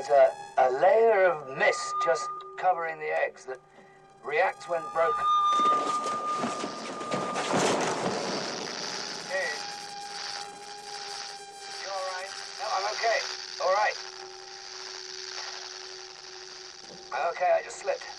There's a, a layer of mist just covering the eggs that reacts when broken. Hey. You all right? No, I'm okay. All right. Okay. I just slipped.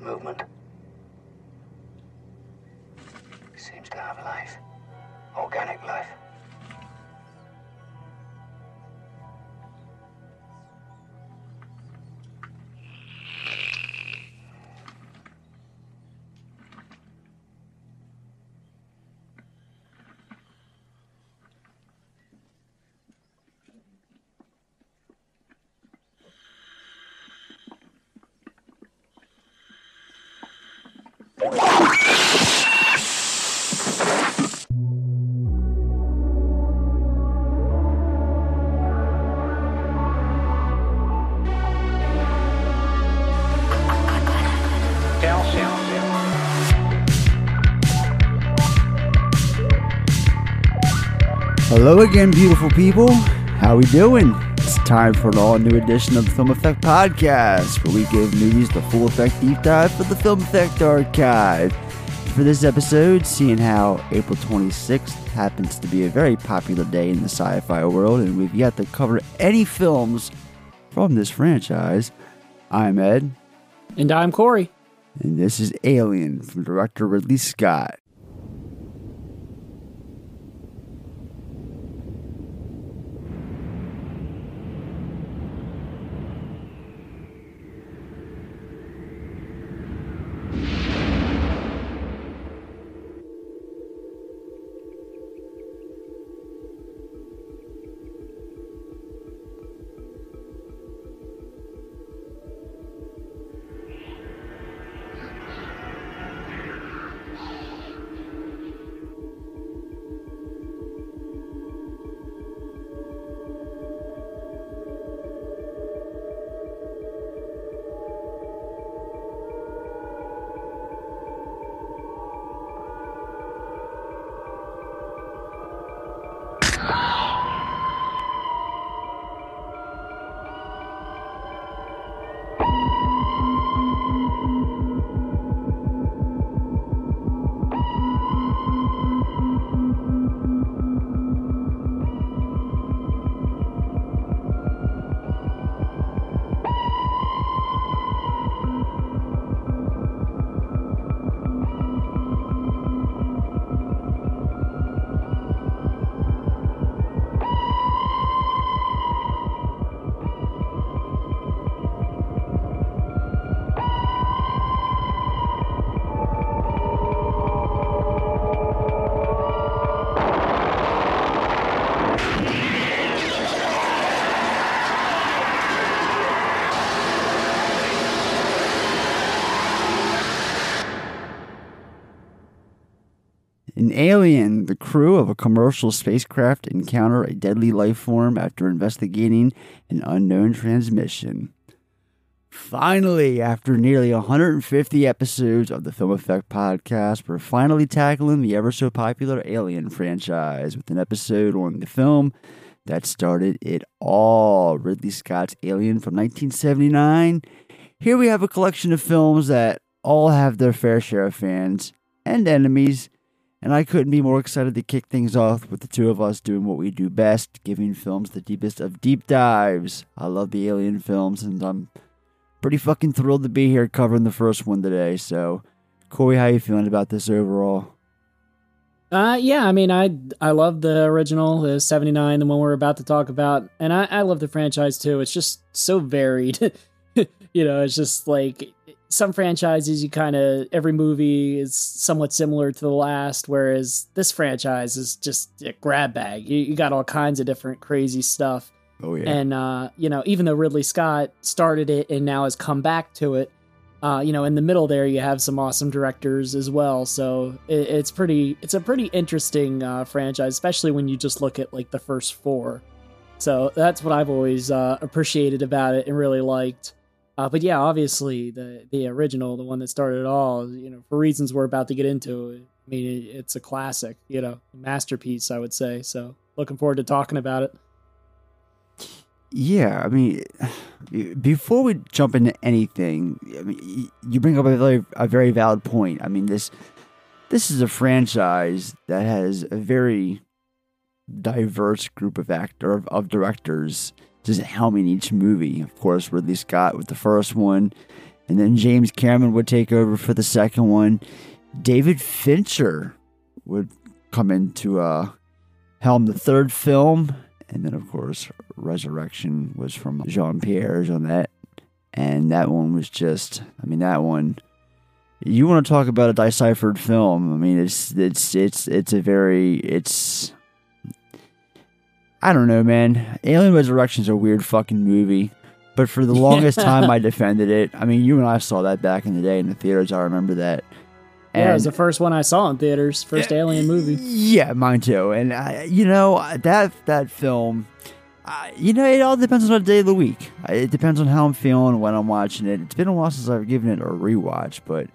Movement. Hello again, beautiful people. How we doing? Time for an all-new edition of the Film Effect Podcast, where we give movies the full effect deep dive for the Film Effect Archive. For this episode, seeing how April 26th happens to be a very popular day in the sci-fi world, and we've yet to cover any films from this franchise, I'm Ed, And I'm Corey. and this is Alien from director Ridley Scott. Alien, the crew of a commercial spacecraft encounter a deadly life form after investigating an unknown transmission. Finally, after nearly 150 episodes of the Film Effect podcast, we're finally tackling the ever so popular Alien franchise with an episode on the film that started it all Ridley Scott's Alien from 1979. Here we have a collection of films that all have their fair share of fans and enemies and I couldn't be more excited to kick things off with the two of us doing what we do best, giving films the deepest of deep dives. I love the Alien films, and I'm pretty fucking thrilled to be here covering the first one today. So, Corey, how you feeling about this overall? Uh, yeah, I mean, I I love the original, the '79, the one we're about to talk about, and I, I love the franchise too. It's just so varied. you know, it's just like some franchises, you kind of every movie is somewhat similar to the last, whereas this franchise is just a grab bag. You, you got all kinds of different crazy stuff. Oh yeah. And uh, you know, even though Ridley Scott started it and now has come back to it, uh, you know, in the middle there you have some awesome directors as well. So it, it's pretty, it's a pretty interesting uh, franchise, especially when you just look at like the first four. So that's what I've always uh, appreciated about it and really liked. Uh, but yeah, obviously the the original, the one that started it all, you know, for reasons we're about to get into. I mean, it, it's a classic, you know, masterpiece, I would say. So looking forward to talking about it. Yeah, I mean, before we jump into anything, I mean, you bring up a very a very valid point. I mean this this is a franchise that has a very diverse group of actor of, of directors just helming each movie. Of course, Ridley Scott with the first one, and then James Cameron would take over for the second one. David Fincher would come into uh, helm the third film, and then of course Resurrection was from Jean Pierre Jeunet, and that one was just, I mean, that one. You want to talk about a deciphered film? I mean, it's it's it's it's a very it's I don't know, man. Alien Resurrection is a weird fucking movie. But for the longest time, I defended it. I mean, you and I saw that back in the day in the theaters. I remember that. And yeah, it was the first one I saw in theaters. First Alien movie. Yeah, mine too. And I, you know that that film, uh, you know, it all depends on the day of the week. It depends on how I'm feeling when I'm watching it. It's been a while since I've given it a rewatch, but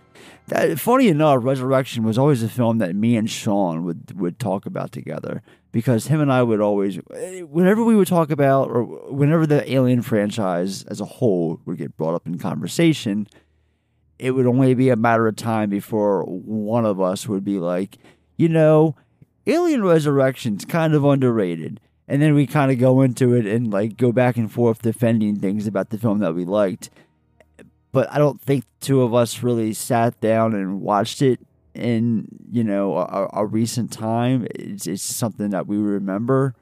that, funny enough, Resurrection was always a film that me and Sean would would talk about together because him and I would always, eh, whenever we would talk about, or whenever the Alien franchise as a whole would get brought up in conversation, it would only be a matter of time before one of us would be like, you know, Alien Resurrection's kind of underrated. And then we kind of go into it and like go back and forth defending things about the film that we liked but I don't think two of us really sat down and watched it in you know a, a recent time. It's, it's something that we remember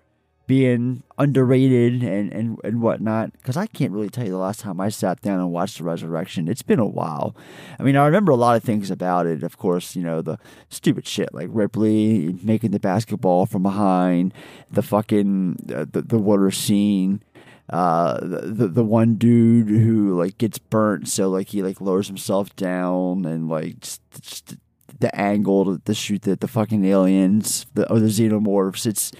being underrated and and and whatnot. Because I can't really tell you the last time I sat down and watched the Resurrection. It's been a while. I mean, I remember a lot of things about it. Of course, you know the stupid shit like Ripley making the basketball from behind, the fucking uh, the the water scene uh the the one dude who like gets burnt so like he like lowers himself down and like just, just the angle to, to shoot the, the fucking aliens the or the xenomorphs. It's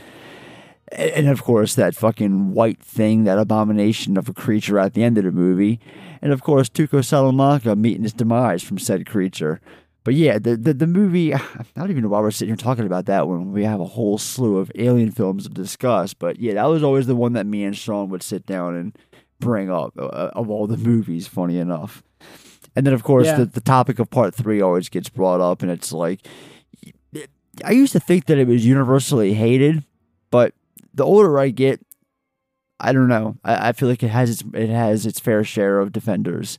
and of course that fucking white thing that abomination of a creature at the end of the movie. And of course Tuco Salamanca meeting his demise from said creature but yeah, the, the, the movie, I don't even know why we're sitting here talking about that one. We have a whole slew of alien films to discuss. But yeah, that was always the one that me and Sean would sit down and bring up uh, uh of all the movies, funny enough. And then, of course, yeah. the, the topic of part three always gets brought up, and it's like, I used to think that it was universally hated, but the older I get, I don't know. I, I feel like it has its it has its fair share of defenders.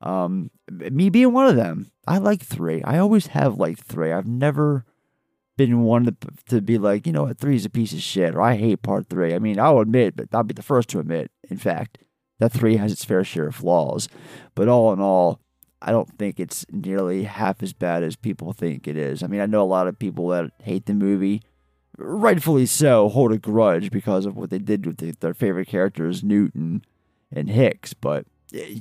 Um, me being one of them. I like three. I always have liked three. I've never been one to, to be like, you know what, three is a piece of shit, or I hate part three. I mean, I'll admit, but I'll be the first to admit, in fact, that three has its fair share of flaws. But all in all, I don't think it's nearly half as bad as people think it is. I mean, I know a lot of people that hate the movie, rightfully so, hold a grudge because of what they did with the, their favorite characters, Newton and Hicks, but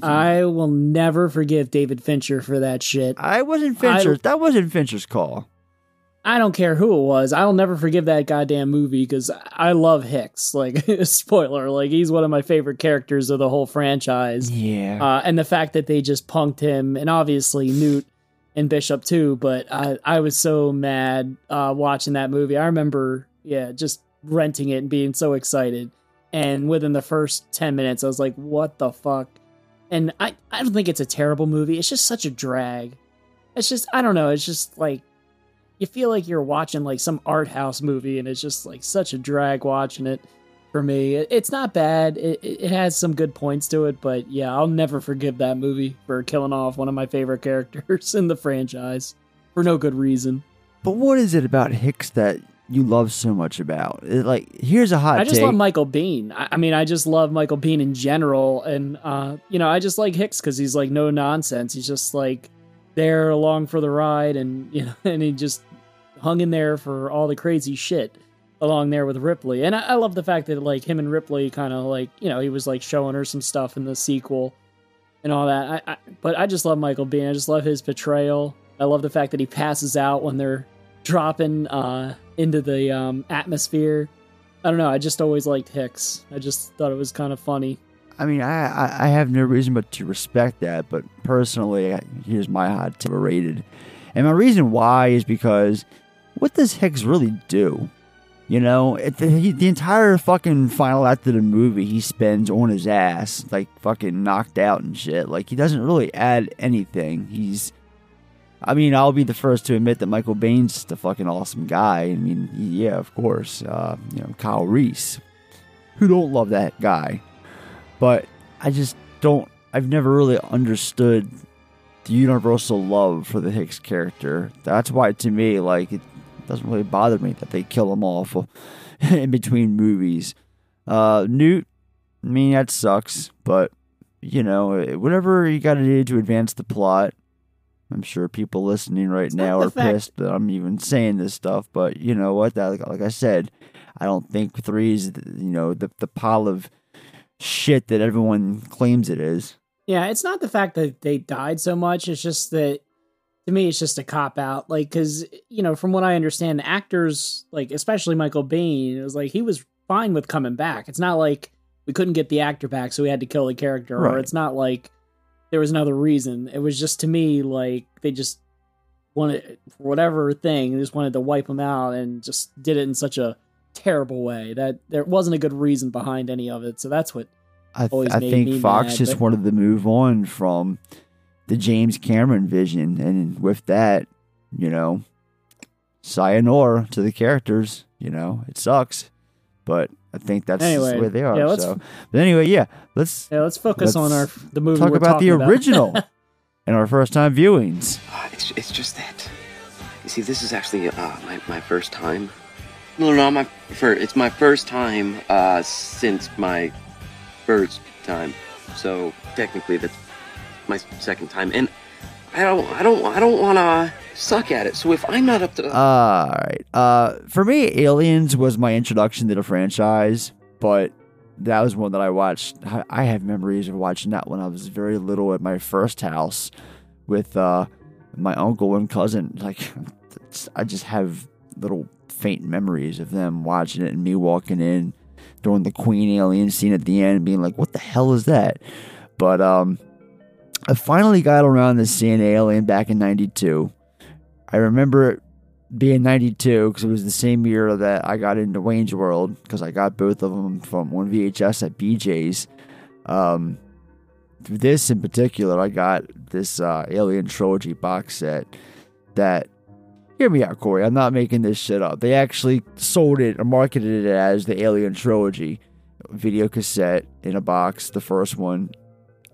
I will never forgive David Fincher for that shit. I wasn't Fincher. I, that wasn't Fincher's call. I don't care who it was. I'll never forgive that goddamn movie because I love Hicks. Like, spoiler, like he's one of my favorite characters of the whole franchise. Yeah. Uh, and the fact that they just punked him, and obviously Newt and Bishop too. But I, I was so mad uh, watching that movie. I remember, yeah, just renting it and being so excited. And within the first ten minutes, I was like, "What the fuck." And I, I don't think it's a terrible movie. It's just such a drag. It's just I don't know. It's just like you feel like you're watching like some art house movie, and it's just like such a drag watching it. For me, it's not bad. It, it has some good points to it, but yeah, I'll never forgive that movie for killing off one of my favorite characters in the franchise for no good reason. But what is it about Hicks that you love so much about? It, like, here's a hot I just take. love Michael Biehn. I, I mean, I just love Michael Biehn in general, and uh, you know, I just like Hicks because he's like no nonsense. He's just like there along for the ride, and you know, and he just hung in there for all the crazy shit along there with Ripley. And I, I love the fact that like him and Ripley kind of like you know he was like showing her some stuff in the sequel and all that. I, I, but I just love Michael Biehn. I just love his portrayal. I love the fact that he passes out when they're dropping uh, into the um, atmosphere. I don't know. I just always liked Hicks. I just thought it was kind of funny. I mean, I, I have no reason but to respect that. But personally, here's my hot tip rated. And my reason why is because what does Hicks really do? You know, it, the, the entire fucking final act of the movie he spends on his ass, like fucking knocked out and shit. Like he doesn't really add anything. He's, I mean, I'll be the first to admit that Michael Biehn's the fucking awesome guy. I mean, yeah, of course. Uh, you know, Kyle Reese, who don't love that guy, but I just don't. I've never really understood the universal love for the Hicks character. That's why, to me, like it doesn't really bother me that they kill him off in between movies. Uh, Newt, I mean that sucks, but you know whatever you got to do to advance the plot. I'm sure people listening right It's now are fact- pissed that I'm even saying this stuff, but you know what? That like, like I said, I don't think three is you know the the pile of shit that everyone claims it is. Yeah, it's not the fact that they died so much. It's just that to me, it's just a cop out. Like, because you know, from what I understand, the actors, like especially Michael Biehn, it was like he was fine with coming back. It's not like we couldn't get the actor back, so we had to kill the character, or it's not like there was another reason. It was just to me like they just wanted whatever thing, they just wanted to wipe him out and just did it in such a terrible way that there wasn't a good reason behind any of it. So that's what I, th- always I think Fox mad, just but- wanted to move on from the James Cameron vision, and with that, you know, sayonara to the characters. You know, it sucks, but I think that's just Anyway, the way they are. yeah, so, but anyway, yeah, let's Yeah, let's focus on our the movie. talk we're about the talking original and our first time viewings. Uh, It's, it's just that. You see, this is actually uh, my, my first time. No, no, my first. It's my first time uh, since my first time. So technically, that's my second time, and I don't, I don't, I don't want to suck at it. So if I'm not up to, All right. Uh, for me, Aliens was my introduction to the franchise, but that was one that I watched. I- have memories of watching that when I was very little at my first house with uh, my uncle and cousin. Like, I just have little faint memories of them watching it and me walking in during the Queen Alien scene at the end, being like, "What the hell is that?" But um, I finally got around to seeing Alien back in '92. I remember it being 92 because it was the same year that I got into Wayne's World because I got both of them from one VHS at BJ's. Um, this in particular, I got this uh, Alien Trilogy box set that. Hear me out, Corey. I'm not making this shit up. They actually sold it or marketed it as the Alien Trilogy video cassette in a box. The first one,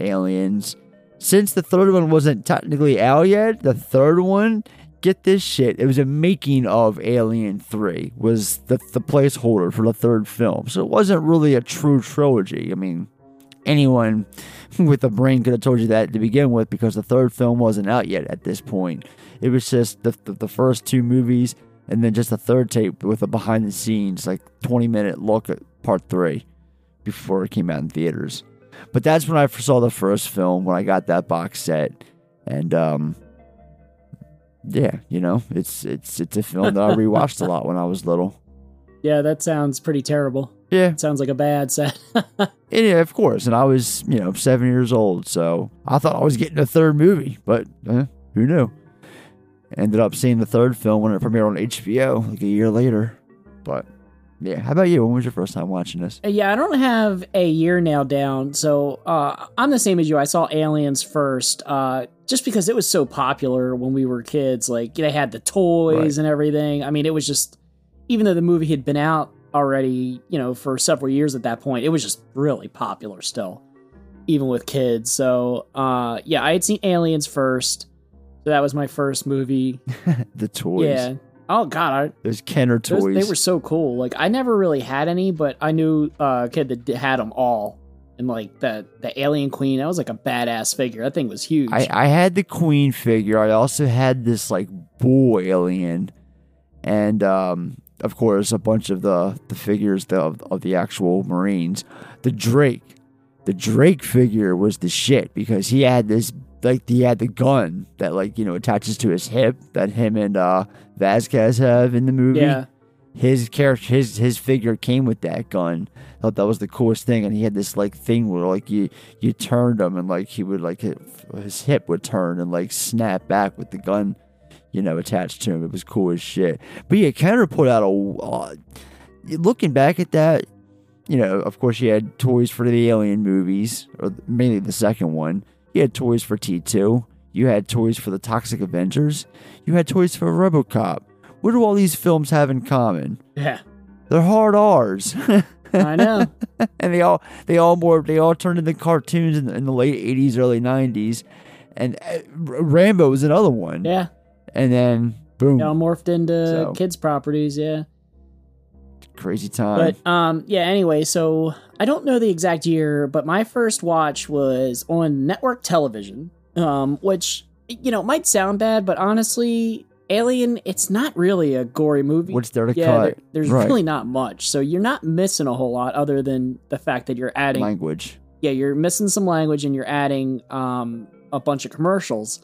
Aliens. Since the third one wasn't technically out yet, the third one get this shit. It was a making of Alien 3 was the, the placeholder for the third film. So it wasn't really a true trilogy. I mean, anyone with a brain could have told you that to begin with because the third film wasn't out yet at this point. It was just the, the, the first two movies and then just a third tape with a behind the scenes, like 20 minute look at part three before it came out in theaters. But that's when I saw the first film when I got that box set. And um yeah, you know, it's it's it's a film that I rewatched a lot when I was little. Yeah, that sounds pretty terrible. Yeah, It sounds like a bad set. yeah, of course. And I was, you know, seven years old, so I thought I was getting a third movie, but eh, who knew? Ended up seeing the third film when it premiered on HBO like a year later. But yeah, how about you? When was your first time watching this? yeah, I don't have a year nailed down, so uh, I'm the same as you. I saw Aliens first, uh, just because it was so popular when we were kids. Like they had the toys Right. and everything. I mean, it was just even though the movie had been out already, you know, for several years at that point, it was just really popular still, even with kids. So uh, yeah, I had seen Aliens first, so that was my first movie. The toys. Yeah. Oh God, I, Those Kenner those, toys. they were so cool. Like I never really had any, but I knew uh, a kid that had them all. And like the the alien queen, that was like a badass figure. That thing was huge. I, I had the queen figure. I also had this like bull alien, and um, of course a bunch of the the figures the, of, of the actual Marines. The Drake, the Drake figure was the shit because he had this like he had the gun that like you know attaches to his hip that him and uh Vasquez have in the movie. yeah, His character, his his figure came with that gun. Thought that was the coolest thing, and he had this like thing where like you you turned him and like he would like his hip would turn and like snap back with the gun, you know, attached to him. It was cool as shit. But yeah, Kenner put out a. Uh, looking back at that, you know, of course, you had toys for the Alien movies, or mainly the second one. You had toys for T two. You had toys for the Toxic Avengers. You had toys for RoboCop. What do all these films have in common? yeah. They're hard R's, I know. and they all they all more they all turned into cartoons in the, in the late '80s, early '90s, and uh, Rambo was another one. yeah, And then boom, they all morphed into So- kids' properties. Yeah. Crazy time. But um, yeah. Anyway, so I don't know the exact year, but my first watch was on network television, um, which you know might sound bad, but honestly, Alien, it's not really a gory movie. What's there to yeah, cut? there- there's Right. really not much, so you're not missing a whole lot other than the fact that you're adding Language. yeah, you're missing some language and you're adding um, a bunch of commercials.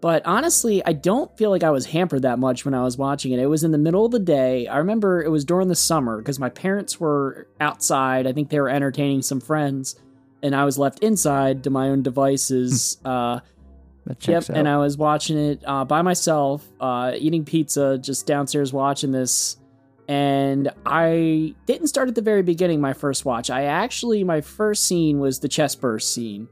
But honestly, I don't feel like I was hampered that much when I was watching it. It was in the middle of the day. I remember it was during the summer because my parents were outside. I think they were entertaining some friends, and I was left inside to my own devices. uh, That yep, out. and I was watching it uh, by myself, uh, eating pizza, just downstairs watching this. And I didn't start at the very beginning. My first watch, I actually my first scene was the chest burst scene,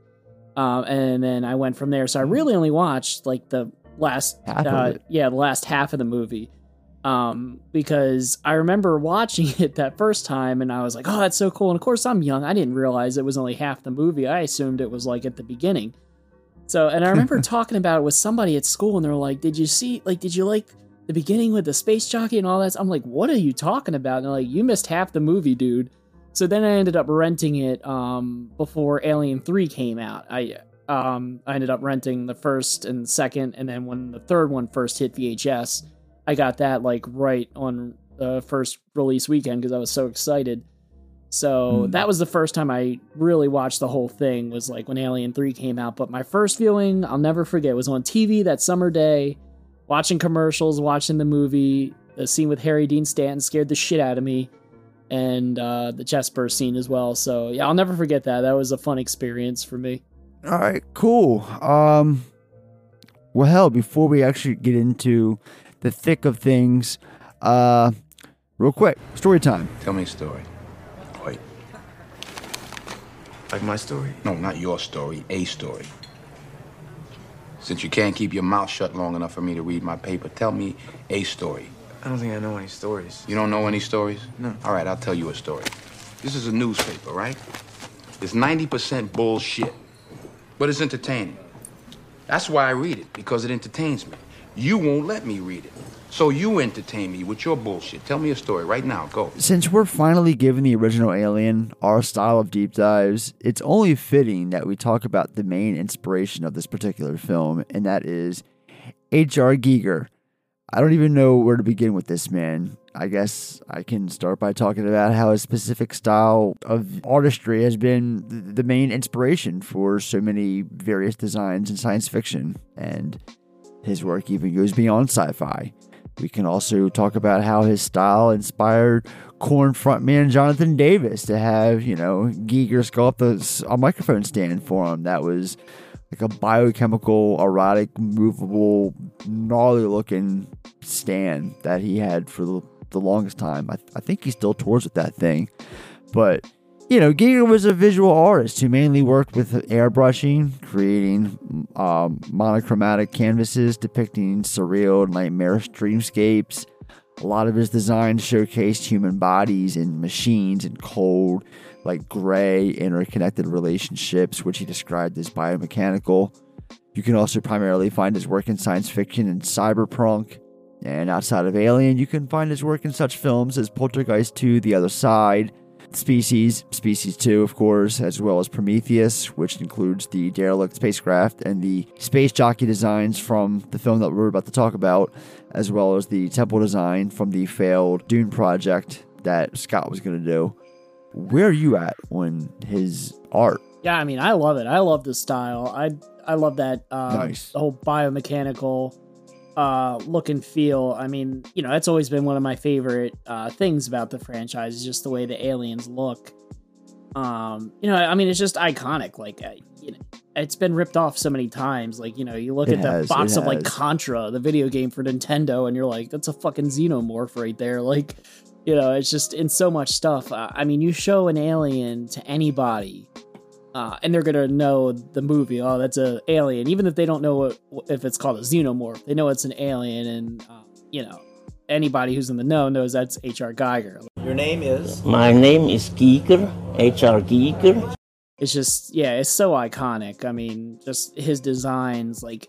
um, and then I went from there. So I really only watched like the last, Half of uh, yeah, the last half of the movie, um, because I remember watching it that first time, and I was like, "Oh, that's so cool!" And of course, I'm young; I didn't realize it was only half the movie. I assumed it was like at the beginning. So, and I remember talking about it with somebody at school, and they're like, "Did you see? Like, did you like the beginning with the space jockey and all that?" I'm like, "What are you talking about?" And they're like, "You missed half the movie, dude." So then I ended up renting it um, before Alien Three came out. I um, I ended up renting the first and second, and then when the third one first hit VHS, I got that like right on the first release weekend because I was so excited. So Hmm. that was the first time I really watched the whole thing was like when Alien 3 came out. But my first viewing, I'll never forget, was on TV that summer day, watching commercials, watching the movie. The scene with Harry Dean Stanton scared the shit out of me. And uh, the chest burst scene as well. So yeah, I'll never forget that. That was a fun experience for me. All right, cool. Um, well, hell, before we actually get into the thick of things, uh, real quick, story time. Tell me a story. Wait. Like my story? No, not your story, a story. Since you can't keep your mouth shut long enough for me to read my paper, tell me a story. I don't think I know any stories. You don't know any stories? No. All right, I'll tell you a story. This is a newspaper, right? It's 90% bullshit, but it's entertaining. That's why I read it, because it entertains me. You won't let me read it. So you entertain me with your bullshit. Tell me a story right now. Go. Since we're finally giving the original Alien our style of deep dives, it's only fitting that we talk about the main inspiration of this particular film, and that is H.R. Giger. I don't even know where to begin with this man. I guess I can start by talking about how his specific style of artistry has been the main inspiration for so many various designs in science fiction, and his work even goes beyond sci fi. We can also talk about how his style inspired Korn frontman Jonathan Davis to have, you know, Giger sculpt a, a microphone stand for him that was like a biochemical, erotic, movable, gnarly looking stand that he had for the, the longest time. I, I think he still tours with that thing. But, you know, Giger was a visual artist who mainly worked with airbrushing, creating um, monochromatic canvases depicting surreal, nightmarish dreamscapes. A lot of his designs showcased human bodies and machines and cold, like gray, interconnected relationships, which he described as biomechanical. You can also primarily find his work in science fiction and cyberpunk. And outside of Alien, you can find his work in such films as Poltergeist 2 The Other Side, Species, Species 2, of course, as well as Prometheus, which includes the derelict spacecraft and the space jockey designs from the film that we're about to talk about, as well as the temple design from the failed Dune project that Scott was going to do. Where are you at on his art? Yeah, I mean, I love it. I love the style. I I love that um, Nice. the whole biomechanical uh, look and feel. I mean, you know, that's always been one of my favorite uh, things about the franchise is just the way the aliens look. Um, you know, I mean, it's just iconic. Like, uh, you know, it's been ripped off so many times. Like, you know, you look It at the has, box it of like. Contra, the video game for Nintendo, and you're like, that's a fucking xenomorph right there. Like, you know, it's just in so much stuff. Uh, I mean, you show an alien to anybody, uh, and they're gonna know the movie. Oh, that's a alien, even if they don't know what, if it's called a xenomorph. They know it's an alien, and uh, you know, anybody who's in the know knows that's H.R. Giger. Your name is? My name is Giger, H.R. Giger. It's just, yeah, it's so iconic. I mean, just his designs, like,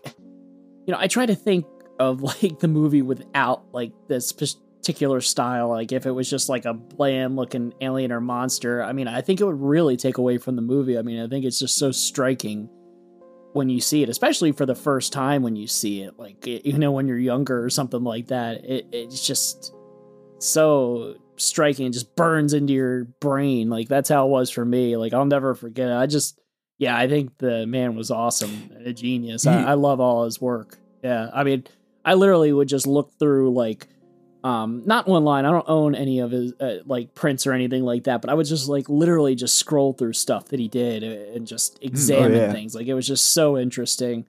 you know, I try to think of like the movie without like this particular style. Like, if it was just like a bland looking alien or monster, I mean, I think it would really take away from the movie. I mean, I think it's just so striking when you see it, especially for the first time when you see it. Like, it, you know, when you're younger or something like that, it, it's just so striking It just burns into your brain. Like that's how it was for me. Like I'll never forget it. I just yeah, I think the man was awesome a genius. I, I love all his work. Yeah. I mean, I literally would just look through like um not one line. I don't own any of his uh, like prints or anything like that, but I would just like literally just scroll through stuff that he did uh, and just examine yeah. things. Like it was just so interesting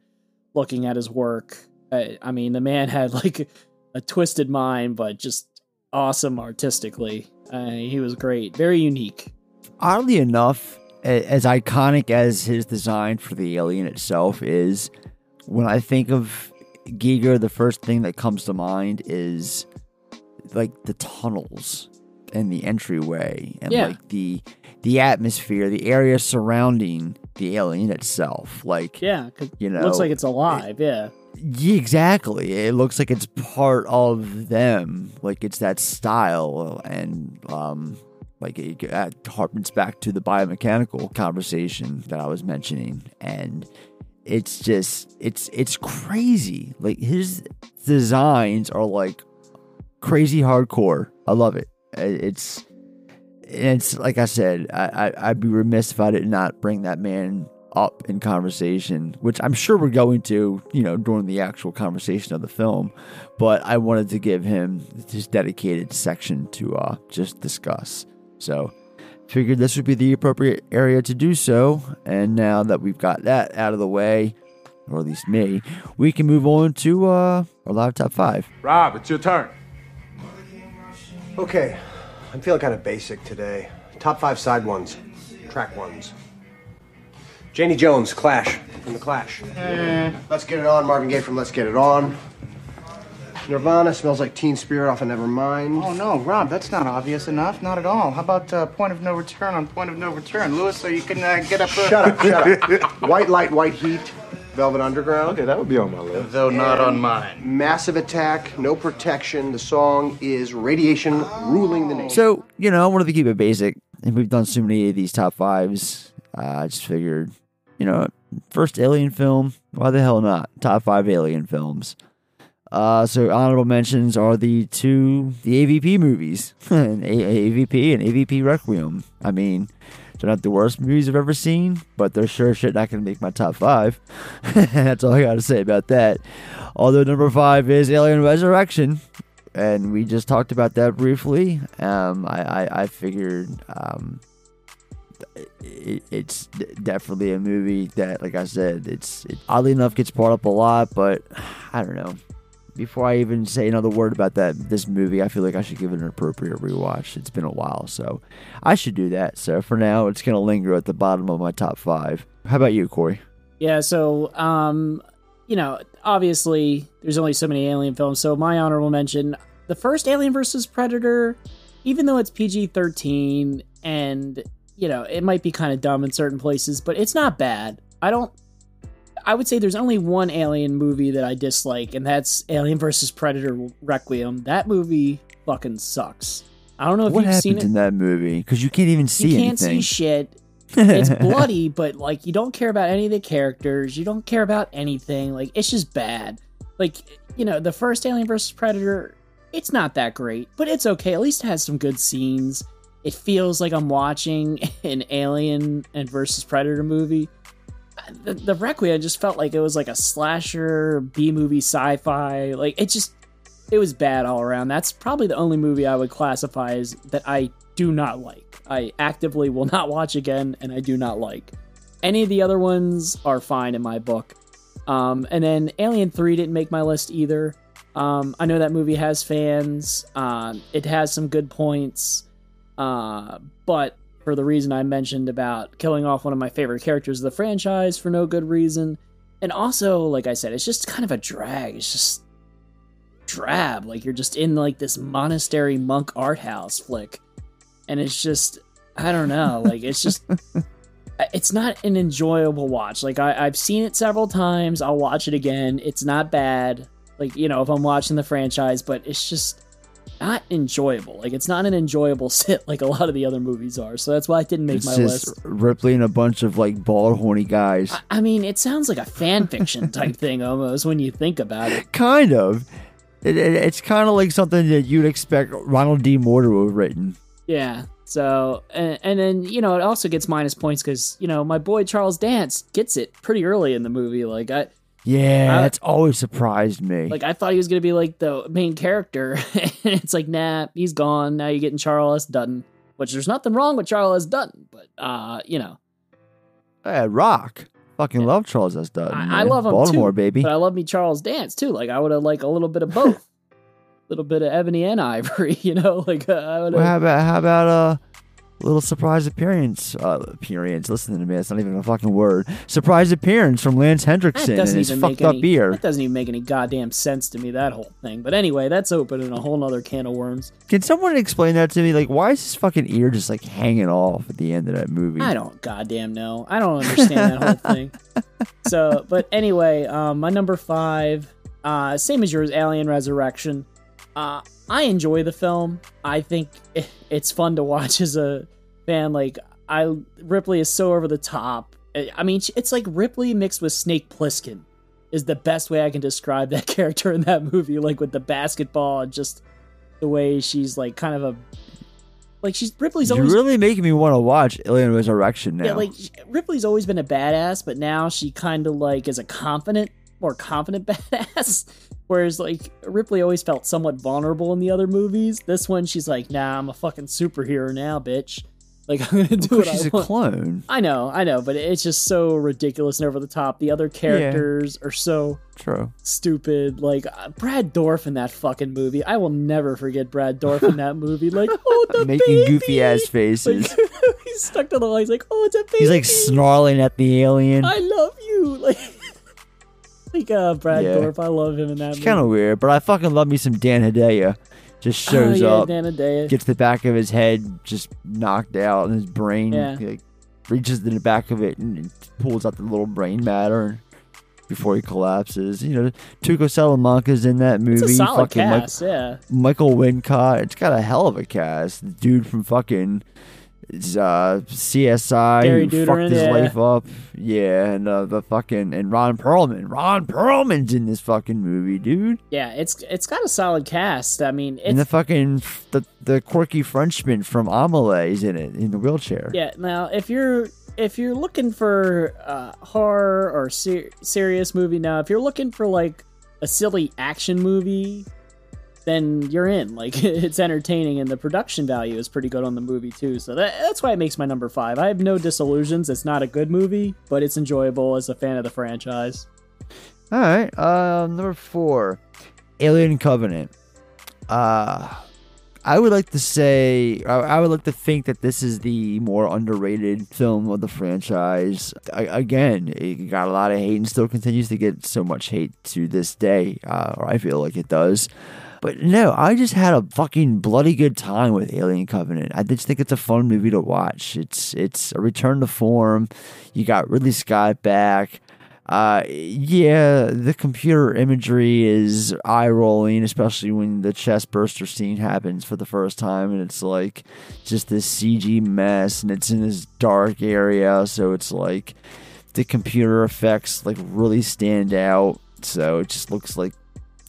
looking at his work. I, I mean, the man had like a twisted mind, but just awesome artistically. Uh, he was great, very unique. Oddly enough, as iconic as his design for the alien itself is, when I think of Giger, the first thing that comes to mind is like the tunnels and the entryway and Yeah. like the the atmosphere, the area surrounding the alien itself. Like yeah, You know, it looks like it's alive. yeah, Yeah, exactly. It looks like it's part of them. Like it's that style, and um, like it uh, harkens back to the biomechanical conversation that I was mentioning, and it's just it's it's crazy. Like his designs are like crazy hardcore. I love it. It- It's it's like I said. I, I I'd be remiss if I did not bring that man up in conversation, which I'm sure we're going to, you know, during the actual conversation of the film. But I wanted to give him his dedicated section to uh, just discuss. So figured this would be the appropriate area to do so. And now that we've got that out of the way, or at least me, we can move on to uh, our live top five. Rob, it's your turn. Okay, I'm feeling kind of basic today. Top five side ones, track ones. Janie Jones, Clash, from The Clash. Let's Get It On, Marvin Gaye from Let's Get It On. Nirvana smells like Teen Spirit off of Nevermind. Oh no, Rob, that's not obvious enough. Not at all. How about uh, point of no return on point of no return, Lewis? So you can uh, get up. Shut up, shut up. White Light, White Heat, Velvet Underground. Okay, that would be on my list. Though not on mine. Massive Attack, No Protection. The song is Radiation Ruling the Nation. So, you know, I wanted to keep it basic, and we've done so many of these top fives. Uh, I just figured, you know, first alien film, why the hell not? Top five alien films. Uh, so honorable mentions are the two the AVP movies, and A- AVP and AVP Requiem. I mean, they're not the worst movies I've ever seen, but they're sure shit not going to make my top five. That's all I got to say about that. Although number five is Alien Resurrection, and we just talked about that briefly. Um, I, I, I figured um, it, it's definitely a movie that, like I said, it's it oddly enough gets brought up a lot, but I don't know. Before I even say another word about that this movie, I feel like I should give it an appropriate rewatch. It's been a while, so I should do that. So for now, it's gonna linger at the bottom of my top five. How about you, Corey? Yeah, so um, you know, obviously there's only so many alien films. So my honorable mention, the first Alien versus Predator, even though it's PG-13 and you know, it might be kind of dumb in certain places, but it's not bad. I don't I would say there's only one Alien movie that I dislike, and that's Alien versus Predator Requiem. That movie fucking sucks. I don't know if what you've seen it. in that movie? Because you can't even see you can't anything. see shit. It's bloody, but like you don't care about any of the characters. You don't care about anything. Like it's just bad. Like you know, the first Alien versus Predator, it's not that great, but it's okay. At least it has some good scenes. It feels like I'm watching an Alien and versus Predator movie. The, the Requiem just felt like it was like a slasher B movie sci-fi. Like it just it was bad all around. That's probably the only movie I would classify as that I do not like. I actively will not watch again, and I do not like. Any of the other ones are fine in my book. Um, and then Alien 3 didn't make my list either. Um, I know that movie has fans. Um, it has some good points. Uh, but for the reason I mentioned about killing off one of my favorite characters of the franchise for no good reason. And also, like I said, it's just kind of a drag. It's just drab. Like you're just in like this monastery monk art house flick. And it's just I don't know. Like it's just it's not an enjoyable watch. Like I, I've seen it several times. I'll watch it again. It's not bad. Like, you know, if I'm watching the franchise, but it's just not enjoyable. Like it's not an enjoyable sit like a lot of the other movies are. So that's why I didn't make it's my just list. Ripley and a bunch of like bald, horny guys. I, I mean, it sounds like a fan fiction type thing almost when you think about it. kind of. It, it- it's kind of like something that you'd expect Ronald D. Moore to have written. Yeah. So and, and then you know it also gets minus points because you know my boy Charles Dance gets it pretty early in the movie. Like I Yeah, I- that's always surprised me. like I thought he was gonna be like the main character, it's like nah, he's gone. Now you're getting Charles S. Dutton, which there's nothing wrong with Charles S. Dutton, but uh, you know yeah, Rock. Fucking love Charles S. Dutton. I, I love him Baltimore, too, baby. But I love me Charles Dance too. Like I would have like a little bit of both, a little bit of Ebony and Ivory. You know, like uh, I would Well, how about how about a little surprise appearance? Uh, appearance. Listen to me. It's not even a fucking word. Surprise appearance from Lance Henriksen and his fucked make up any. beer. That doesn't even make any goddamn sense to me. That whole thing. But anyway, that's opening a whole nother can of worms. Can someone explain that to me? Like, why is his fucking ear just like hanging off at the end of that movie? I don't goddamn know. I don't understand that whole thing. So, but anyway, um, my number five, uh, same as yours, Alien Resurrection. Uh, I enjoy the film. I think it's fun to watch as a fan. Like, I Ripley is so over the top. I mean, it's like Ripley mixed with Snake Plissken is the best way I can describe that character in that movie. Like with the basketball, and just the way she's like kind of a like she's Ripley's You're really making me want to watch Alien Resurrection now. yeah, like Ripley's always been a badass, but now she kind of like is a confident, more confident badass. Whereas like Ripley always felt somewhat vulnerable in the other movies. This one, she's like, "Nah, I'm a fucking superhero now, bitch. Like I'm gonna do what she's I a want." clone. I know, I know, but it's just so ridiculous and over the top. The other characters are so True. stupid. Like uh, Brad Dourif in that fucking movie, I will never forget Brad Dourif in that movie. Like, oh, the Making baby! goofy ass faces. Like, he's stuck to the wall. He's like, oh, it's a baby. He's like snarling at the alien. I love you. Like, like uh, Brad Yeah. Dourif. I love him in that. It's kind of weird, but I fucking love me some Dan Hedaya. Just shows oh, yeah, up, Dan Hedaya. gets the back of his head just knocked out, and his brain Yeah. like, reaches to the back of it and pulls out the little brain matter before he collapses. You know, Tuco Salamanca's in that movie. It's a solid fucking cast. yeah. Michael Wincott. It's got a hell of a cast. The dude from fucking uh, CSI Gary who fucked his yeah. life up. Yeah, and uh, the fucking and Ron Perlman. Ron Perlman's in this fucking movie, dude. Yeah, it's it's got a solid cast. I mean, and the fucking the the quirky Frenchman from Amelie is in it in the wheelchair. yeah. Now, if you're if you're looking for uh, horror or ser- serious movie, now if you're looking for like a silly action movie, then you're in. Like it's entertaining, and the production value is pretty good on the movie too. So that, that's why it makes my number five. I have no disillusions. It's not a good movie, but it's enjoyable as a fan of the franchise. All right. Um, number four, Alien Covenant. Uh, I would like to say, I, I would like to think that this is the more underrated film of the franchise. I, again, it got a lot of hate and still continues to get so much hate to this day, uh, or I feel like it does. But no, I just had a fucking bloody good time with Alien Covenant. I just think it's a fun movie to watch. It's it's a return to form. You got Ridley Scott back. Uh, yeah, the computer imagery is eye rolling, especially when the chest burster scene happens for the first time, and it's like just this CG mess, and it's in this dark area, so it's like the computer effects like really stand out. So it just looks like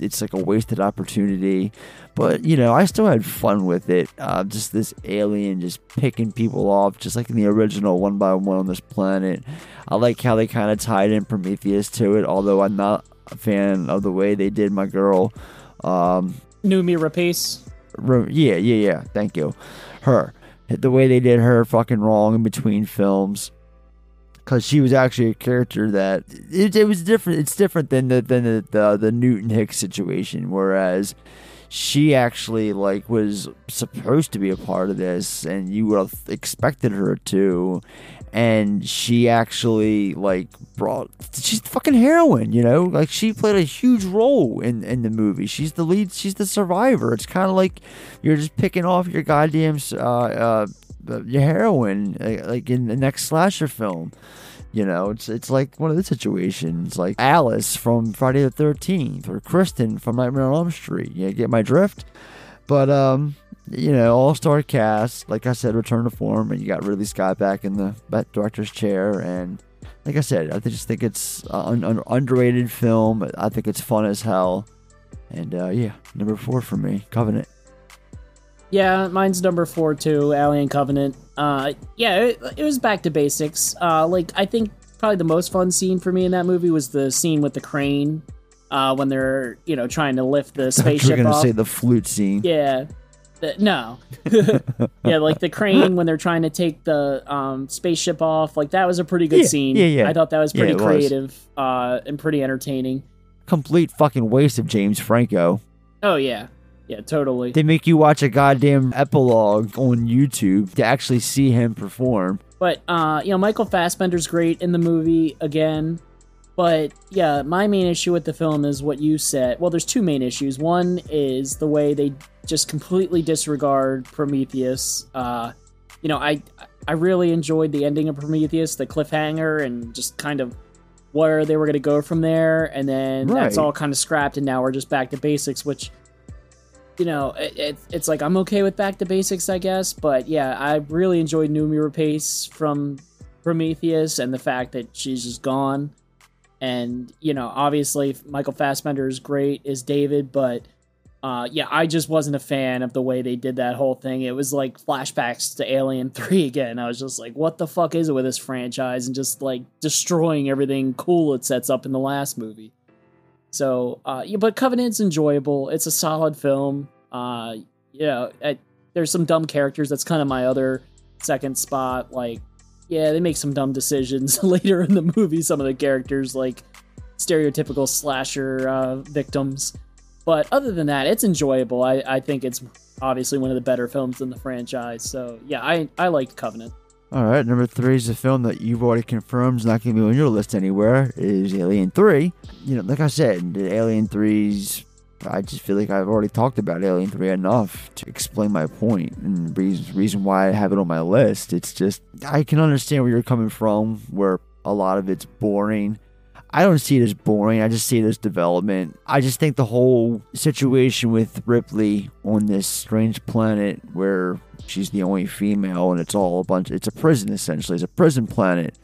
it's like a wasted opportunity. But you know, I still had fun with it. Uh, just this alien just picking people off, just like in the original, one by one on this planet. I like how they kind of tied in Prometheus to it, although I'm not a fan of the way they did my girl. Um, Noomi Rapace. Yeah, yeah, yeah. Thank you. Her. The way they did her fucking wrong in between films. Cause she was actually a character that it, it was different. It's different than the than the, the the Newton Hicks situation. Whereas she actually like was supposed to be a part of this, and you would have expected her to. And she actually like brought she's fucking heroine, you know. Like she played a huge role in in the movie. She's the lead. She's the survivor. It's kind of like you're just picking off your goddamn uh, uh your heroine like in the next slasher film. You know, it's it's like one of the situations, like Alice from Friday the Thirteenth or Kristen from Nightmare on Elm Street. You get my drift? But um, you know, all star cast. Like I said, return to form, and you got Ridley Scott back in the director's chair. And like I said, I just think it's an, an underrated film. I think it's fun as hell. And uh, yeah, number four for me, Covenant. Yeah, mine's number four too. Alien Covenant. Uh, yeah, it, it was back to basics. Uh, like I think probably the most fun scene for me in that movie was the scene with the crane. Uh, when they're you know trying to lift the spaceship. You're gonna off. say the flute scene. Yeah. The- no. yeah, like the crane when they're trying to take the um, spaceship off. Like that was a pretty good Yeah, scene. yeah, yeah. I thought that was Yeah, pretty was. creative uh, and pretty entertaining. Complete fucking waste of James Franco. Oh yeah, yeah, totally. They make you watch a goddamn epilogue on YouTube to actually see him perform. But uh, you know, Michael Fassbender's great in the movie again. But yeah, my main issue with the film is what you said. Well, there's two main issues. One is the way they just completely disregard Prometheus. Uh, you know, I I really enjoyed the ending of Prometheus, the cliffhanger, and just kind of where they were going to go from there. And then that's all kind of scrapped, and now we're just back to basics, which you know, it, it, it's like I'm okay with back to basics, I guess. But yeah, I really enjoyed Noomi Rapace from Prometheus and the fact that she's just gone. And you know, obviously Michael Fassbender is great as David, but uh, yeah, I just wasn't a fan of the way they did that whole thing. It was like flashbacks to Alien Three again. I was just like, what the fuck is it with this franchise and just like destroying everything cool it sets up in the last movie. So, uh, yeah, but Covenant's enjoyable. It's a solid film. Uh, there's some dumb characters. That's kind of my other second spot. Like, yeah, they make some dumb decisions later in the movie. Some of the characters, like stereotypical slasher uh, victims. But other than that, it's enjoyable. I, I think it's obviously one of the better films in the franchise. So yeah, I I liked Covenant. All right, number three is a film that you've already confirmed is not going to be on your list anywhere. Is Alien Three? You know, like I said, Alien Three's. I just feel like I've already talked about Alien Three enough to explain my point and reason reason why I have it on my list. It's just I can understand where you're coming from, where a lot of it's boring. I don't see it as boring. I just see it as development. I just think the whole situation with Ripley on this strange planet where she's the only female and it's all a bunch, it's a prison essentially. It's a prison planet.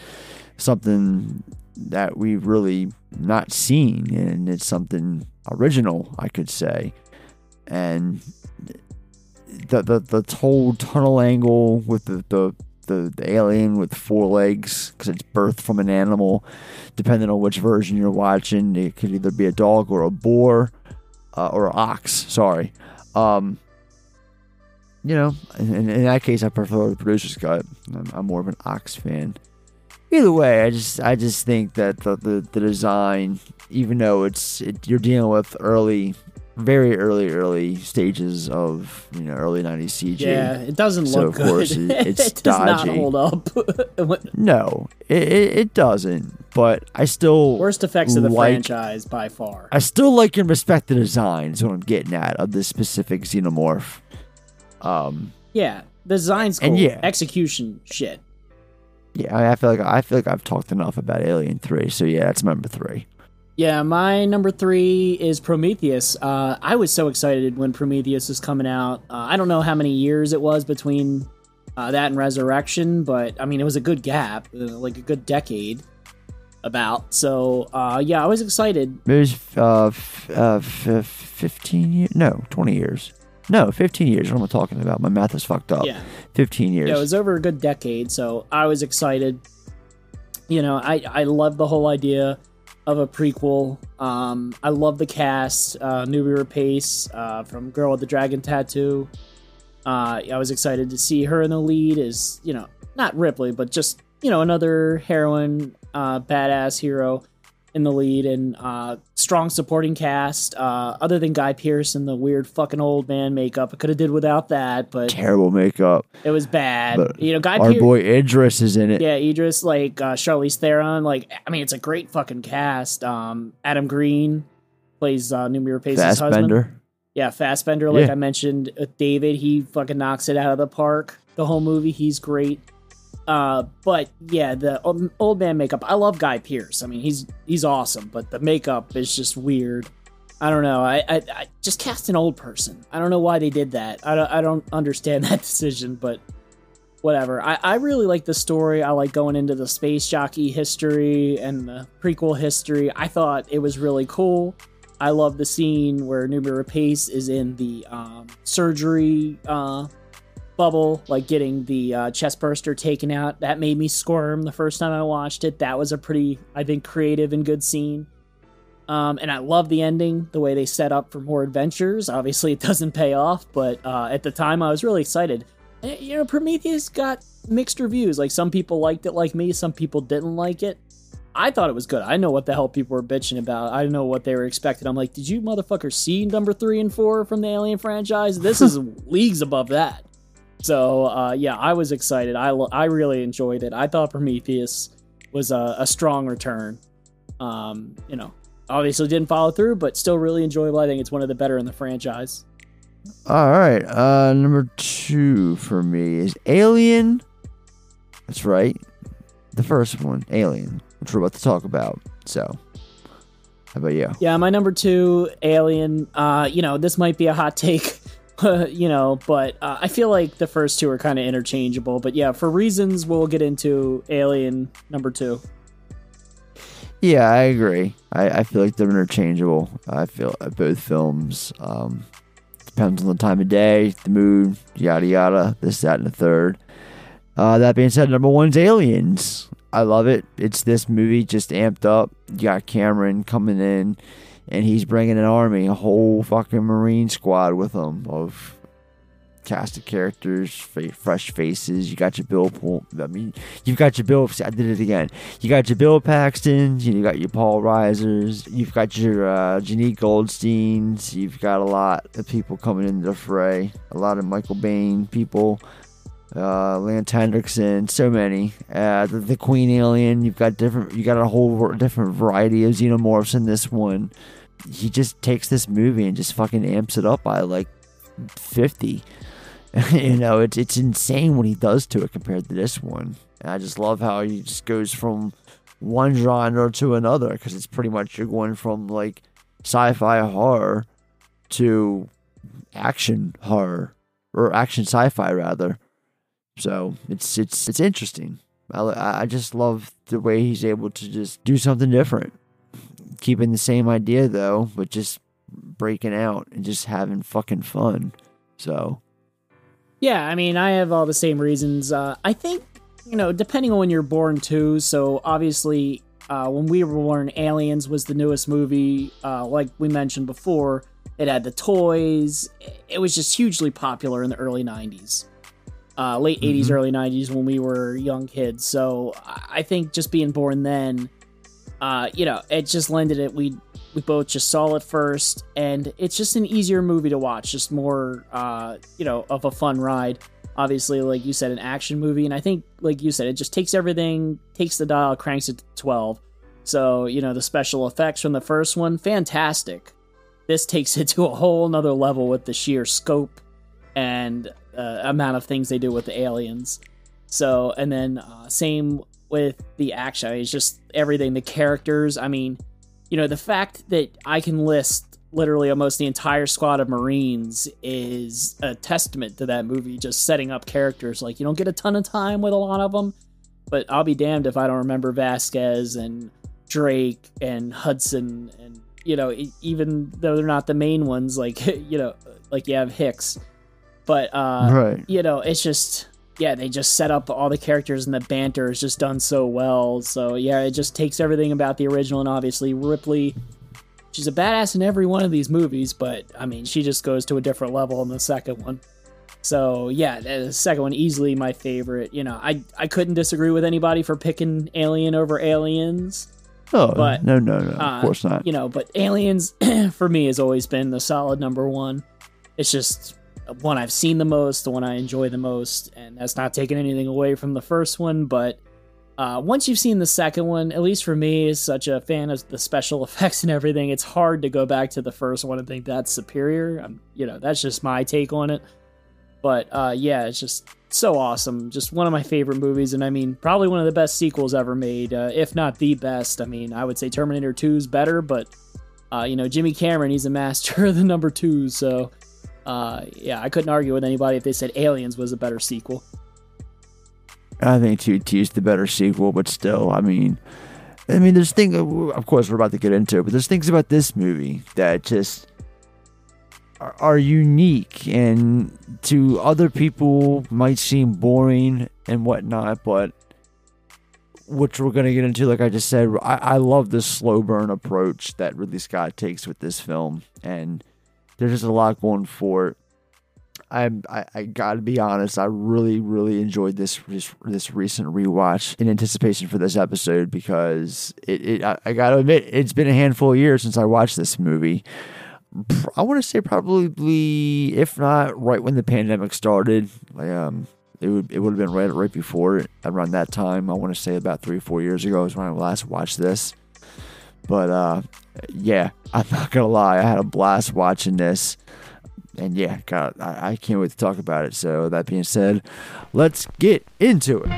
Something that we've really not seen and it's something original, I could say. And the the, the whole tunnel angle with the, the the, alien with four legs because it's birthed from an animal. Depending on which version you're watching, it could either be a dog or a boar uh, or ox. Sorry. Um, you know, in, in in that case, I prefer the producer's cut. I'm, I'm more of an ox fan. Either way, I just I just think that the the, the design, even though it's it, you're dealing with early, very early early stages of you know early '90s CG. Yeah, it doesn't So, look of good. course, it- it's it does not hold up. No, it, it, doesn't. But I still Worst effects of the franchise by far. I still like and respect the design. Is what I'm getting at of this specific xenomorph. Um, Yeah, the design's cool. And yeah. execution shit. Yeah, I, I feel like I feel like I've talked enough about Alien Three. So yeah, that's number three. Yeah, my number three is Prometheus. Uh, I was so excited when Prometheus was coming out. Uh, I don't know how many years it was between uh, that and Resurrection, but I mean, it was a good gap, uh, like a good decade about. So, uh, yeah, I was excited. It was uh, f- uh, f- 15 years? No, 20 years. No, 15 years. What am I talking about? My math is fucked up. Yeah. 15 years. Yeah, it was over a good decade, so I was excited. You know, I, I love the whole idea of a prequel. Um, I love the cast. Uh, Noomi Rapace uh, from Girl with the Dragon Tattoo. Uh, I was excited to see her in the lead as, you know, not Ripley, but just, you know, another heroine, uh, badass hero in the lead and uh, strong supporting cast. Uh, other than Guy Pearce and the weird fucking old man makeup, I could have did without that, but Terrible makeup. it was bad. But you know, Guy Our Pearce. boy Idris is in it. Yeah, Idris, like uh, Charlize Theron, like I mean, it's a great fucking cast. Um, Adam Green plays uh, Rapace's husband. Fassbender. Yeah, Fassbender, like Yeah. I mentioned, uh, David, he fucking knocks it out of the park. The whole movie, he's great. Uh, but yeah, the old, man makeup. I love Guy Pearce. I mean, he's he's awesome, but the makeup is just weird. I don't know. I, I, I just cast an old person. I don't know why they did that. I don't, I don't understand that decision, but whatever. I, I really like the story. I like going into the space jockey history and the prequel history. I thought it was really cool. I love the scene where Noomi Rapace is in the um, surgery uh, bubble, like getting the uh, chest burster taken out. That made me squirm the first time I watched it. That was a pretty, I think, creative and good scene. Um, and I love the ending, the way they set up for more adventures. Obviously, it doesn't pay off, but uh, at the time, I was really excited. And, you know, Prometheus got mixed reviews. Like, some people liked it like me, some people didn't like it. I thought it was good. I know what the hell people were bitching about. I know what they were expecting. I'm like, did you motherfuckers see number three and four from the Alien franchise? This is leagues above that. So uh, yeah, I was excited. I lo- I really enjoyed it. I thought Prometheus was a, a strong return. Um, you know, obviously didn't follow through, but still really enjoyable. I think it's one of the better in the franchise. All right. Uh, number two for me is Alien. That's right. The first one, Alien, which we're about to talk about. So, how about you? Yeah, my number two, Alien. Uh, you know, this might be a hot take, you know, but uh, I feel like the first two are kind of interchangeable. But yeah, for reasons we'll get into, Alien number two. Yeah, I agree. I, I feel like they're interchangeable. I feel uh, both films. Um, depends on the time of day, the mood, yada yada. This, that, and the third. Uh, that being said, number one's Aliens. I love it. It's this movie just amped up. You got Cameron coming in, and he's bringing an army, a whole fucking Marine squad with him of cast of characters, fresh faces. You got your Bill. Pol- I mean, you've got your Bill. I did it again. You got your Bill Paxtons. You got your Paul Reisers. You've got your uh, Jenette Goldsteins. You've got a lot of people coming into the fray. A lot of Michael Biehn people. Uh, Lance Henriksen, so many. Uh, the, the Queen Alien. You've got different. You got a whole different variety of xenomorphs in this one. He just takes this movie and just fucking amps it up by like fifty. you know, it's it's insane what he does to it compared to this one. And I just love how he just goes from one genre to another because it's pretty much you're going from like sci-fi horror to action horror or action sci-fi rather. So it's it's it's interesting. I I just love the way he's able to just do something different, keeping the same idea though, but just breaking out and just having fucking fun. So Yeah, I mean, I have all the same reasons. Uh, I think, you know, depending on when you're born too. So obviously, uh, when we were born, Aliens was the newest movie. Uh, like we mentioned before, it had the toys. It was just hugely popular in the early 90s. Uh, late 80s, Mhm. early 90s when we were young kids. So I think just being born then, uh, you know, it just landed it. We we both just saw it first, and it's just an easier movie to watch, just more, uh, you know, of a fun ride. Obviously, like you said, an action movie, and I think, like you said, it just takes everything, takes the dial, cranks it to twelve. So you know, the special effects from the first one, fantastic. This takes it to a whole nother level with the sheer scope and uh, amount of things they do with the aliens. So, and then uh, same with the action. It's just everything, the characters. I mean, you know, the fact that I can list literally almost the entire squad of Marines is a testament to that movie, just setting up characters. Like, you don't get a ton of time with a lot of them, but I'll be damned if I don't remember Vasquez and Drake and Hudson and, you know, even though they're not the main ones, like, you know, like you have Hicks. But, uh, Right. you know, it's just yeah, they just set up all the characters and the banter is just done so well. So yeah, it just takes everything about the original and obviously Ripley. She's a badass in every one of these movies, but I mean, she just goes to a different level in the second one. So yeah, the second one easily my favorite. You know, I I couldn't disagree with anybody for picking Alien over Aliens. Oh, But, no, no, no. Uh, of course not. You know, but Aliens for me has always been the solid number one. It's just one I've seen the most, the one I enjoy the most, and that's not taking anything away from the first one. But uh, once you've seen the second one, at least for me, as such a fan of the special effects and everything, it's hard to go back to the first one and think that's superior. Um, you know, that's just my take on it. But uh, yeah, it's just so awesome. Just one of my favorite movies, and I mean, probably one of the best sequels ever made, uh, if not the best. I mean, I would say Terminator 2 is better, but uh, you know, Jimmy Cameron, he's a master of the number two. So uh, yeah, I couldn't argue with anybody if they said Aliens was a better sequel. I think 2T is the better sequel, but still, I mean, I mean, there's things, of course, we're about to get into it, but there's things about this movie that just are, are unique and to other people might seem boring and whatnot, but which we're going to get into, like I just said, I, I love this slow burn approach that Ridley Scott takes with this film, and there's just a lot going for it. I'm, I, I gotta be honest. I really, really enjoyed this this, recent rewatch in anticipation for this episode because it, it I, I gotta admit it's been a handful of years since I watched this movie. I want to say probably, if not right when the pandemic started, um, it would it would have been right right before around that time. I want to say about three or four years ago is when I last watched this. But uh, yeah, I'm not gonna lie, I had a blast watching this and yeah, God, I, I can't wait to talk about it. So that being said, let's get into it.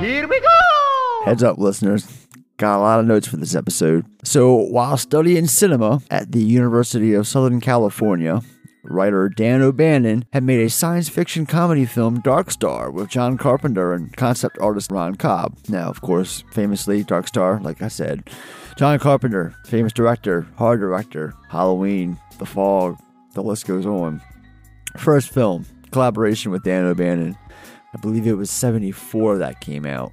Here we go! Heads up, listeners. Got a lot of notes for this episode. So, while studying cinema at the University of Southern California, writer Dan O'Bannon had made a science fiction comedy film, Dark Star, with John Carpenter and concept artist Ron Cobb. Now, of course, famously, Dark Star, like I said, John Carpenter, famous director, horror director, Halloween, The Fog, the list goes on. First film, collaboration with Dan O'Bannon. I believe it was 74 that came out.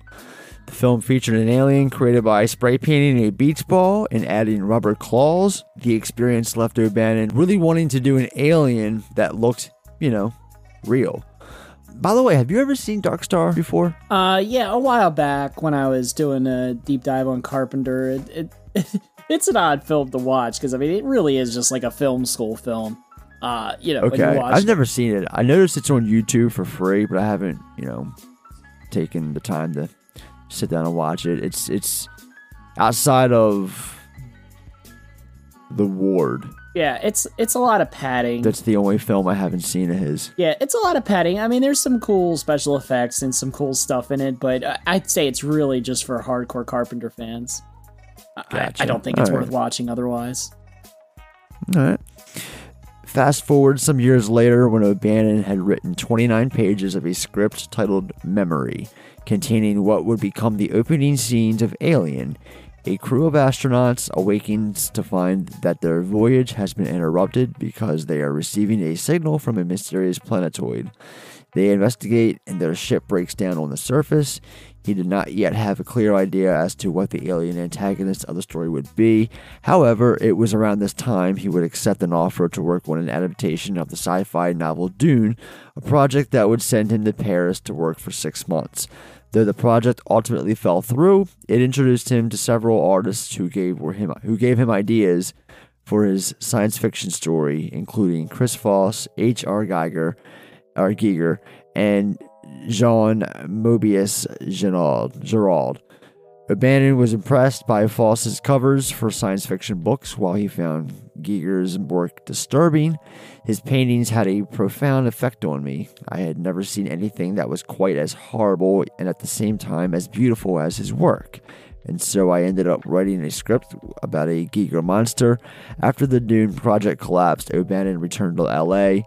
The film featured an alien created by spray painting a beach ball and adding rubber claws. The experience left O'Bannon really wanting to do an alien that looked, you know, real. By the way, have you ever seen Dark Star before? Uh, yeah, a while back when I was doing a deep dive on Carpenter, it, it it's an odd film to watch because I mean it really is just like a film school film. Uh, you know, Okay, you watch I've never seen it. I noticed it's on YouTube for free, but I haven't, you know, taken the time to sit down and watch it. It's it's outside of the ward. Yeah, it's it's a lot of padding. That's the only film I haven't seen of his. Yeah, it's a lot of padding. I mean, there's some cool special effects and some cool stuff in it, but I- I'd say it's really just for hardcore Carpenter fans. I- I, I don't think it's All worth watching otherwise. All right. Fast forward some years later when O'Bannon had written 29 pages of a script titled Memory, containing what would become the opening scenes of Alien. A crew of astronauts awakens to find that their voyage has been interrupted because they are receiving a signal from a mysterious planetoid. They investigate and their ship breaks down on the surface. He did not yet have a clear idea as to what the alien antagonist of the story would be. However, it was around this time he would accept an offer to work on an adaptation of the sci fi novel Dune, a project that would send him to Paris to work for six months. Though the project ultimately fell through, it introduced him to several artists who gave him who gave him ideas for his science fiction story, including Chris Foss, H.R. Giger, R. Giger, and Jean Moebius Giraud. Giraud. O'Bannon was impressed by Foss's covers for science fiction books while he found Giger's work disturbing. His paintings had a profound effect on me. I had never seen anything that was quite as horrible and at the same time as beautiful as his work. And so I ended up writing a script about a Giger monster. After the Dune project collapsed, O'Bannon returned to LA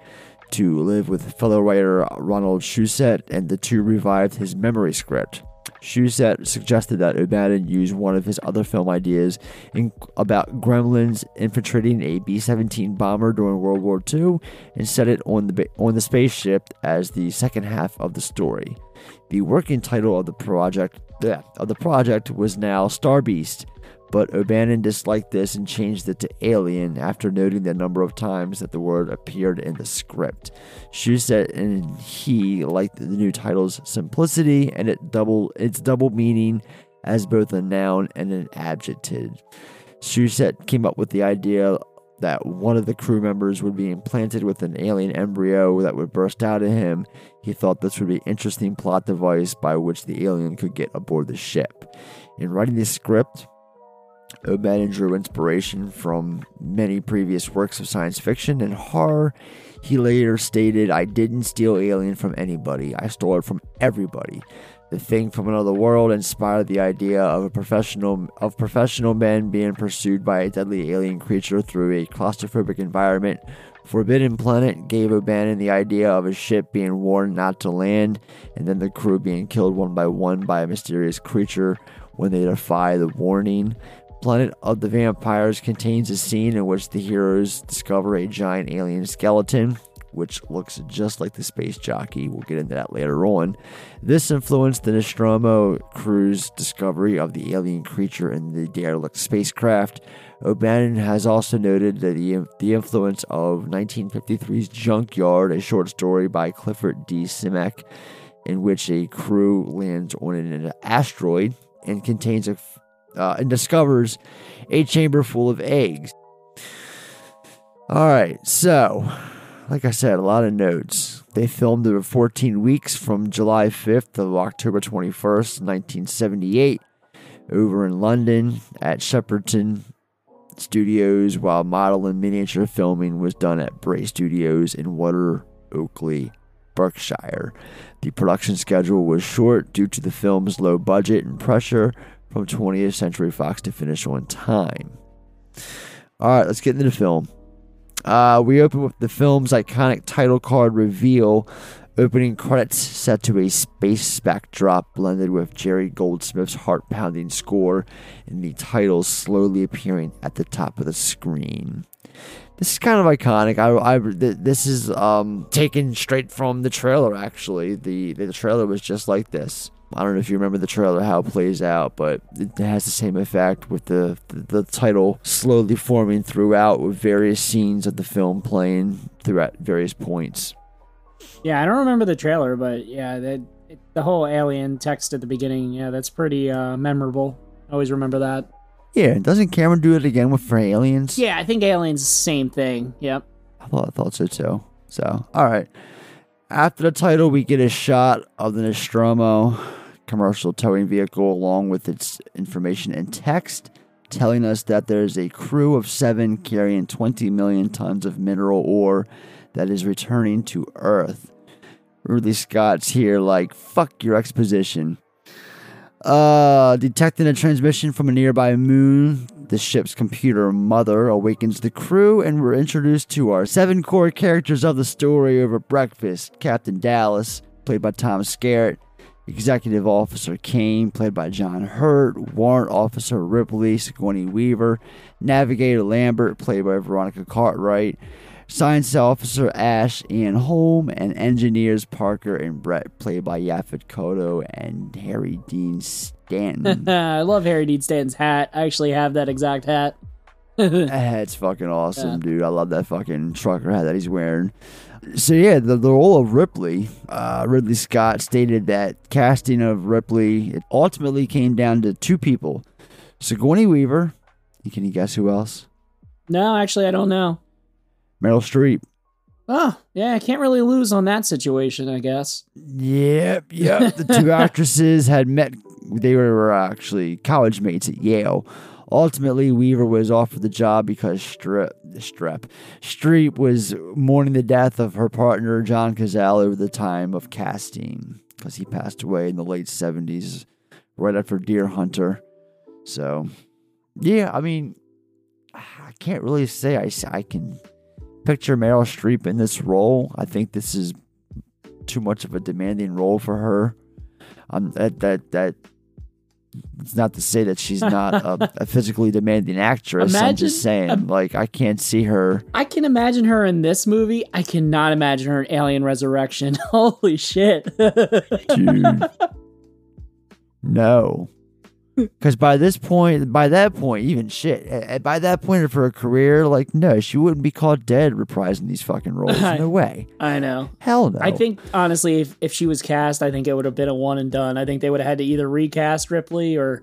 to live with fellow writer Ronald Shusett, and the two revived his memory script. Shusett suggested that O'Bannon use one of his other film ideas in, about gremlins infiltrating a B 17 bomber during World War II and set it on the, on the spaceship as the second half of the story. The working title of the project of the project was now Star Beast, but O'Bannon disliked this and changed it to Alien after noting the number of times that the word appeared in the script. Shusett and he liked the new title's simplicity and it double its double meaning as both a noun and an adjective. Shusett came up with the idea that one of the crew members would be implanted with an alien embryo that would burst out of him. He thought this would be an interesting plot device by which the alien could get aboard the ship. In writing the script, O'Bannon drew inspiration from many previous works of science fiction and horror. He later stated, I didn't steal Alien from anybody, I stole it from everybody. The thing from another world inspired the idea of a professional of professional men being pursued by a deadly alien creature through a claustrophobic environment. Forbidden Planet gave O'Bannon the idea of a ship being warned not to land, and then the crew being killed one by one by a mysterious creature when they defy the warning. Planet of the Vampires contains a scene in which the heroes discover a giant alien skeleton, which looks just like the space jockey. We'll get into that later on. This influenced the Nostromo crew's discovery of the alien creature in the derelict spacecraft. O'Bannon has also noted that the, the influence of 1953's Junkyard, a short story by Clifford D. Simak, in which a crew lands on an asteroid and contains a uh, and discovers a chamber full of eggs. All right, so like I said, a lot of notes. They filmed over 14 weeks from July 5th to October 21st, 1978, over in London at Shepperton Studios, while model and miniature filming was done at Bray Studios in Water Oakley, Berkshire. The production schedule was short due to the film's low budget and pressure from 20th Century Fox to finish on time. All right, let's get into the film. Uh, we open with the film's iconic title card reveal. Opening credits set to a space backdrop blended with Jerry Goldsmith's heart pounding score, and the title slowly appearing at the top of the screen. This is kind of iconic. I, I this is um, taken straight from the trailer. Actually, the the trailer was just like this. I don't know if you remember the trailer, how it plays out, but it has the same effect with the, the, the title slowly forming throughout with various scenes of the film playing throughout various points. Yeah, I don't remember the trailer, but yeah, that the whole alien text at the beginning, yeah, that's pretty uh, memorable. I always remember that. Yeah, doesn't Cameron do it again with for aliens? Yeah, I think aliens the same thing. Yep. I thought I thought so too. So, all right. After the title, we get a shot of the Nostromo commercial towing vehicle along with its information and text telling us that there's a crew of seven carrying 20 million tons of mineral ore that is returning to Earth. Ridley Scott's here like, fuck your exposition. Uh, detecting a transmission from a nearby moon, the ship's computer mother awakens the crew, and we're introduced to our seven core characters of the story over breakfast. Captain Dallas, played by Tom Skerritt, Executive Officer Kane, played by John Hurt, Warrant Officer Ripley, Sigourney Weaver, Navigator Lambert, played by Veronica Cartwright, Science Officer Ash Ian Holm, and Engineers Parker and Brett, played by Yaphet Kotto and Harry Dean Stanton. I love Harry Dean Stanton's hat. I actually have that exact hat. that hat's fucking awesome, yeah. dude. I love that fucking trucker hat that he's wearing so yeah, the, the role of Ripley, uh, Ridley Scott stated that casting of Ripley it ultimately came down to two people: Sigourney Weaver. Can you guess who else? No, actually, I don't know. Meryl Streep. Oh, yeah, I can't really lose on that situation, I guess. Yep, yep. the two actresses had met. They were actually college mates at Yale. Ultimately, Weaver was offered the job because Strep, Streep was mourning the death of her partner John Cazale over the time of casting because he passed away in the late seventies, right after Deer Hunter. So, yeah, I mean, I can't really say I I can picture Meryl Streep in this role. I think this is too much of a demanding role for her. Um, that that that it's not to say that she's not a, a physically demanding actress. I'm just saying, um, like, I can't see her. I can imagine her in this movie. I cannot imagine her in Alien Resurrection. Holy shit. Dude. No. Because by this point, by that point, even shit, by that point of her career, like, no, she wouldn't be called dead reprising these fucking roles. No way. I know. Hell no. I think, honestly, if, if she was cast, I think it would have been a one and done. I think they would have had to either recast Ripley or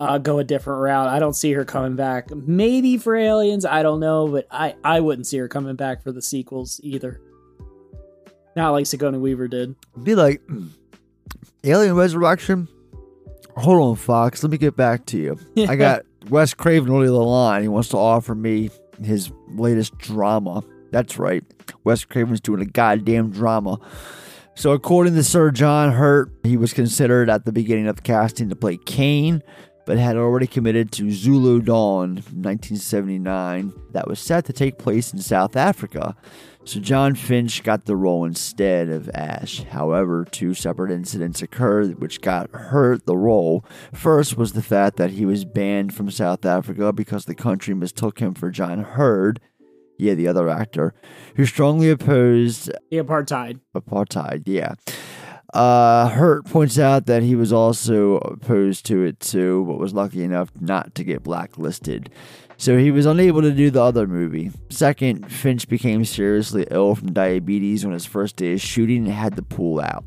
uh, go a different route. I don't see her coming back. Maybe for Aliens, I don't know, but I, I wouldn't see her coming back for the sequels either. Not like Sigourney Weaver did. Be like, Alien Resurrection Hold on, Fox. Let me get back to you. I got Wes Craven on the line. He wants to offer me his latest drama. That's right. Wes Craven's doing a goddamn drama. So, according to Sir John Hurt, he was considered at the beginning of casting to play Kane, but had already committed to Zulu Dawn 1979 that was set to take place in South Africa. So Jon Finch got the role instead of Ash. However, two separate incidents occurred which got Hurt the role. First was the fact that he was banned from South Africa because the country mistook him for John Heard, yeah, the other actor, who strongly opposed the apartheid. Apartheid, yeah. Uh, Hurt points out that he was also opposed to it too, but was lucky enough not to get blacklisted so he was unable to do the other movie. Second, Finch became seriously ill from diabetes on his first day of shooting and had to pull out.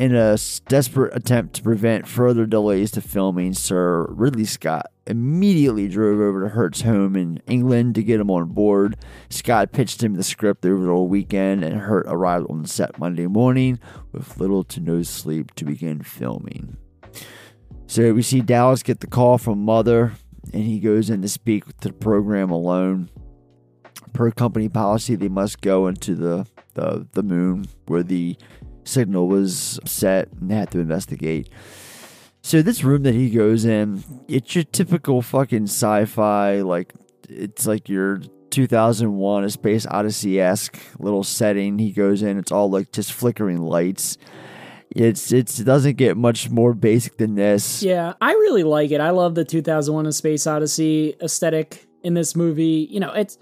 In a desperate attempt to prevent further delays to filming, Sir Ridley Scott immediately drove over to Hurt's home in England to get him on board. Scott pitched him the script over the weekend, and Hurt arrived on set Monday morning with little to no sleep to begin filming. So we see Dallas get the call from Mother and he goes in to speak to the program alone. Per company policy, they must go into the, the, the moon where the signal was set and they had to investigate. So this room that he goes in, it's your typical fucking sci-fi, like it's like your 2001 A Space Odyssey esque little setting. He goes in, it's all like just flickering lights. It's it's it doesn't get much more basic than this. Yeah, I really like it. I love the 2001: A Space Odyssey aesthetic in this movie. You know, it's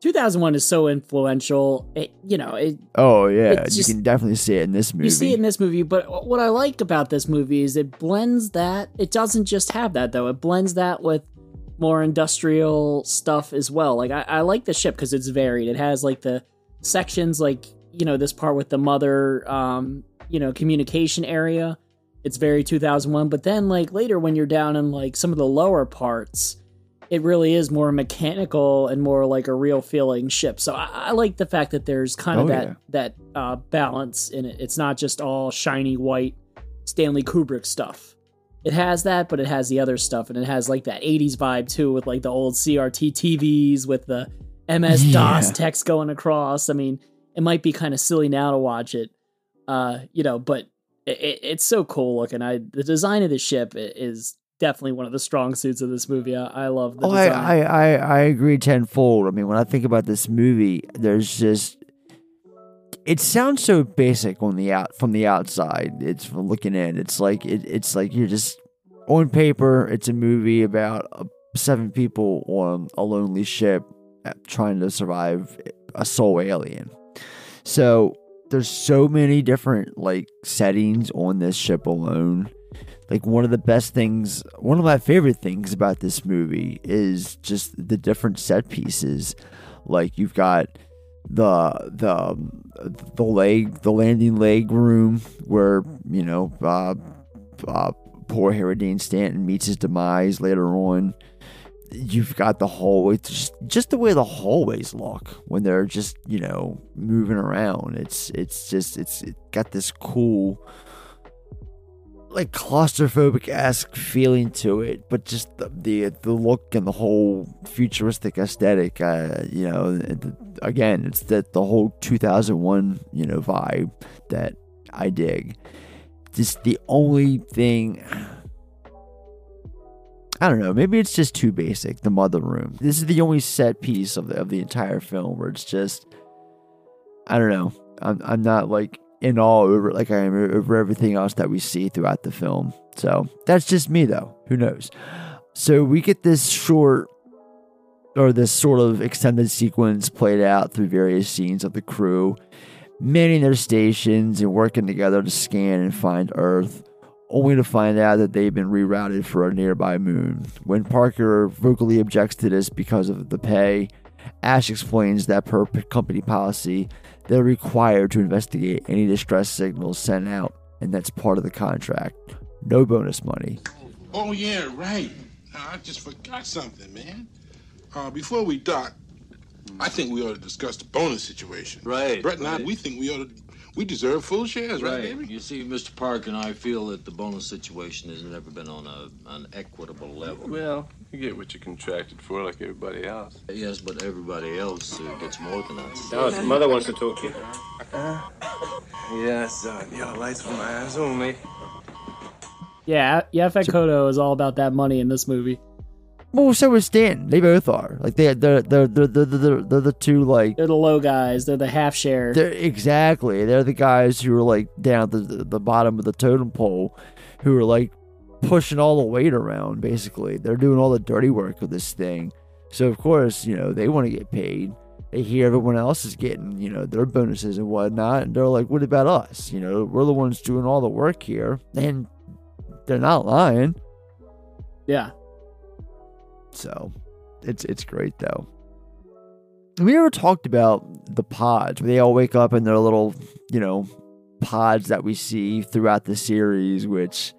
2001 is so influential. It, you know, it. Oh yeah, just, you can definitely see it in this movie. You see it in this movie, but what I like about this movie is it blends that. It doesn't just have that though. It blends that with more industrial stuff as well. Like I, I like the ship because it's varied. It has like the sections, like you know, this part with the mother um, you know, communication area. It's very 2001. But then, like, later when you're down in, like, some of the lower parts, it really is more mechanical and more like a real feeling ship. So I, I like the fact that there's kind of oh, that, yeah. that uh, balance in it. It's not just all shiny white Stanley Kubrick stuff. It has that, but it has the other stuff, and it has like that 80s vibe too, with like the old CRT TVs with the MS DOS yeah. text going across. I mean, it might be kind of silly now to watch it, uh, you know, but it, it's so cool looking. I the design of the ship is definitely one of the strong suits of this movie. I, I love the oh, design. I, I, I agree tenfold. I mean, when I think about this movie, there's just it sounds so basic on the out from the outside. It's from looking in. It's like it, it's like you're just on paper. It's a movie about uh, seven people on a lonely ship uh, trying to survive a soul alien. So there's so many different like settings on this ship alone. Like one of the best things, one of my favorite things about this movie is just the different set pieces. Like you've got the the the leg the landing leg room where you know uh, uh, poor Harry Stanton meets his demise later on. you've got the hallway, just just the way the hallways look when they're just you know moving around. It's it's just it's it got this cool like claustrophobic esque feeling to it, but just the, the the look and the whole futuristic aesthetic. Uh, you know, the, again, it's that the whole 2001 you know vibe that I dig. Just the only thing. I don't know. Maybe it's just too basic. The mother room. This is the only set piece of the of the entire film where it's just. I don't know. I'm I'm not like in awe over like I am over everything else that we see throughout the film. So that's just me though. Who knows? So we get this short or this sort of extended sequence played out through various scenes of the crew manning their stations and working together to scan and find Earth, only to find out that they've been rerouted for a nearby moon. When Parker vocally objects to this because of the pay, Ash explains that per company policy, they're required to investigate any distress signals sent out, and that's part of the contract. No bonus money. Oh, yeah, right. I just forgot something, man. Uh, before we dock, I think we ought to discuss the bonus situation. Right. Brett and I, we think we ought to, we deserve full shares, right, Right. baby? You see, Mr. Park and I feel that the bonus situation has never been on a an equitable level. Well, you get what you contracted for, like everybody else. Yes, but everybody else uh, gets more than us. Alice, mother wants to talk to you. yes, son. Yellow lights for my eyes only. Yeah, Yaphet Kotto is all about that money in this movie. Well, so is Stan. They both are. Like they, they're, they're, they're, they're, they're, they're the two like They're the low guys. They're the half share. They're exactly. They're the guys who are like down at the the bottom of the totem pole, who are like pushing all the weight around. Basically, they're doing all the dirty work of this thing. So of course, you know they want to get paid. They hear everyone else is getting, you know, their bonuses and whatnot, and they're like, "What about us? You know, we're the ones doing all the work here." And they're not lying. Yeah. So it's it's great though. We never talked about the pods. Where they all wake up in their little, you know, pods that we see throughout the series, which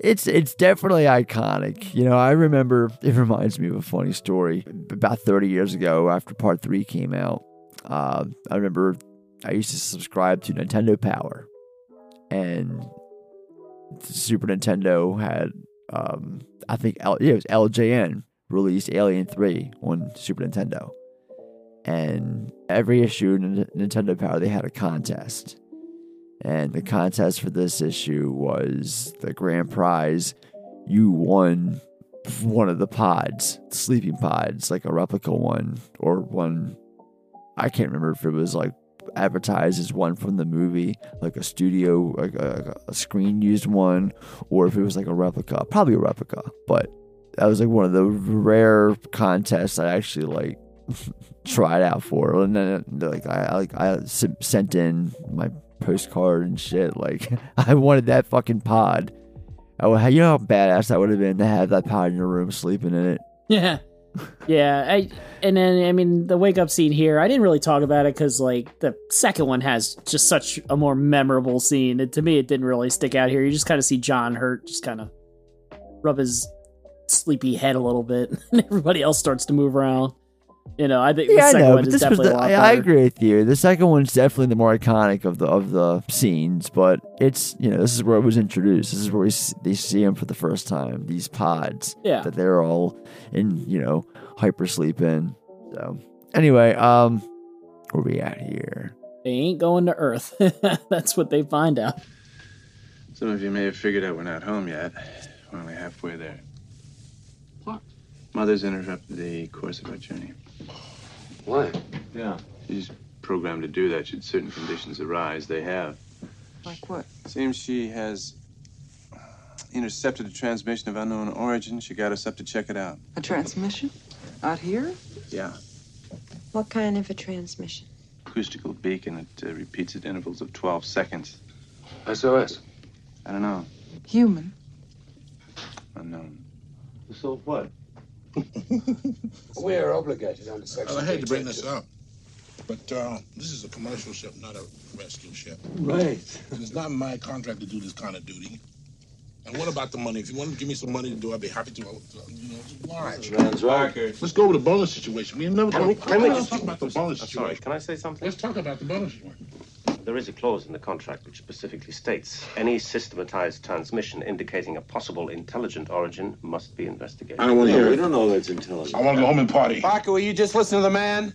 it's it's definitely iconic. You know, I remember it reminds me of a funny story. About 30 years ago, after part three came out, uh, I remember I used to subscribe to Nintendo Power, and Super Nintendo had um, I think L- yeah, it was LJN released Alien 3 on Super Nintendo. And every issue in Nintendo Power, they had a contest. And the contest for this issue was the grand prize. You won one of the pods, sleeping pods, like a replica one, or one. I can't remember if it was like advertised as one from the movie, like a studio, like a, a screen used one, or if it was like a replica. Probably a replica, but that was like one of the rare contests I actually like tried out for. And then like I like I sent in my postcard and shit. Like I wanted that fucking pod. I would, you know how badass that would have been to have that pod in your room, sleeping in it. Yeah. Yeah, I and then I mean the wake up scene here. I didn't really talk about it because like the second one has just such a more memorable scene. And to me, it didn't really stick out here. You just kind of see John Hurt just kind of rub his sleepy head a little bit, and everybody else starts to move around. You know, I think the Yeah, I know, one but is this was the, a lot I, I agree with you. The second one's definitely the more iconic of the of the scenes, but it's you know this is where it was introduced. This is where we see, they see them for the first time. These pods, Yeah. that they're all in you know hypersleep in. So anyway, um, where we at here? They ain't going to Earth. That's what they find out. Some of you may have figured out we're not home yet. We're only halfway there. What? Mother's interrupted the course of our journey. Why? Yeah. She's programmed to do that should certain conditions arise. They have. Like what? Seems she has intercepted a transmission of unknown origin. She got us up to check it out. A transmission? Out here? Yeah. What kind of a transmission? Acoustical beacon. It uh, repeats at intervals of 12 seconds. SOS. I don't know. Human? Unknown. So what? We're obligated under section. Well, I hate to bring this up, but uh, this is a commercial ship, not a rescue ship. Right. And it's not my contract to do this kind of duty. And what about the money? If you want to give me some money to do, I'd be happy to. uh, You know, just oblige. Man's right. Let's go over the bonus situation. We have never Can we- can we let's talk about the bonus situation. sorry, can I say something? Let's talk about the bonus situation. There is a clause in the contract which specifically states any systematized transmission indicating a possible intelligent origin must be investigated. I don't want to hear it. know that's intelligent. I want to go home and party. Parker, will you just listen to the man?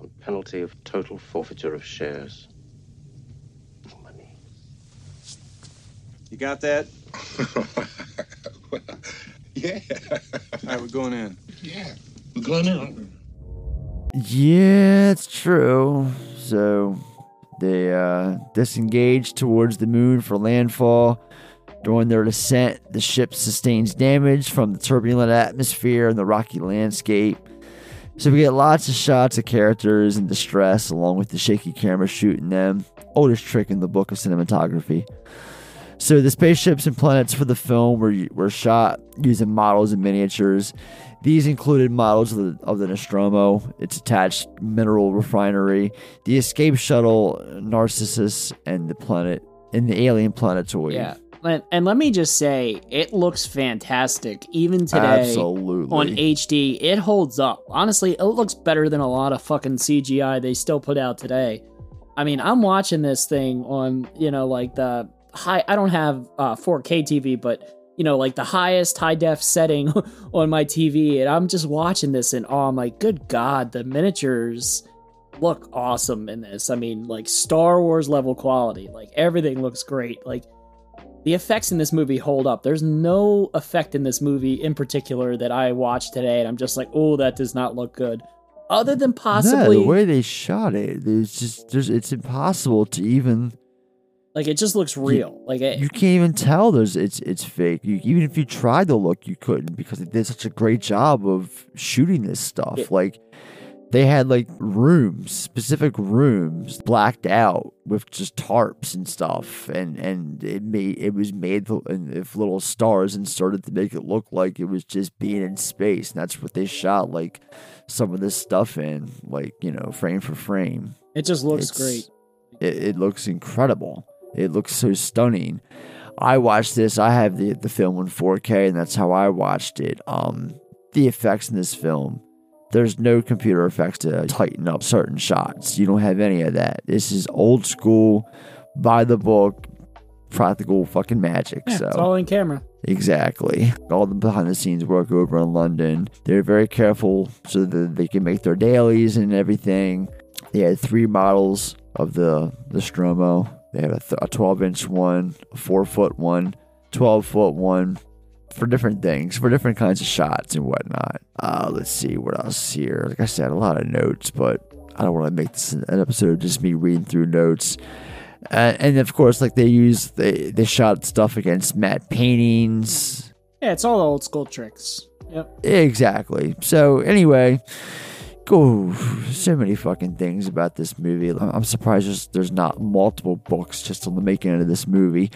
On penalty of total forfeiture of shares. Money. You got that? yeah. All right, we're going in. Yeah. We're going in. Yeah, it's true. So they uh, disengage towards the moon for landfall. During their descent, the ship sustains damage from the turbulent atmosphere and the rocky landscape. So we get lots of shots of characters in distress, along with the shaky camera shooting them. Oldest trick in the book of cinematography. So the spaceships and planets for the film were were shot using models and miniatures. These included models of the, of the Nostromo, its attached mineral refinery, the escape shuttle Narcissus, and the planet and the alien planetoid. Yeah. And, and let me just say, it looks fantastic. Even today Absolutely. on HD, it holds up. Honestly, it looks better than a lot of fucking CGI they still put out today. I mean, I'm watching this thing on, you know, like the high, I don't have uh, 4K TV, but, you know, like the highest high def setting on my TV. And I'm just watching this and, oh, I'm like, good God, the miniatures look awesome in this. I mean, like Star Wars level quality. Like everything looks great. Like the effects in this movie hold up. There's no effect in this movie in particular that I watched today, and I'm just like, oh, that does not look good. Other than possibly, No, the way they shot it, it's just there's it's impossible to even like it just looks real. like it, you can't even tell there's it's it's fake. You, even if you tried to look, you couldn't because they did such a great job of shooting this stuff. It- like they had like rooms, specific rooms blacked out with just tarps and stuff, and and it made it was made with little stars inserted to make it look like it was just being in space. And that's what they shot like some of this stuff in, like you know, frame for frame. it just looks It's- great. It, it looks incredible. It looks so stunning. I watched this. I have the the film in 4K, and that's how I watched it. Um, the effects in this film. There's no computer effects to tighten up certain shots. You don't have any of that. This is old school, by the book, practical fucking magic. Yeah, so it's all in camera. Exactly. All the behind the scenes work over in London. They're very careful so that they can make their dailies and everything. They had three models of the the Stromo. They had a, th- a 12 inch one, a 4 foot one, 12 foot one for different things, for different kinds of shots and whatnot. Uh, let's see what else here. Like I said, a lot of notes, but I don't want to make this an episode of just me reading through notes. Uh, and of course, like they use they they shot stuff against matte paintings. Yeah, it's all old school tricks. Yep. Exactly. So anyway, so many fucking things about this movie. I'm surprised there's, there's not multiple books just on the making of this movie.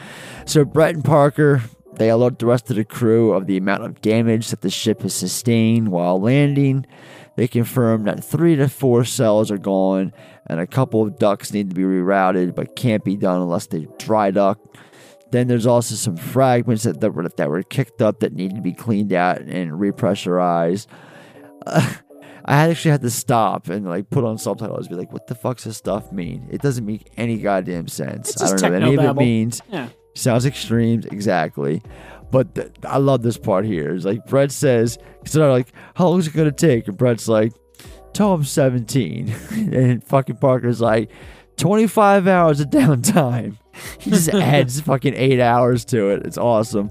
So Brett and Parker they alert the rest of the crew of the amount of damage that the ship has sustained while landing. They confirm that three to four cells are gone, and a couple of ducts need to be rerouted, but can't be done unless they dry dock. Then there's also some fragments that, that, were, that were kicked up that need to be cleaned out and repressurized. Uh, I actually had to stop and like put on subtitles, be like, "What the fuck's this stuff mean? It doesn't make any goddamn sense. I don't know what any of it means. Yeah. Sounds extreme, exactly. But th- I love this part here. It's like Brett says, so they're like, "How long is it gonna take?" And Brett's like, "Till I'm 17," and fucking Parker's like, "25 hours of downtime." He just adds fucking eight hours to it. It's awesome.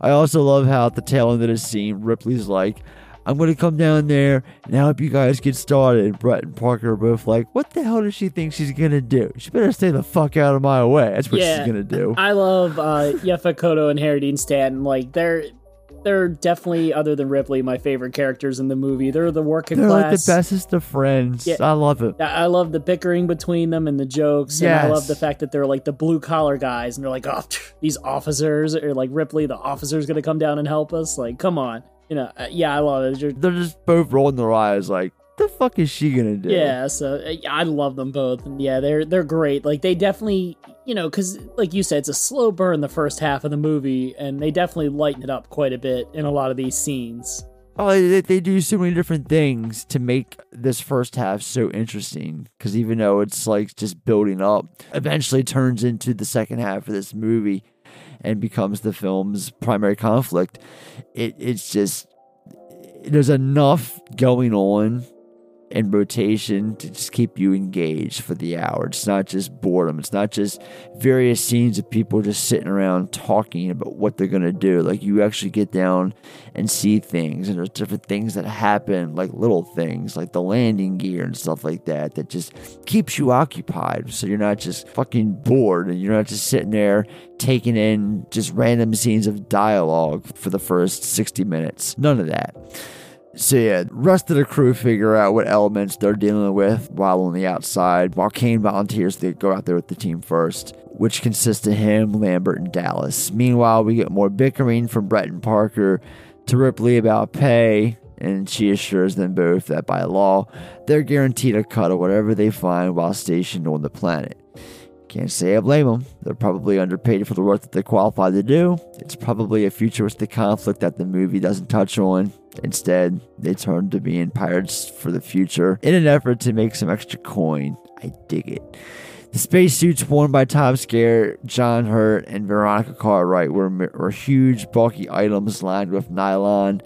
I also love how at the tail end of the scene, Ripley's like, I'm gonna come down there and help you guys get started. And Brett and Parker are both like, What the hell does she think she's gonna do? She better stay the fuck out of my way. That's what yeah, she's gonna do. I love uh, Yaphet Kotto and Harry Dean Stanton. Like they're they're definitely other than Ripley my favorite characters in the movie. They're the working They're like the bestest of friends. Yeah. I love it. I love the bickering between them and the jokes. And I love the fact that they're like the blue collar guys and they're like, oh, these officers, or like Ripley, the officer's gonna come down and help us. Like, come on. You know, uh, yeah, I love it. You're- They're just both rolling their eyes like, the fuck is she gonna do? Yeah, so uh, I love them both, and yeah, they're they're great. Like they definitely, you know, because like you said, it's a slow burn the first half of the movie, and they definitely lighten it up quite a bit in a lot of these scenes. Oh, they, they do so many different things to make this first half so interesting. Because even though it's like just building up, eventually turns into the second half of this movie and becomes the film's primary conflict. It it's just there's enough going on in rotation to just keep you engaged for the hour. It's not just boredom. It's not just various scenes of people just sitting around talking about what they're gonna do. Like you actually get down and see things, and there's different things that happen, like little things, like the landing gear and stuff like that, that just keeps you occupied. So you're not just fucking bored, and you're not just sitting there taking in just random scenes of dialogue for the first 60 minutes. None of that. So yeah, rest of the crew figure out what elements they're dealing with while on the outside, while Kane volunteers to go out there with the team first, which consists of him, Lambert, and Dallas. Meanwhile, we get more bickering from Brett and Parker to Ripley about pay, and she assures them both that by law, they're guaranteed a cut of whatever they find while stationed on the planet. Can't say I blame them. They're probably underpaid for the work that they're qualified to do. It's probably a futuristic conflict that the movie doesn't touch on. Instead, they turn to being pirates for the future in an effort to make some extra coin. I dig it. The spacesuits worn by Tom Skerritt, John Hurt, and Veronica Cartwright were, were huge, bulky items lined with nylon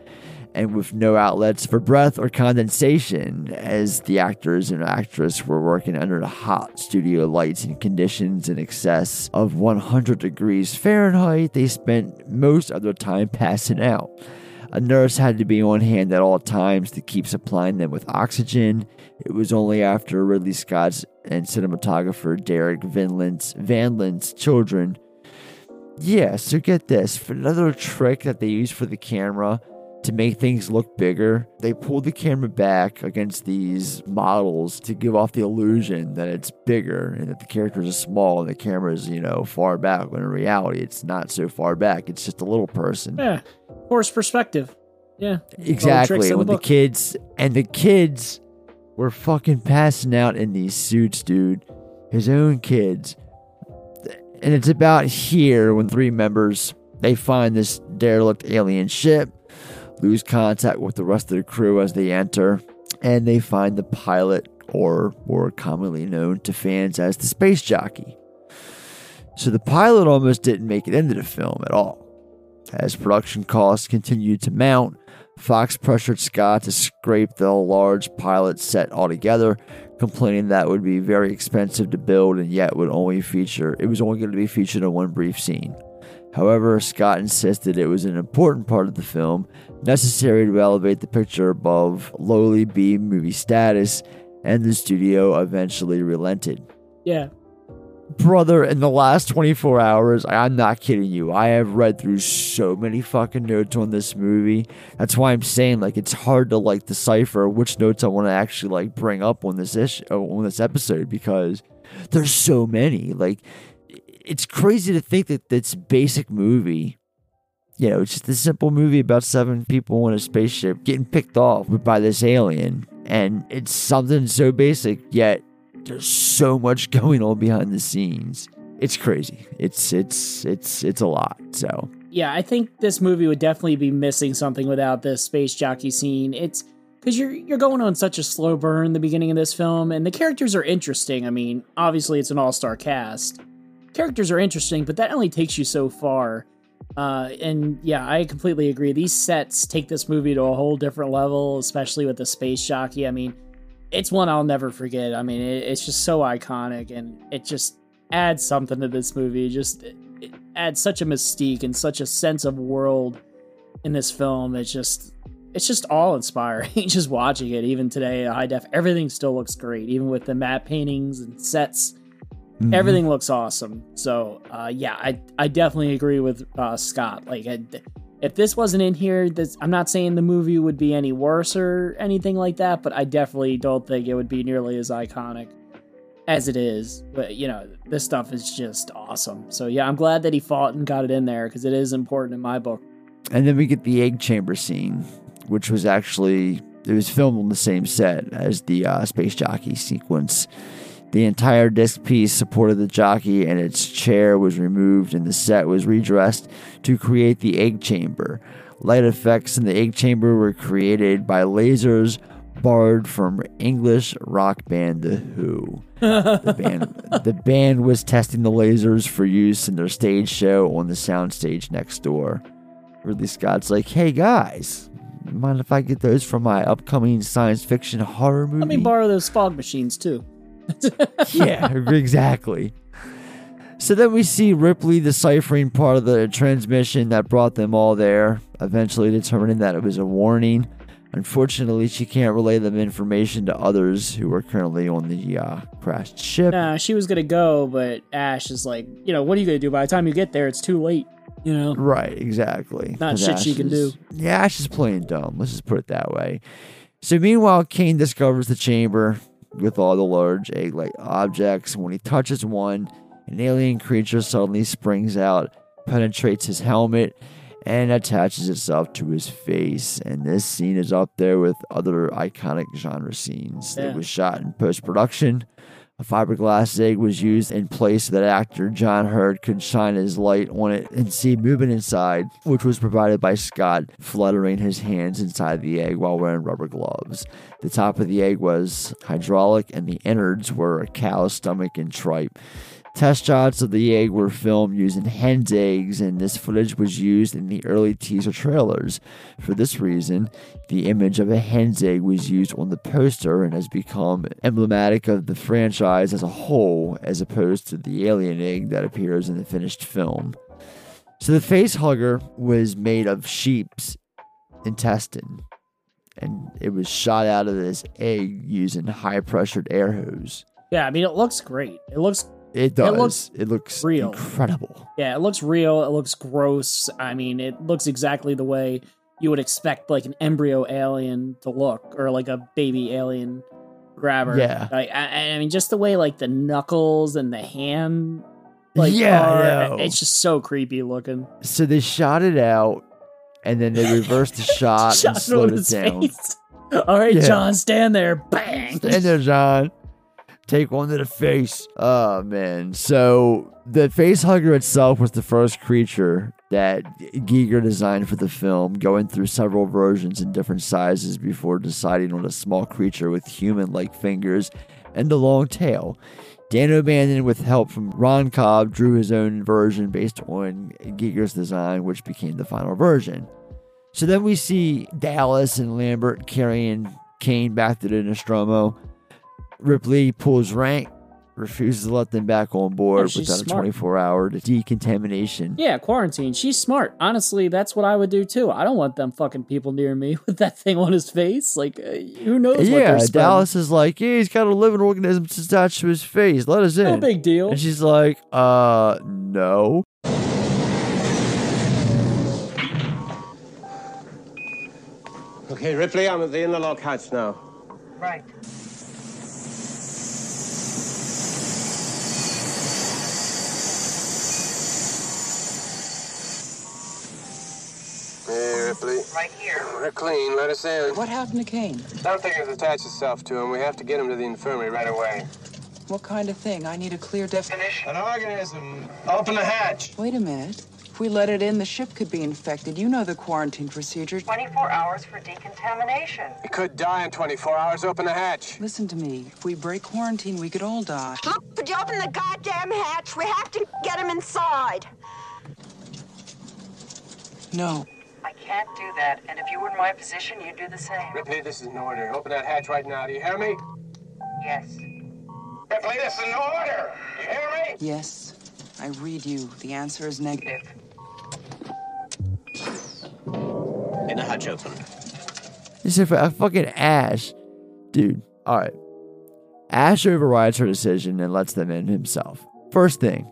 and with no outlets for breath or condensation, as the actors and actress were working under the hot studio lights and conditions in excess of 100 degrees Fahrenheit. They spent most of their time passing out. A nurse had to be on hand at all times to keep supplying them with oxygen. It was only after Ridley Scott's and cinematographer Derek Vinland's, Vanland's children. Yeah, so get this. For another trick that they use for the camera to make things look bigger, they pull the camera back against these models to give off the illusion that it's bigger and that the characters are small and the camera is, you know, far back when in reality it's not so far back. It's just a little person. Yeah, forced perspective. Yeah, Exactly. The When the book. kids and the kids were fucking passing out in these suits, dude. His own kids. And it's about here when three members they find this derelict alien ship, lose contact with the rest of the crew as they enter, and they find the pilot, or more commonly known to fans as the space jockey. So the pilot almost didn't make it into the film at all. As production costs continued to mount, Fox pressured Scott to scrape the large pilot set altogether, complaining that would be very expensive to build and yet would only feature it was only going to be featured in one brief scene. However, Scott insisted it was an important part of the film, necessary to elevate the picture above lowly B movie status, and the studio eventually relented Yeah, brother, in the last 24 hours, I'm not kidding you. I have read through so many fucking notes on this movie. That's why I'm saying like it's hard to like decipher which notes I want to actually like bring up on this issue uh, on this episode because there's so many. Like it's crazy to think that this basic movie you know, it's just a simple movie about seven people on a spaceship getting picked off by this alien. And it's something so basic, yet there's so much going on behind the scenes. It's crazy. It's it's it's it's a lot. So yeah. I think this movie would definitely be missing something without the space jockey scene. It's because you're you're going on such a slow burn in the beginning of this film, and the characters are interesting. I mean, obviously it's an all star cast. Characters are interesting, but that only takes you so far. Uh, and yeah, I completely agree. These sets take this movie to a whole different level, especially with the space jockey. I mean, it's one I'll never forget. I mean, it, it's just so iconic, and it just adds something to this movie. Just it adds such a mystique and such a sense of world in this film. It's just it's just all inspiring. just watching it, even today, high def, everything still looks great, even with the matte paintings and sets. Mhm. Everything looks awesome. So uh, yeah, I I definitely agree with uh, Scott. Like, I, if this wasn't in here, this, I'm not saying the movie would be any worse or anything like that, but I definitely don't think it would be nearly as iconic as it is. But you know, this stuff is just awesome. So yeah, I'm glad that he fought and got it in there because it is important in my book. and then we get the egg chamber scene, which was actually it was filmed on the same set as the uh, space jockey sequence. The entire disc piece supported the jockey, and its chair was removed, and the set was redressed to create the egg chamber. Light effects in the egg chamber were created by lasers borrowed from English rock band The Who. the, band, the band was testing the lasers for use in their stage show on the soundstage next door. Ridley Scott's like, hey guys, mind if I get those from my upcoming science fiction horror movie? Let me borrow those fog machines too. Yeah, exactly. So then we see Ripley deciphering part of the transmission that brought them all there, eventually determining that it was a warning. Unfortunately, she can't relay the information to others who are currently on the uh, crashed ship. Nah, she was gonna go, but Ash is like, you know, what are you gonna do? By the time you get there, it's too late. You know, Right, exactly. Not shit she can is- do. Yeah, Ash is playing dumb. Let's just put it that way. So meanwhile, Kane discovers the chamber with all the large egg-like objects. When he touches one, an alien creature suddenly springs out, penetrates his helmet, and attaches itself to his face. And this scene is up there with other iconic genre scenes. Yeah. It was shot in post-production. A fiberglass egg was used in place that actor John Hurt could shine his light on it and see movement inside, which was provided by Scott fluttering his hands inside the egg while wearing rubber gloves. The top of the egg was hydraulic, and the innards were a cow's stomach and tripe. Test shots of the egg were filmed using hen's eggs, and this footage was used in the early teaser trailers. For this reason, the image of a hen's egg was used on the poster and has become emblematic of the franchise as a whole, as opposed to the alien egg that appears in the finished film. So the face hugger was made of sheep's intestine, and it was shot out of this egg using high pressured air hose. yeah. I mean, it looks great. It looks It does. looks It looks, real. incredible. Yeah, it looks real. It looks gross. I mean, it looks exactly the way you would expect like an embryo alien to look, or like a baby alien grabber. Yeah. like I, I mean, just the way like the knuckles and the hand. Like, Yeah, are- it's just so creepy looking. So they shot it out, and then they reversed the shot Shot and slowed it down. face. All right, Yeah. John, stand there. Bang. Stand there, John. Take one to the face. Oh man. So the face hugger itself was the first creature that Giger designed for the film, going through several versions in different sizes before deciding on a small creature with human-like fingers and a long tail. Dan O'Bannon, with help from Ron Cobb, drew his own version based on Giger's design, which became the final version. So then we see Dallas and Lambert carrying Kane back to the Nostromo. Ripley pulls rank, refuses to let them back on board she's without a 24 hour decontamination. Yeah, quarantine. She's smart. Honestly, that's what I would do too. I don't want them fucking people near me with that thing on his face. Like, uh, who knows? what yeah, they're. Dallas is like, yeah, he's got a living organism attached to his face. Let us in. No big deal. And she's like, uh, no. Okay, Ripley, I'm at the interlock hatch now. Right. Hey, Ripley. Right here. We're clean. Let us in. What happened to Kane? Something has attached itself to him. We have to get him to the infirmary right away. What kind of thing? I need a clear definition. An organism. Open the hatch. Wait a minute. If we let it in, the ship could be infected. You know the quarantine procedure. 24 hours for decontamination. It could die in 24 hours. Open the hatch. Listen to me. If we break quarantine, we could all die. Look, could you open the goddamn hatch? We have to get him inside. No. I can't do that, and if you were in my position, you'd do the same. Ripley, this is an order. Open that hatch right now. Do you hear me? Yes. Ripley, this is an order. You hear me? Yes. I read you. The answer is negative. In the hatch open. This is a fucking Ash. Dude, alright. Ash overrides her decision and lets them in himself. First thing,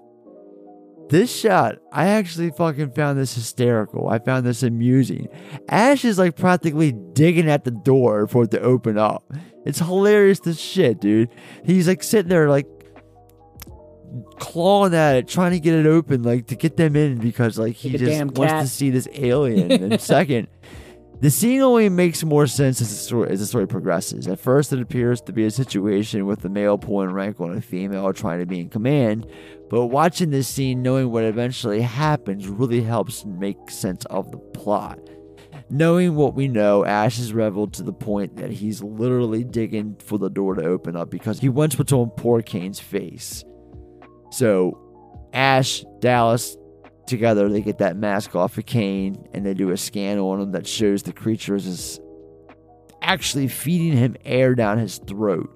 this shot, I actually fucking found this hysterical. I found this amusing. Ash is like practically digging at the door for it to open up. It's hilarious as shit, dude. He's like sitting there like clawing at it, trying to get it open, like to get them in because like he Like just wants cat. to see this alien. and second, The scene only makes more sense as the, story, as the story progresses. At first, it appears to be a situation with the male pulling rank on a female trying to be in command, but watching this scene, knowing what eventually happens, really helps make sense of the plot. Knowing what we know, Ash is reveled to the point that he's literally digging for the door to open up because he wants what's on poor Kane's face. So, Ash, Dallas, together, they get that mask off of Kane and they do a scan on him that shows the creature is actually feeding him air down his throat,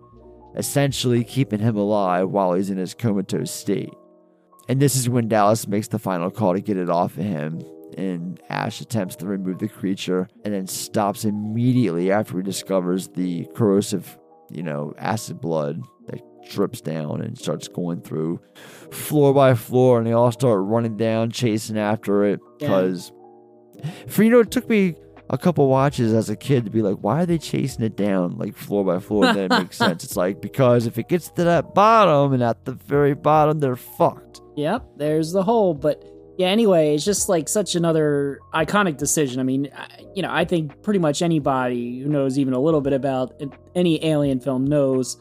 essentially keeping him alive while he's in his comatose state. And this is when Dallas makes the final call to get it off of him. And Ash attempts to remove the creature and then stops immediately after he discovers the corrosive, you know, acid blood that drips down and starts going through floor by floor. And they all start running down, chasing after it. Because, for you know, it took me a couple watches as a kid to be like, why are they chasing it down like floor by floor? And then it makes sense. It's like, because if it gets to that bottom and at the very bottom, they're fucked. Yep, there's the hole. But yeah, anyway, it's just like such another iconic decision. I mean, I- you know, I think pretty much anybody who knows even a little bit about any alien film knows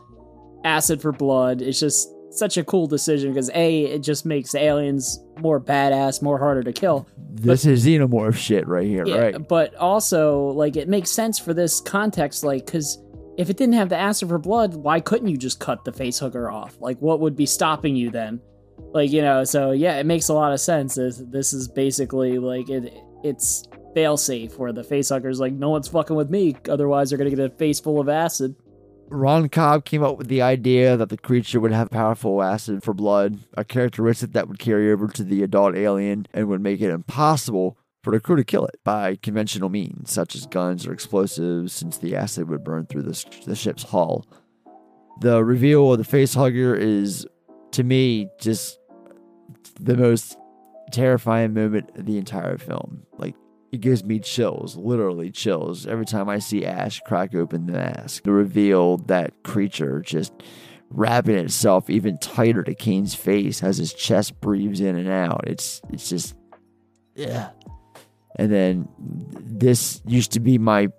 acid for blood. It's just such a cool decision because A, it just makes aliens more badass, more harder to kill. This is xenomorph shit right here, Yeah, right? but also like it makes sense for this context, like because if it didn't have the acid for blood, why couldn't you just cut the face hugger off? Like, what would be stopping you then? Like, you know, so yeah, it makes a lot of sense. This, this is basically like it. It's fail safe where the face hugger's like, no one's fucking with me, otherwise they're gonna get a face full of acid. Ron Cobb came up with the idea that the creature would have powerful acid for blood, a characteristic that would carry over to the adult alien and would make it impossible for the crew to kill it by conventional means, such as guns or explosives, since the acid would burn through the, the ship's hull. The reveal of the facehugger is, to me, just the most terrifying moment of the entire film. Like, it gives me chills, literally chills, every time I see Ash crack open the mask. The reveal that creature just wrapping itself even tighter to Kane's face as his chest breathes in and out. It's it's just yeah. And then this used to be my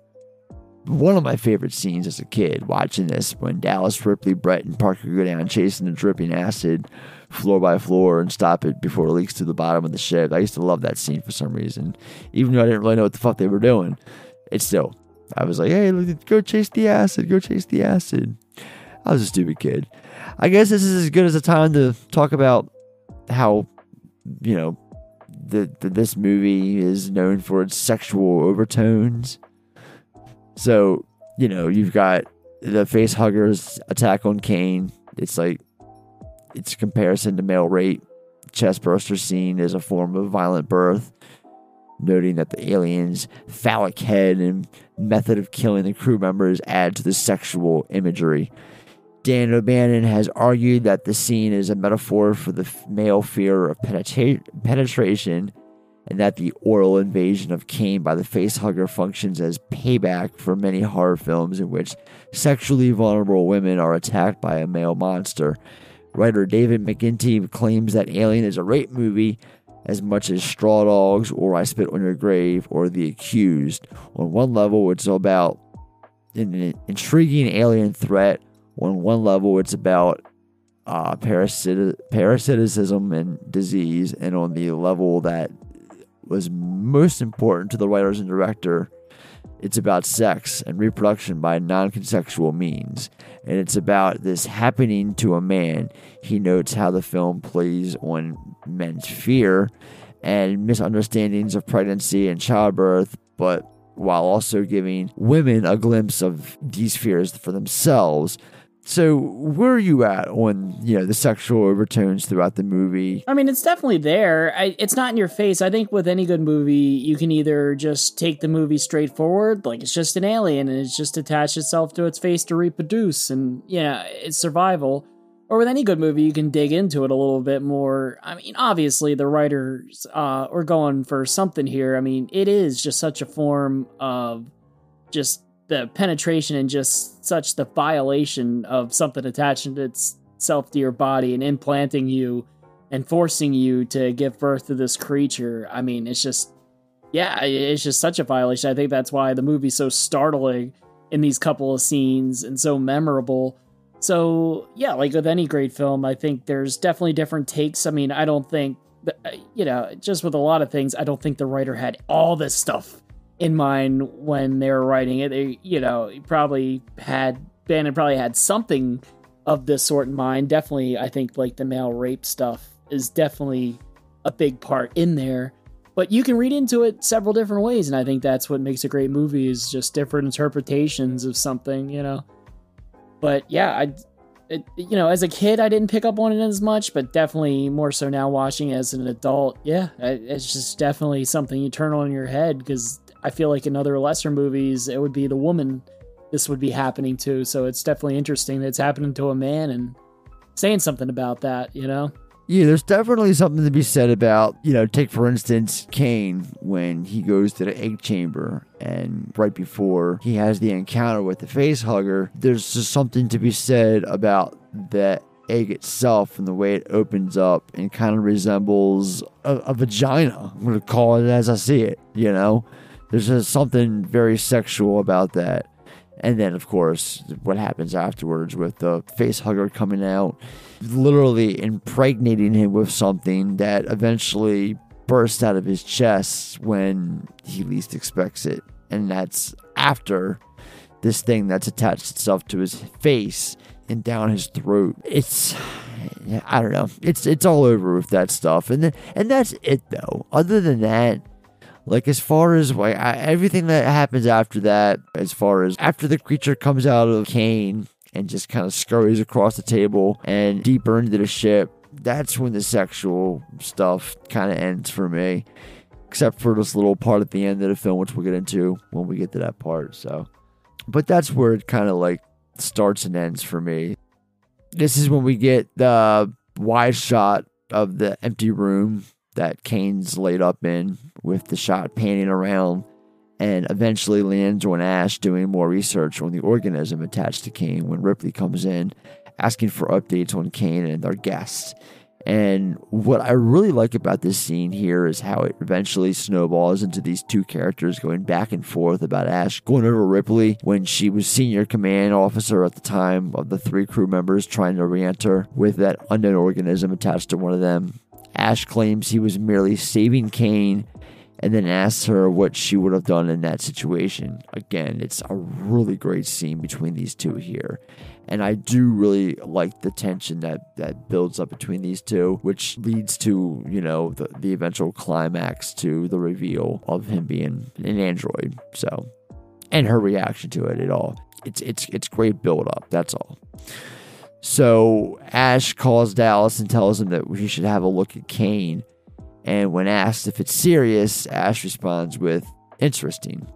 one of my favorite scenes as a kid watching this when Dallas, Ripley, Brett, and Parker go down chasing the dripping acid floor by floor and stop it before it leaks to the bottom of the ship. I used to love that scene for some reason. Even though I didn't really know what the fuck they were doing. It's still I was like, hey, go chase the acid, go chase the acid. I was a stupid kid. I guess this is as good as a time to talk about how, you know, the, the this movie is known for its sexual overtones. So, you know, you've got the face huggers attack on Kane. It's like it's comparison to male rape. Chest burster scene is a form of violent birth, noting that the alien's phallic head and method of killing the crew members add to the sexual imagery. Dan O'Bannon has argued that the scene is a metaphor for the male fear of penetra- penetration and that the oral invasion of Kane by the facehugger functions as payback for many horror films in which sexually vulnerable women are attacked by a male monster. Writer David McIntee claims that Alien is a rape movie as much as Straw Dogs or I Spit on Your Grave or The Accused. On one level, it's about an intriguing alien threat. On one level, it's about uh, parasit- parasitism and disease. And on the level that was most important to the writers and director, it's about sex and reproduction by non consensual means. And it's about this happening to a man. He notes how the film plays on men's fear and misunderstandings of pregnancy and childbirth, but while also giving women a glimpse of these fears for themselves. So, where are you at on you know the sexual overtones throughout the movie? I mean, it's definitely there. I, it's not in your face. I think with any good movie, you can either just take the movie straightforward, like it's just an alien and it's just attached itself to its face to reproduce, and yeah, it's survival. Or with any good movie, you can dig into it a little bit more. I mean, obviously, the writers uh, are going for something here. I mean, it is just such a form of just the penetration and just such the violation of something attaching itself to your body and implanting you and forcing you to give birth to this creature. I mean, it's just yeah, it's just such a violation. I think that's why the movie's so startling in these couple of scenes and so memorable. So, yeah, like with any great film, I think there's definitely different takes. I mean, I don't think, uh, you know, just with a lot of things, I don't think the writer had all this stuff in mind when they were writing it. They, you know, probably had, Bannon probably had something of this sort in mind. Definitely, I think like the male rape stuff is definitely a big part in there but you can read into it several different ways and i think that's what makes a great movie is just different interpretations of something you know but yeah i it, you know as a kid i didn't pick up on it as much but definitely more so now watching as an adult yeah it's just definitely something you turn on your head because i feel like in other lesser movies it would be the woman this would be happening to so it's definitely interesting that it's happening to a man and saying something about that you know Yeah, there's definitely something to be said about, you know, take for instance Kane when he goes to the egg chamber and right before he has the encounter with the face hugger, there's just something to be said about that egg itself and the way it opens up and kind of resembles a, a vagina. I'm going to call it as I see it, you know? There's just something very sexual about that. And then, of course, what happens afterwards with the face hugger coming out, literally impregnating him with something that eventually bursts out of his chest when he least expects it. And that's after this thing that's attached itself to his face and down his throat. It's I don't know. It's it's all over with that stuff. And and that's it though. Other than that, like as far as like everything that happens after that, as far as after the creature comes out of Kane and just kind of scurries across the table and deeper into the ship, that's when the sexual stuff kind of ends for me. Except for this little part at the end of the film, which we'll get into when we get to that part. So, but that's where it kind of like starts and ends for me. This is when we get the wide shot of the empty room that Kane's laid up in, with the shot panning around, and eventually lands on Ash doing more research on the organism attached to Kane when Ripley comes in, asking for updates on Kane and their guests. And what I really like about this scene here is how it eventually snowballs into these two characters going back and forth about Ash going over Ripley when she was senior command officer at the time of the three crew members trying to re enter with that unknown organism attached to one of them. Ash claims he was merely saving Kane and then asks her what she would have done in that situation. Again, it's a really great scene between these two here. And I do really like the tension that, that builds up between these two, which leads to, you know, the, the eventual climax to the reveal of him being an android. So, and her reaction to it at all. It's it's it's great build up, that's all. So Ash calls Dallas and tells him that he should have a look at Kane. And when asked if it's serious, Ash responds with, interesting.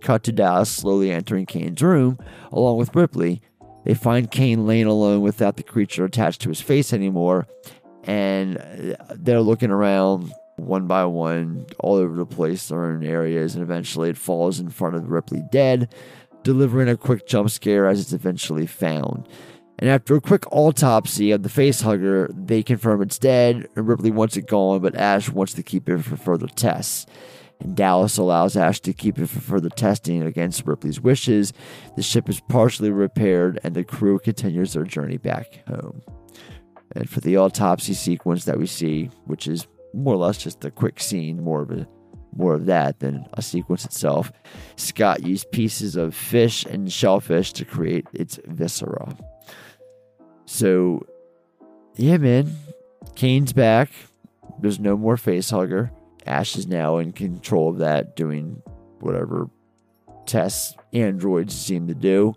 Cut to Dallas slowly entering Kane's room, along with Ripley. They find Kane laying alone without the creature attached to his face anymore, and they're looking around one by one, all over the place. They're in areas, and eventually it falls in front of Ripley dead, delivering a quick jump scare as it's eventually found. And after a quick autopsy of the face hugger, they confirm it's dead, and Ripley wants it gone, but Ash wants to keep it for further tests. And Dallas allows Ash to keep it for further testing against Ripley's wishes. The ship is partially repaired, and the crew continues their journey back home. And for the autopsy sequence that we see, which is more or less just a quick scene, more of a more of that than a sequence itself. Scott used pieces of fish and shellfish to create its viscera. So, yeah, man, Kane's back. There's no more face hugger. Ash is now in control of that, doing whatever tests androids seem to do.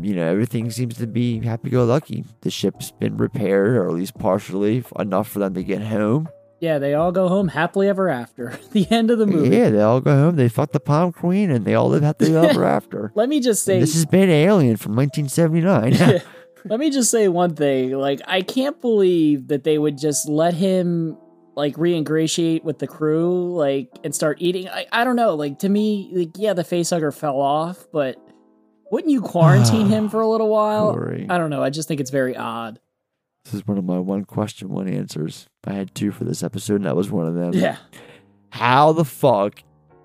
You know, everything seems to be happy go lucky. The ship's been repaired, or at least partially, enough for them to get home. Yeah, they all go home happily ever after. the end of the movie. Yeah, they all go home. They fuck the palm queen, and they all live happily ever after. Let me just say And this has been Alien from 1979. Let me just say one thing. Like, I can't believe that they would just let him like re-ingratiate with the crew, like, and start eating. I, I don't know. Like to me, like, yeah, the facehugger fell off, but wouldn't you quarantine him for a little while? Corey. I don't know. I just think it's very odd. this is one of my one question, one answers. I had two for this episode, and that was one of them. Yeah. How the fuck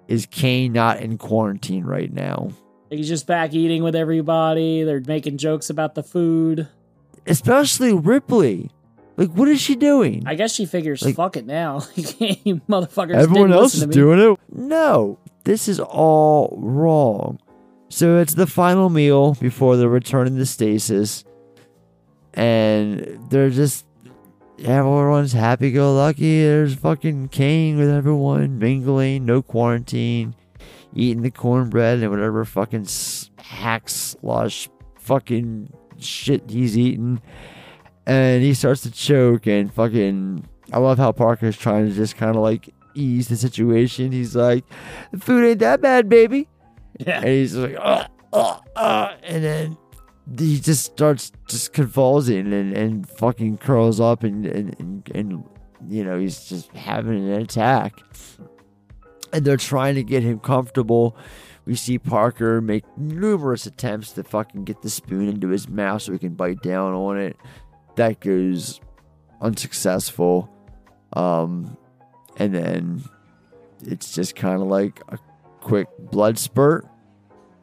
is Kane not in quarantine right now? He's just back eating with everybody. They're making jokes about the food. Especially Ripley. Like, what is she doing? I guess she figures, Like- fuck it now. you motherfuckers. Everyone else is doing it. No, this is all wrong. So it's the final meal before they're returning to stasis, and they're just everyone's happy go lucky. There's fucking Kane with everyone mingling, no quarantine, eating the cornbread and whatever fucking hack slush fucking shit he's eating, and he starts to choke and fucking. I love how Parker's trying to just kind of like ease the situation. He's like, "The food ain't that bad, baby." Yeah. And he's like, uh, uh, uh, and then he just starts just convulsing and, and fucking curls up and, and, and, and, you know, he's just having an attack. And they're trying to get him comfortable. We see Parker make numerous attempts to fucking get the spoon into his mouth so he can bite down on it. That goes unsuccessful. Um, and then it's just kind of like a quick blood spurt.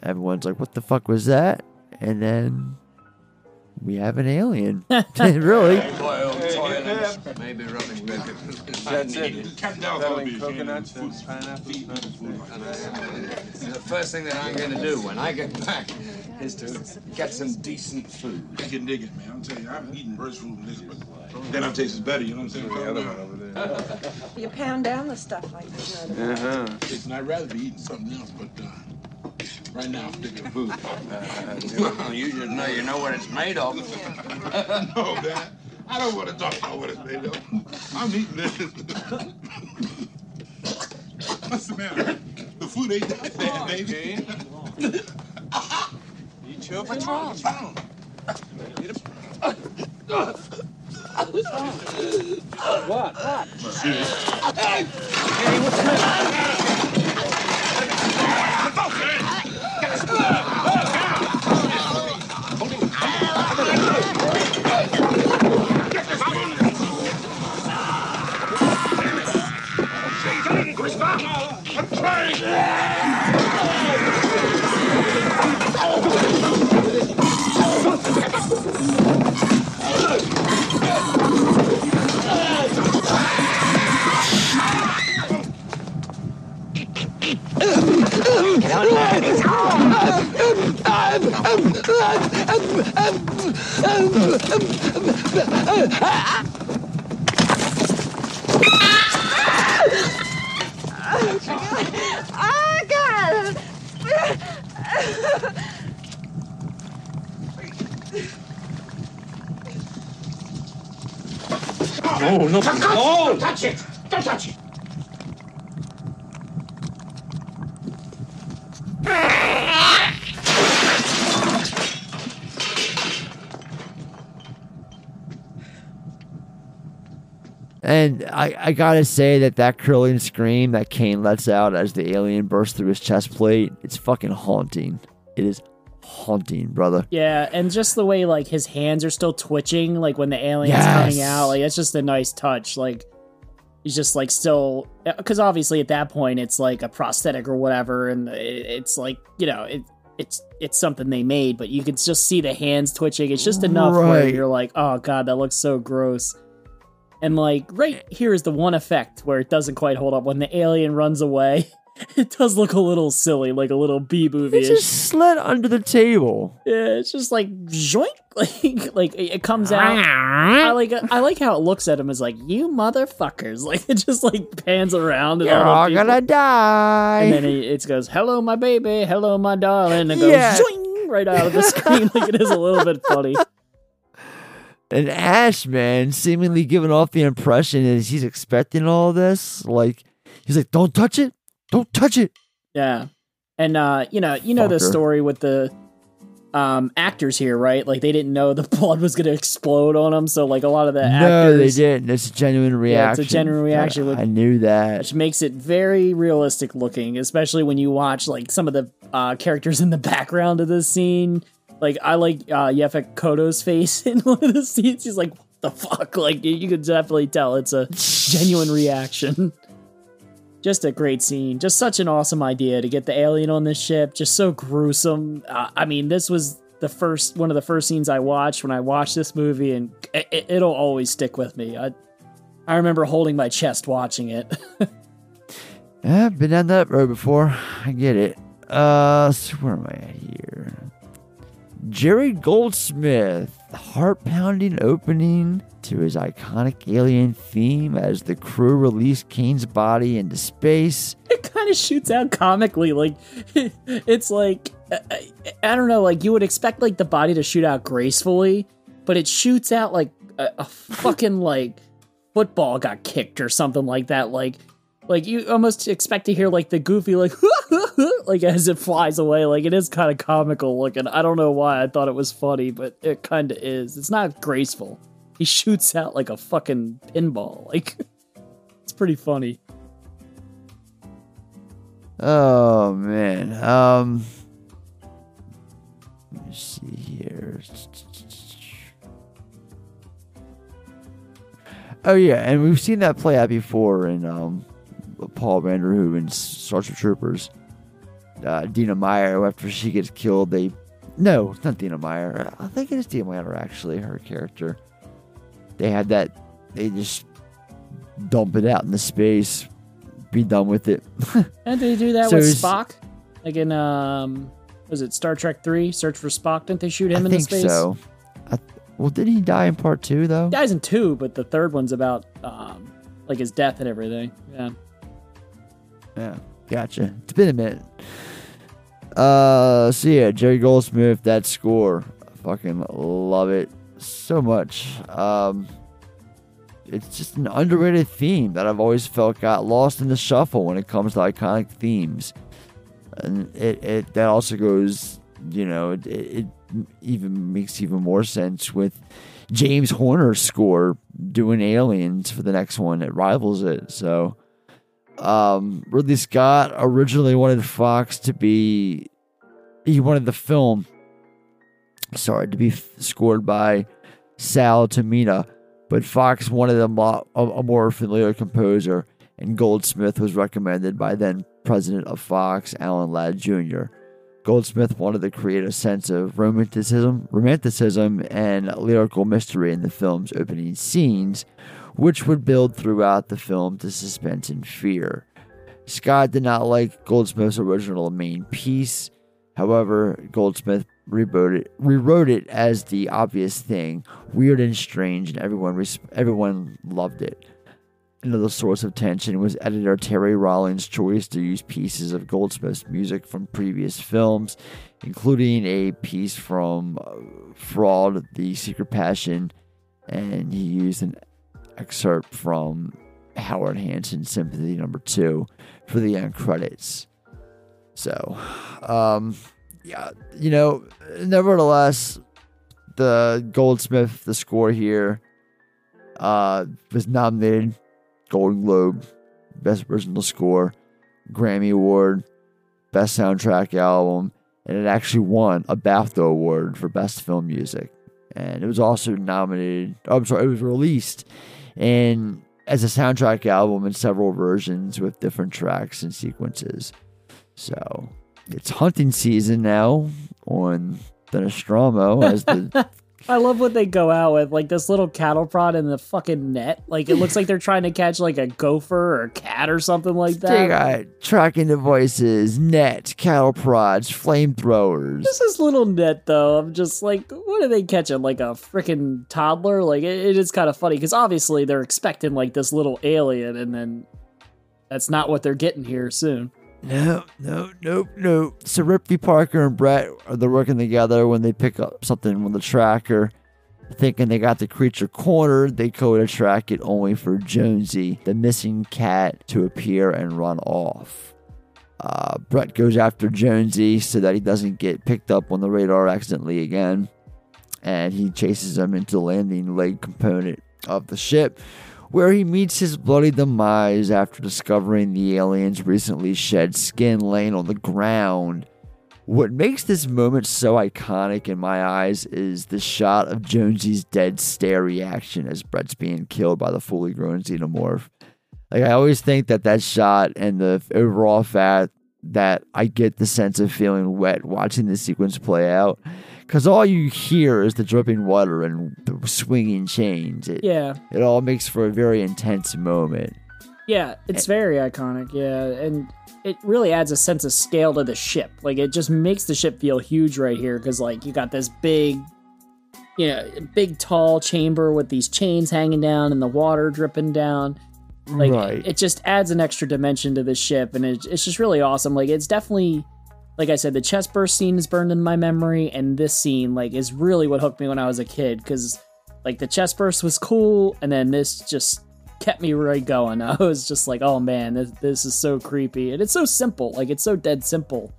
Everyone's like, "What the fuck was that?" And then we have an alien. really? Maybe rubbing bacon. That's it. Cat down Selling television. coconuts and pineapples. The first thing that I'm going to do when I get back is to get some decent food. I can dig it, man. I'm telling you, I've eaten bird food and this, but then I taste it's better. You know what I'm saying? The other one over there. You pound down the stuff like this. Uh-huh. Listen, I'd rather be eating something else, but uh, right now I'm sticking to food. Well, you should know you know what it's made of. no, man. I don't want to talk about what it's made of. I'm eating this. What's the matter? The food ain't that bad, baby. Eat your What's wrong? What's wrong? What? What? I'm trying. Oh, God! No, oh, no, Don't no. touch it! Don't touch it! Ah! And I, I gotta say that that curling scream that Kane lets out as the alien bursts through his chest plate, it's fucking haunting. It is haunting, brother. Yeah, and just the way like his hands are still twitching, like when the alien's Yes. coming out, like it's just a nice touch. Like he's just like still, because obviously at that point it's like a prosthetic or whatever, and it, it's like you know it it's it's something they made, but you can just see the hands twitching. It's just enough where you're like, oh god, that looks so gross. And like right here is the one effect where it doesn't quite hold up when the alien runs away. It does look a little silly, like a little B movie. It just slid under the table. Yeah, it's just like joint, like like it comes out. I like I like how it looks at him as like you motherfuckers. Like it just like pans around and You're all all gonna die. And then it, it goes, "Hello, my baby. Hello, my darling." And it goes Yeah. joing right out of the screen. like it is a little bit funny. And Ash, man, seemingly giving off the impression that he's expecting all this. Like he's like, "Don't touch it, don't touch it." Yeah, and uh, you know, you know the story with the um actors here, right? Like they didn't know the blood was gonna explode on them, so like a lot of the no, they didn't. It's a genuine Yeah, reaction. it's a genuine reaction. I, with- I knew that. which makes it very realistic looking, especially when you watch like some of the uh, characters in the background of this scene. Like I like uh, Yaphet Kotto's face in one of the scenes. He's like, "What the fuck?" Like you, could definitely tell it's a genuine reaction. just a great scene. Just such an awesome idea to get the alien on this ship. Just so gruesome. Uh, I mean, this was the first one of the first scenes I watched when I watched this movie, and it, it'll always stick with me. I I remember holding my chest watching it. I've been down that road before. I get it. Uh, so where am I at here? Jerry Goldsmith, heart pounding opening to his iconic alien theme as the crew release Kane's body into space. it kind of shoots out comically. Like it's like I, I don't know. Like you would expect like the body to shoot out gracefully, but it shoots out like a, a fucking like football got kicked or something like that. Like like you almost expect to hear like the goofy like like as it flies away. Like it is kind of comical looking. I don't know why I thought it was funny, but it kind of is. It's not graceful. He shoots out like a fucking pinball. Like it's pretty funny. Oh man. Um let me see here. Oh yeah, and we've seen that play out before in um Paul Verhoeven's Starship Troopers. Uh, Dina Meyer, after she gets killed, they no, it's not Dina Meyer. I think it is Dina Meyer actually, her character. They had that they just dump it out in the space, be done with it. And they do that So with Spock? Like in um was it Star Trek 3, Search for Spock? Didn't they shoot him I in space? so. I, well, did he die in part two though? He dies in 2, but the third one's about um like his death and everything. Yeah. Yeah, gotcha. It's been a minute. Uh, so yeah, Jerry Goldsmith, that score, I fucking love it so much. Um, it's just an underrated theme that I've always felt got lost in the shuffle when it comes to iconic themes, and it, it that also goes, you know, it, it even makes even more sense with James Horner's score doing Aliens for the next one. It rivals it, so um, Ridley Scott originally wanted Fox to be, he wanted the film, sorry, to be f- scored by Isao Tomita, but Fox wanted a, mo- a, more familiar composer, and Goldsmith was recommended by then president of Fox, Alan Ladd Jr. Goldsmith wanted to create a sense of romanticism, romanticism and lyrical mystery in the film's opening scenes, which would build throughout the film to suspense and fear. Scott did not like Goldsmith's original main piece. However, Goldsmith rewrote it, rewrote it as the obvious thing, weird and strange, and everyone everyone loved it. Another source of tension was editor Terry Rawlings' choice to use pieces of Goldsmith's music from previous films, including a piece from uh, Freud, The Secret Passion, and he used an excerpt from Howard Hanson Symphony Number Two for the end credits. So, um, yeah, you know, nevertheless, the Goldsmith, the score here, uh, was nominated Golden Globe, Best Original Score, Grammy Award, Best Soundtrack Album, and it actually won a BAFTA Award for Best Film Music. And it was also nominated, oh, I'm sorry, it was released in as a soundtrack album in several versions with different tracks and sequences. So it's hunting season now on the Nostromo as the I love what they go out with, like this little cattle prod in the fucking net. Like it looks like they're trying to catch like a gopher or a cat or something like that. they got tracking devices, net, cattle prods, flamethrowers. Just this little net though. I'm just like, what are they catching? Like a freaking toddler? Like it, it is kind of funny because obviously they're expecting like this little alien, and then that's not what they're getting here soon. No, no, nope, nope. So Ripley Parker and Brett are they're working together when they pick up something with the tracker. Thinking they got the creature cornered, they go to track it only for Jonesy, the missing cat, to appear and run off. Uh, Brett goes after Jonesy so that he doesn't get picked up on the radar accidentally again, and he chases him into the landing leg component of the ship, where he meets his bloody demise after discovering the alien's recently shed skin laying on the ground. What makes this moment so iconic in my eyes is the shot of Jonesy's dead stare reaction as Brett's being killed by the fully grown xenomorph. Like I always think that that shot and the overall fact that I get the sense of feeling wet watching the sequence play out, because all you hear is the dripping water and the swinging chains. It, Yeah. it all makes for a very intense moment. Yeah, it's very iconic. Yeah, and it really adds a sense of scale to the ship. Like it just makes the ship feel huge right here because like you got this big, you know, big tall chamber with these chains hanging down and the water dripping down. Like Right. it just adds an extra dimension to the ship, and it, it's just really awesome. Like it's definitely. Like I said, the chest burst scene is burned in my memory, and this scene like is really what hooked me when I was a kid. Because like the chest burst was cool, and then this just kept me right going. I was just like, oh man, this, this is so creepy. And it's so simple. Like, it's so dead simple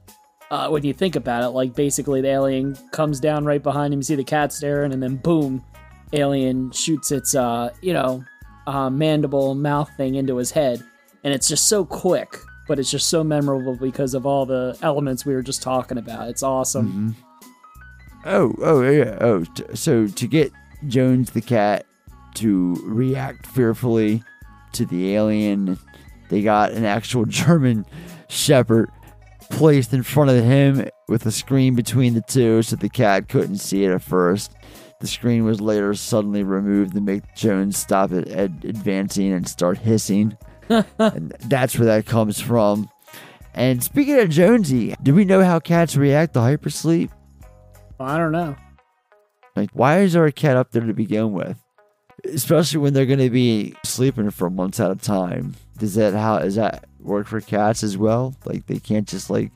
uh, when you think about it. Like, basically, the alien comes down right behind him. You see the cat staring, and then boom, alien shoots its, uh, you know, uh, mandible mouth thing into his head. And it's just so quick, but it's just so memorable because of all the elements we were just talking about. It's awesome. Mm-hmm. Oh, oh yeah. Oh, t- so to get Jones the cat to react fearfully to the alien, they got an actual German Shepherd placed in front of him with a screen between the two, so the cat couldn't see it at first. The screen was later suddenly removed to make Jones stop it ad- advancing and start hissing. And that's where that comes from. And speaking of Jonesy, do we know how cats react to hypersleep? I don't know. Like, why is there a cat up there to begin with? Especially when they're going to be sleeping for months at a time. Does that how does that work for cats as well? Like, they can't just like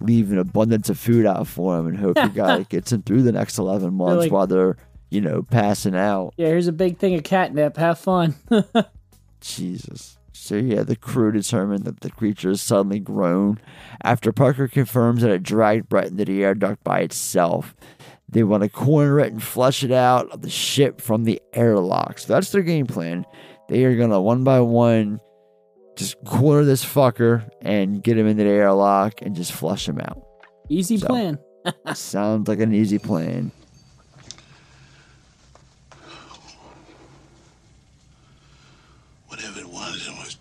leave an abundance of food out for them and hope the guy gets them through the next eleven months like- while they're you know passing out. Yeah, here's a big thing of catnip. Have fun. Jesus. So yeah, the crew determined that the creature has suddenly grown after Parker confirms that it dragged Brett into the air duct by itself. They want to corner it and flush it out of the ship from the airlock. So that's their game plan. They are gonna one by one just corner this fucker and get him into the airlock and just flush him out. Easy So- plan. Sounds like an easy plan. Whatever it was, it was,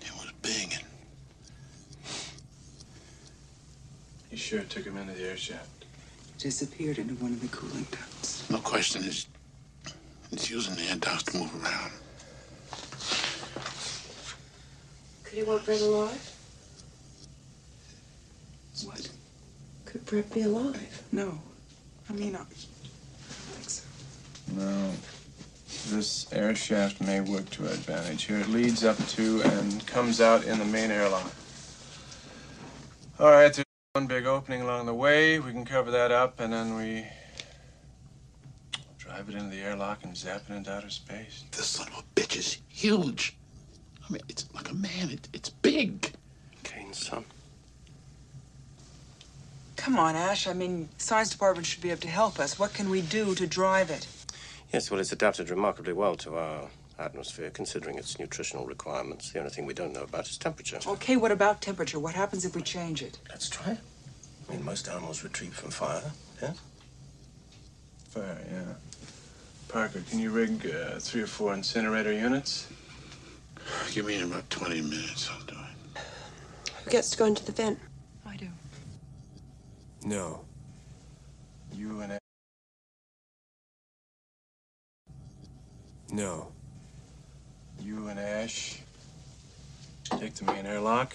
it was big. And You sure took him into the air shaft? Disappeared into one of the cooling ducts. no question, it's, it's using the air ducts to move around. Could he want Brett alive? What? Could Brett be alive? No. I mean, I, I don't think so. No. This air shaft may work to our advantage. Here it leads up to and comes out in the main airlock. All right, there's one big opening along the way. We can cover that up, and then we drive it into the airlock and zap it into outer space. This son of a bitch is huge. I mean, it's like a man. It, it's big. Kane's son. come on, Ash. I mean, science department should be able to help us. What can we do to drive it? Yes, well, it's adapted remarkably well to our atmosphere, considering its nutritional requirements. The only thing we don't know about is temperature. Okay, what about temperature? What happens if we change it? Let's try it. I mean, most animals retreat from fire, yes? Fire, yeah. Parker, can you rig uh, three or four incinerator units? Give me in about 20 minutes. I'll do it. Who gets to go into the vent? I do. No. You and No. You and Ash take the main airlock.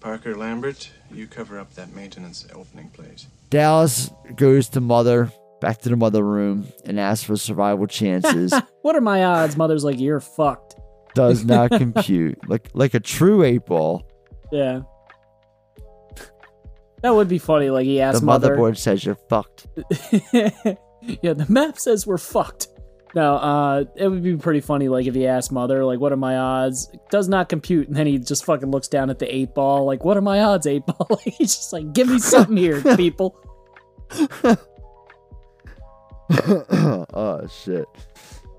Parker Lambert, you cover up that maintenance opening, please. Dallas goes to mother, back to the mother room, and asks for survival chances. what are my odds? Mother's like, you're fucked. Does not compute. Like like a true eight ball. Yeah. That would be funny. Like he The asked mother. motherboard says you're fucked. yeah, the map says we're fucked. No, uh, it would be pretty funny, like if he asked mother, like, "What are my odds?" Does not compute, and then he just fucking looks down at the eight ball, like, "What are my odds, eight ball?" Like, he's just like, "Give me something here, people." oh shit.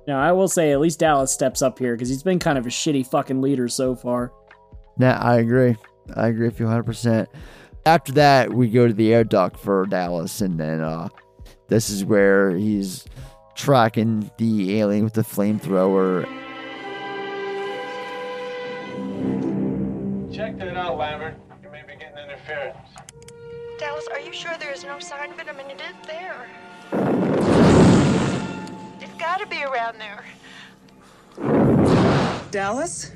Now, I will say, at least Dallas steps up here because he's been kind of a shitty fucking leader so far. Nah, I agree. I agree with you 100%. After that, we go to the air duct for Dallas, and then uh, this is where he's tracking the alien with the flamethrower. Check that out, Lambert. You may be getting interference. Dallas, are you sure there is no sign of it? I mean, it is there. It's gotta be around there. Dallas?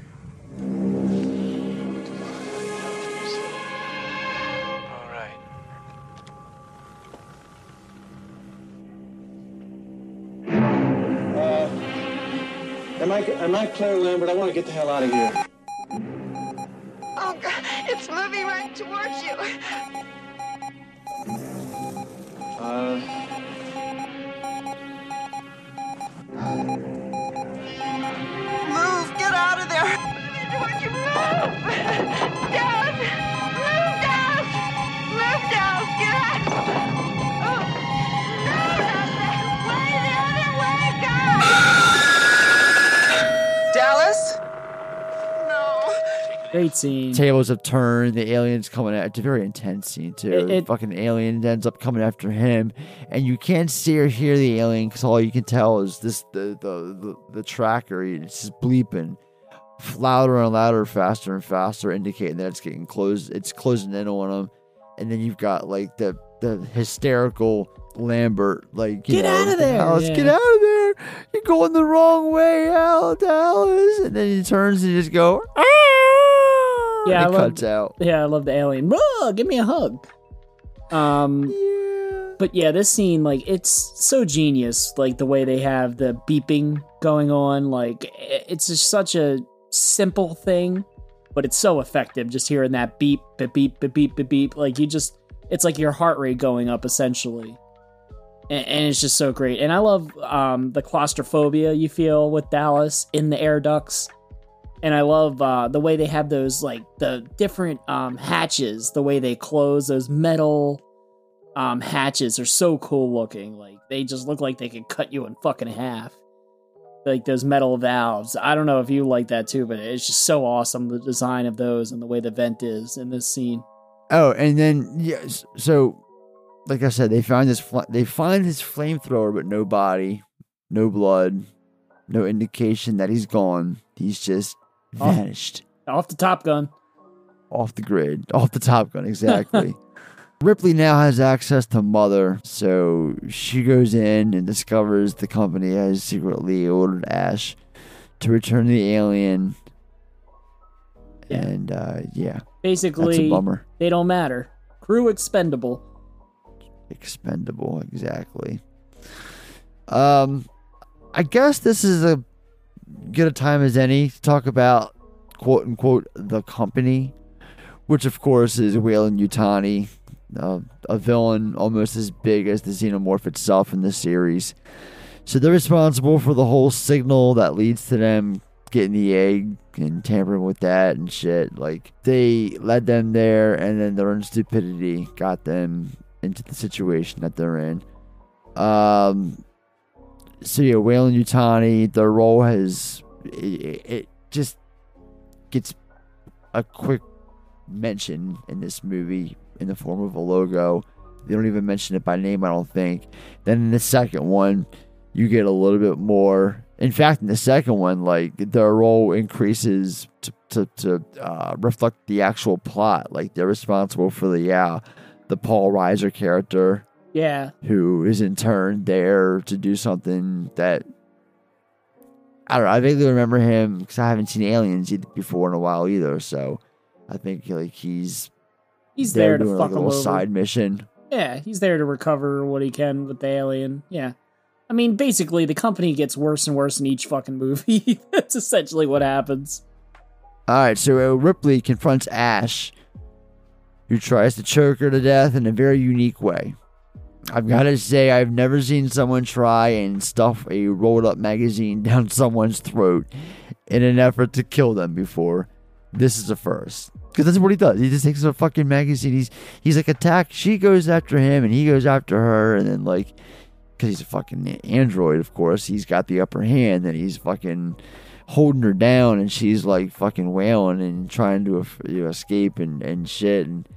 Am I am I Claire Lambert? I want to get the hell out of here. Oh, God, it's moving right towards you. Uh, Move, get out of there. Moving towards you, move. Dallas, Great scene. Tables have turned. The aliens coming at. It's a very intense scene too. It- it- fucking alien ends up coming after him, and you can't see or hear the alien because all you can tell is this the the the, the tracker. It's just bleeping louder and louder, faster and faster, indicating that it's getting close. It's closing in on him, and then you've got like the the hysterical Lambert, like you Get know, of there, Dallas, yeah. get out of there! You're going the wrong way, Al Dallas. And then he turns and just go. "Ah!" Yeah, I and love, cuts out. Yeah, I love the alien. Whoa, give me a hug. Um, but yeah, this scene, like, it's so genius. Like the way they have the beeping going on. Like, it's just such a simple thing, but it's so effective. Just hearing that beep, beep, beep, beep, beep, beep, beep. Like you just, it's like your heart rate going up essentially. And, and it's just so great. And I love um, the claustrophobia you feel with Dallas in the air ducts and I love uh, the way they have those like the different um, hatches, the way they close those metal um, hatches are so cool looking. Like they just look like they could cut you in fucking half. Like those metal valves. I don't know if you like that too, but it's just so awesome the design of those and the way the vent is in this scene. Oh, and then yes, so like I said, they find this fl- they find his flamethrower, but no body, no blood, no indication that he's gone. He's just. Vanished Off the Top Gun. off the grid, off the Top Gun, exactly. Ripley now has access to Mother, so she goes in and discovers the company has secretly ordered Ash to return the alien. And uh, yeah, Basically, that's a bummer. they don't matter. Crew expendable. expendable exactly um i guess this is a good a time as any to talk about quote unquote the company which of course is Weyland-Yutani, uh, a villain almost as big as the xenomorph itself in this series. So they're responsible for the whole signal that leads to them getting the egg and tampering with that and shit. Like they led them there, and then their own stupidity got them into the situation that they're in. Um. So yeah, Weyland-Yutani, their role has it, it just gets a quick mention in this movie in the form of a logo. They don't even mention it by name, I don't think. Then in the second one, you get a little bit more. In fact, in the second one, like their role increases to to, to uh, reflect the actual plot. Like they're responsible for the yeah, the Paul Reiser character Yeah. who is in turn there to do something that I don't know. I vaguely remember him because I haven't seen Aliens before in a while either. So I think like he's He's there to fuck like a little over. side mission. Yeah, he's there to recover what he can with the alien. Yeah. I mean, basically, the company gets worse and worse in each fucking movie. That's essentially what happens. All right, so uh, Ripley confronts Ash, who tries to choke her to death in a very unique way. I've got to say, I've never seen someone try and stuff a rolled up magazine down someone's throat in an effort to kill them before. This is a first. Because that's what he does. He just takes a fucking magazine. He's he's like attack. She goes after him, and he goes after her, and then like, because he's a fucking android, of course, he's got the upper hand, and he's fucking holding her down, and she's like fucking wailing and trying to you know, escape and and shit, and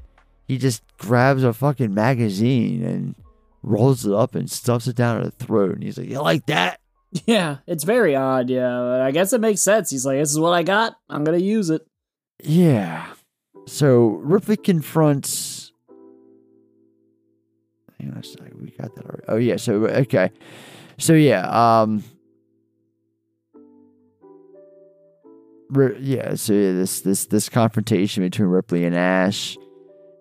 he just grabs a fucking magazine and rolls it up and stuffs it down her throat, and he's like, "You like that?" Yeah, it's very odd. Yeah, but I guess it makes sense. He's like, this is what I got. I'm going to use it. Yeah. So Ripley confronts. Hang on a sec, we got that already. Oh yeah, so okay, so yeah, um, yeah, so yeah, this this this confrontation between Ripley and Ash,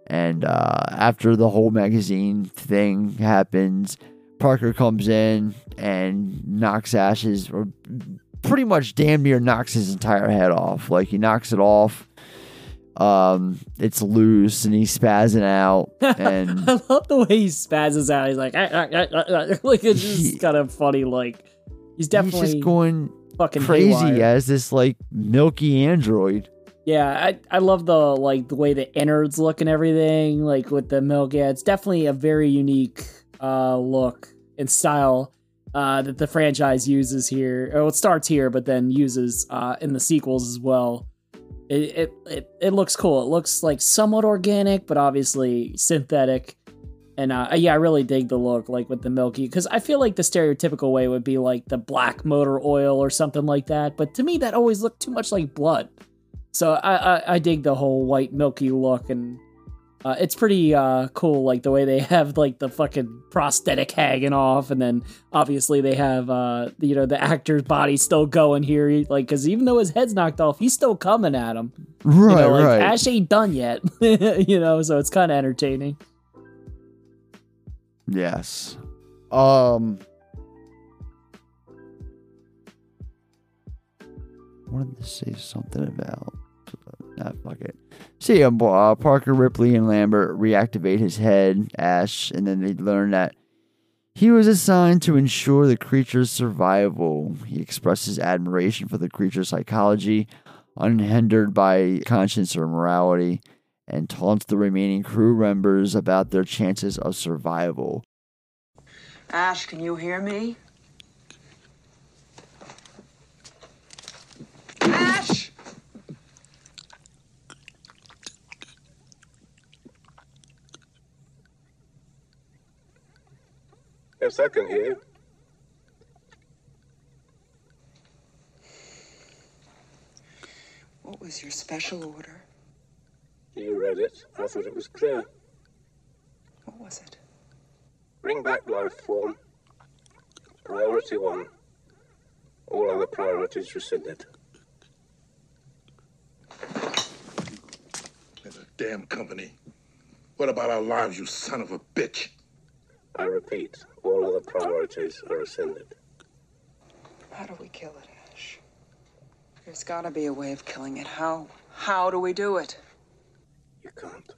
and uh, after the whole magazine thing happens, Parker comes in and knocks Ashes, or pretty much damn near knocks his entire head off. Like he knocks it off. Um, it's loose and he's spazzing out, and I love the way he spazzes out. He's like, "Ah, ah, ah, ah, ah." like it's just kind of funny. Like he's definitely he's just going fucking crazy haywire. as this like milky android. Yeah, I, I love the like the way the innards look and everything, like with the milk. Yeah, it's definitely a very unique uh look and style uh that the franchise uses here. Or it starts here, but then uses uh in the sequels as well. It it it, it looks cool. It looks like somewhat organic, but obviously synthetic. And uh, yeah, I really dig the look, like with the milky, because I feel like the stereotypical way would be like the black motor oil or something like that. But to me, that always looked too much like blood. So I, I, I dig the whole white milky look, and uh, it's pretty uh, cool, like the way they have like the fucking prosthetic hanging off, and then obviously they have uh, you know the actor's body still going here, He- like because even though his head's knocked off, he's still coming at him. Right, you know, like, right. Ash ain't done yet, you know, so it's kind of entertaining. Yes. Um. Wanted to say something about. Nah, fuck it. See, uh, Parker, Ripley, and Lambert reactivate his head, Ash, and then they learn that he was assigned to ensure the creature's survival. He expresses admiration for the creature's psychology, unhindered by conscience or morality, and taunts the remaining crew members about their chances of survival. Ash, can you hear me? Ash! Yes, I can hear you. What was your special order? You read it. I thought it was clear. What was it? Bring back life form. Priority one. All other priorities rescinded. In a damn company. What about our lives, you son of a bitch? I repeat, all other priorities are rescinded. How do we kill it, Ash? There's gotta be a way of killing it. How? How do we do it? You can't.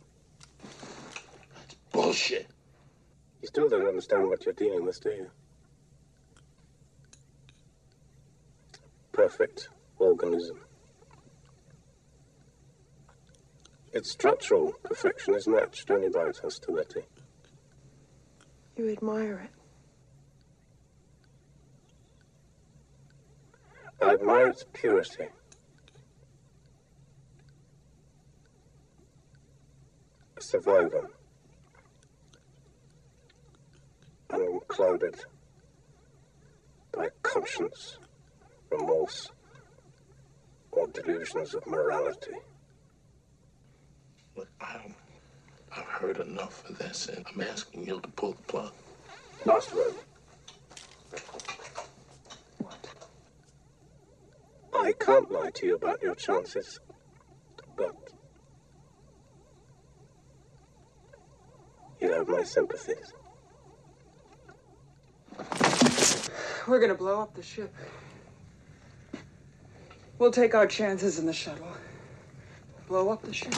That's bullshit. You still don't understand what you're dealing with, do you? Perfect organism. Its structural perfection is matched only by its hostility. You admire it. I admire its purity. A survivor. Unclouded by conscience, remorse, or delusions of morality. Look, I, I've heard enough of this, and I'm asking you to pull the plug. Last word. I can't lie to you about your chances, but you have my sympathies. We're gonna blow up the ship. We'll take our chances in the shuttle. Blow up the ship.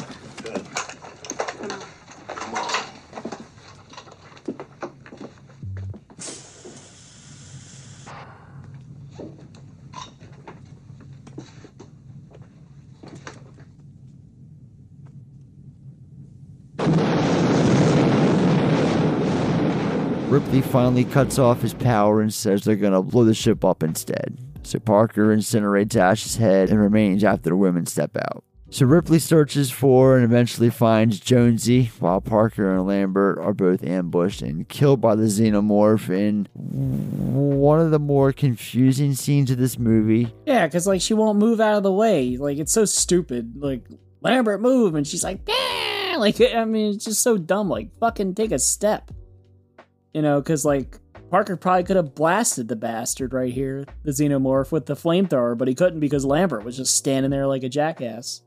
Ripley finally cuts off his power and says they're gonna blow the ship up instead. So Parker incinerates Ash's head and remains after the women step out. So Ripley searches for and eventually finds Jonesy, while Parker and Lambert are both ambushed and killed by the xenomorph in one of the more confusing scenes of this movie. Yeah, because like she won't move out of the way. Like it's so stupid. Like Lambert, move, and she's like, like I mean, it's just so dumb. Like fucking take a step, you know? Because like Parker probably could have blasted the bastard right here, the xenomorph with the flamethrower, but he couldn't because Lambert was just standing there like a jackass.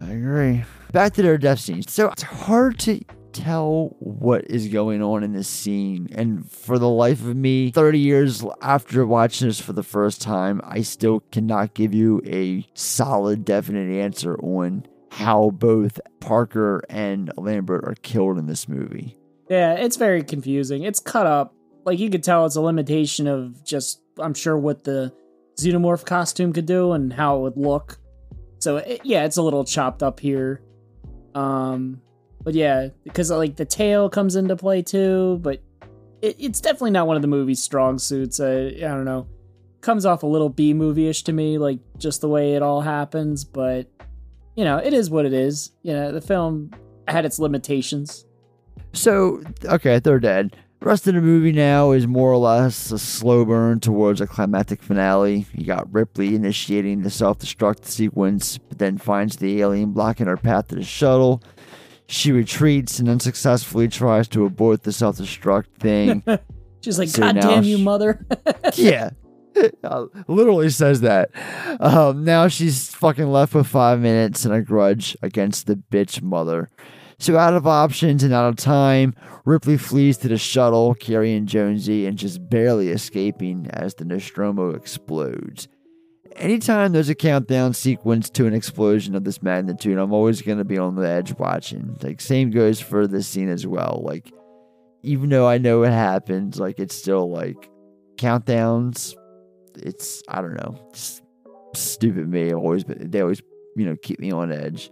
I agree. Back to their death scenes. So it's hard to tell what is going on in this scene. And for the life of me, 30 years after watching this for the first time, I still cannot give you a solid, definite answer on how both Parker and Lambert are killed in this movie. Yeah, it's very confusing. It's cut up. Like you could tell it's a limitation of just I'm sure what the xenomorph costume could do and how it would look. So it, yeah, it's a little chopped up here. Um but yeah, because like the tail comes into play too, but it, it's definitely not one of the movie's strong suits. I, I don't know. Comes off a little B movie-ish to me, like just the way it all happens, but you know, it is what it is. You know, the film had its limitations. So, okay, they're dead. The rest of the movie now is more or less a slow burn towards a climactic finale. You got Ripley initiating the self destruct sequence, but then finds the alien blocking her path to the shuttle. She retreats and unsuccessfully tries to abort the self destruct thing. She's like, So "God damn you, she- mother!" yeah. Uh, literally says that. Um, now she's fucking left with five minutes and a grudge against the bitch mother. So, out of options and out of time, Ripley flees to the shuttle, carrying Jonesy and just barely escaping as the Nostromo explodes. Anytime there's a countdown sequence to an explosion of this magnitude, I'm always going to be on the edge watching. Like, same goes for this scene as well. Like, even though I know it happens, like, it's still like countdowns. It's, I don't know, stupid me. Always, they always, you know, keep me on edge.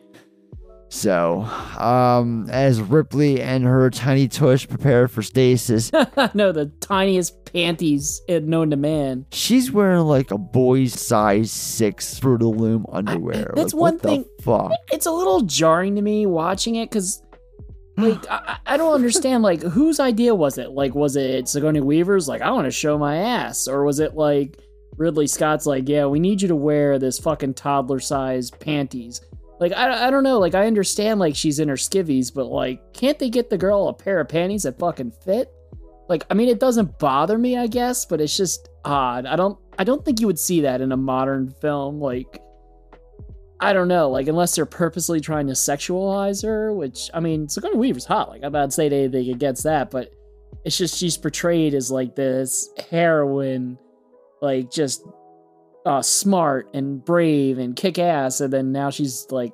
So, um, as Ripley and her tiny tush prepare for stasis, no, the tiniest panties known to man. she's wearing like a boy's size six Fruit Loom underwear. That's Like, one thing. fuck. It's a little jarring to me watching it because, like, I, I I don't understand. Like, whose idea was it? Like, was it Sigourney Weaver's? Like, I want to show my ass, or was it like Ridley Scott's? Like, yeah, we need you to wear this fucking toddler size panties. Like, I, I don't know. Like, I understand like she's in her skivvies, but like, can't they get the girl a pair of panties that fucking fit? Like, I mean, it doesn't bother me, I guess, but it's just odd. I don't, I don't think you would see that in a modern film. Like, I don't know, like unless they're purposely trying to sexualize her, which I mean, Sigourney Weaver's hot. Like I'm not saying anything against that, but it's just she's portrayed as like this heroine, like just uh smart and brave and kick ass, and then now she's like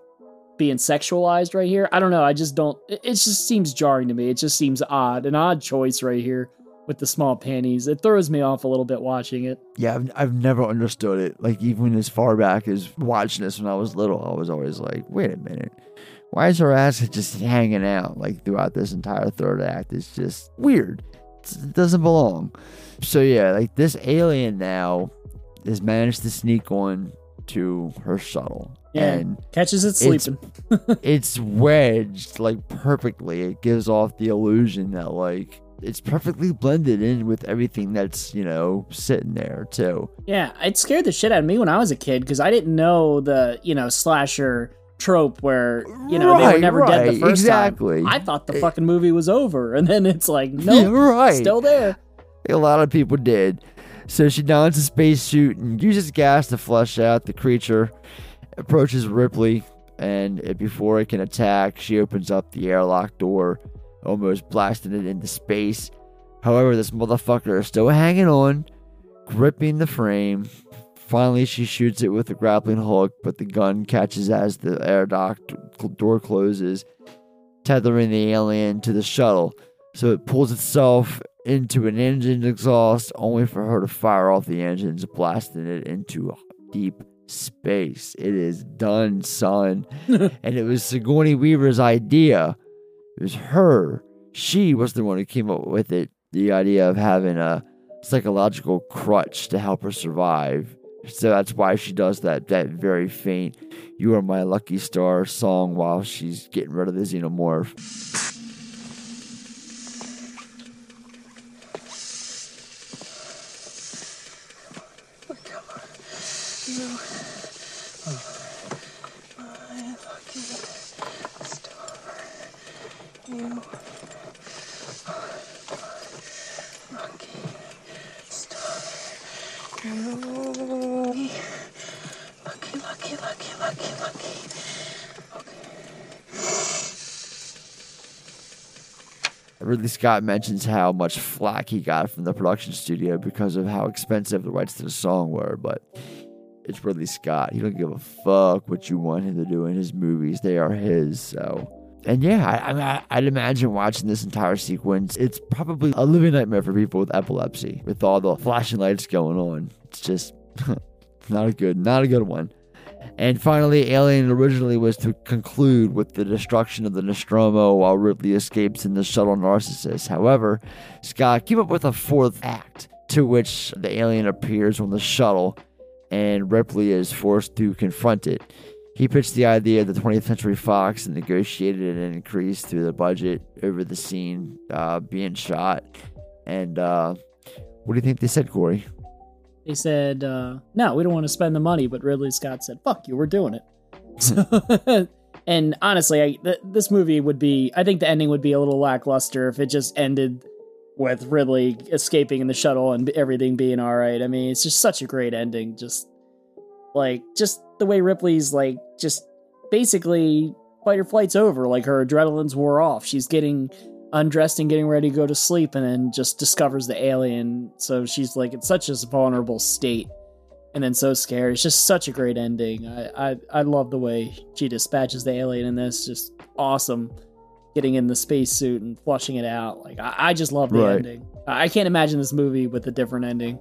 being sexualized right here. I don't know. I just don't. It, just seems jarring to me. It just seems odd, an odd choice right here with the small panties. It throws me off a little bit watching it. Yeah, I've, I've never understood it. Like, even as far back as watching this when I was little, I was always like, wait a minute. Why is her ass just hanging out like throughout this entire third act? It's just weird. It doesn't belong. So, yeah, like this alien now has managed to sneak on to her shuttle. Yeah, and catches it sleeping. it's wedged like perfectly. It gives off the illusion that like it's perfectly blended in with everything that's, you know, sitting there too. Yeah, it scared the shit out of me when I was a kid because I didn't know the you know slasher trope where you know they were Right, never dead the right, first exactly. time. I thought the fucking movie was over, and then it's like, no, nope, Yeah, right. still there. A lot of people did. So she dons a spacesuit and uses gas to flush out the creature. Approaches Ripley, and before it can attack, she opens up the airlock door, almost blasting it into space. However, this motherfucker is still hanging on, gripping the frame. Finally, she shoots it with a grappling hook, but the gun catches as the air dock door closes, tethering the alien to the shuttle. So it pulls itself into an engine exhaust, only for her to fire off the engines, blasting it into deep space. It is done, son. and it was Sigourney Weaver's idea. It was her. She was the one who came up with it. The idea of having a psychological crutch to help her survive. So that's why she does that that very faint "You Are My Lucky Star" song while she's getting rid of the xenomorph. You are my lucky You. Lucky. Stop. You. Lucky, lucky, lucky, lucky, lucky. Ridley Scott mentions how much flack he got from the production studio because of how expensive the rights to the song were, but it's Ridley Scott. He don't give a fuck what you want him to do in his movies. They are his. So, and yeah, I, I I'd imagine watching this entire sequence. It's probably a living nightmare for people with epilepsy, with all the flashing lights going on. It's just not a good, not a good one. And finally, Alien originally was to conclude with the destruction of the Nostromo while Ripley escapes in the shuttle Narcissus. However, Scott came up with a fourth act to which the alien appears on the shuttle and Ripley is forced to confront it. He pitched the idea to 20th Century Fox and negotiated an increase to the budget over the scene uh, being shot. And uh, what do you think they said, Corey? They said, uh, no, we don't want to spend the money, but Ridley Scott said, fuck you, we're doing it. And honestly, I, th- this movie would be, I think the ending would be a little lackluster if it just ended with Ridley escaping in the shuttle and everything being all right. I mean, it's just such a great ending. Just like, just the way Ripley's like, just basically fight or flight's over. Like her adrenaline's wore off. She's getting undressed and getting ready to go to sleep and then just discovers the alien. So she's like in such a vulnerable state and then so scared. It's just such a great ending. I, I, I love the way she dispatches the alien in this. Just awesome. Getting in the spacesuit and flushing it out. Like I, I just love the Right. ending. I can't imagine this movie with a different ending.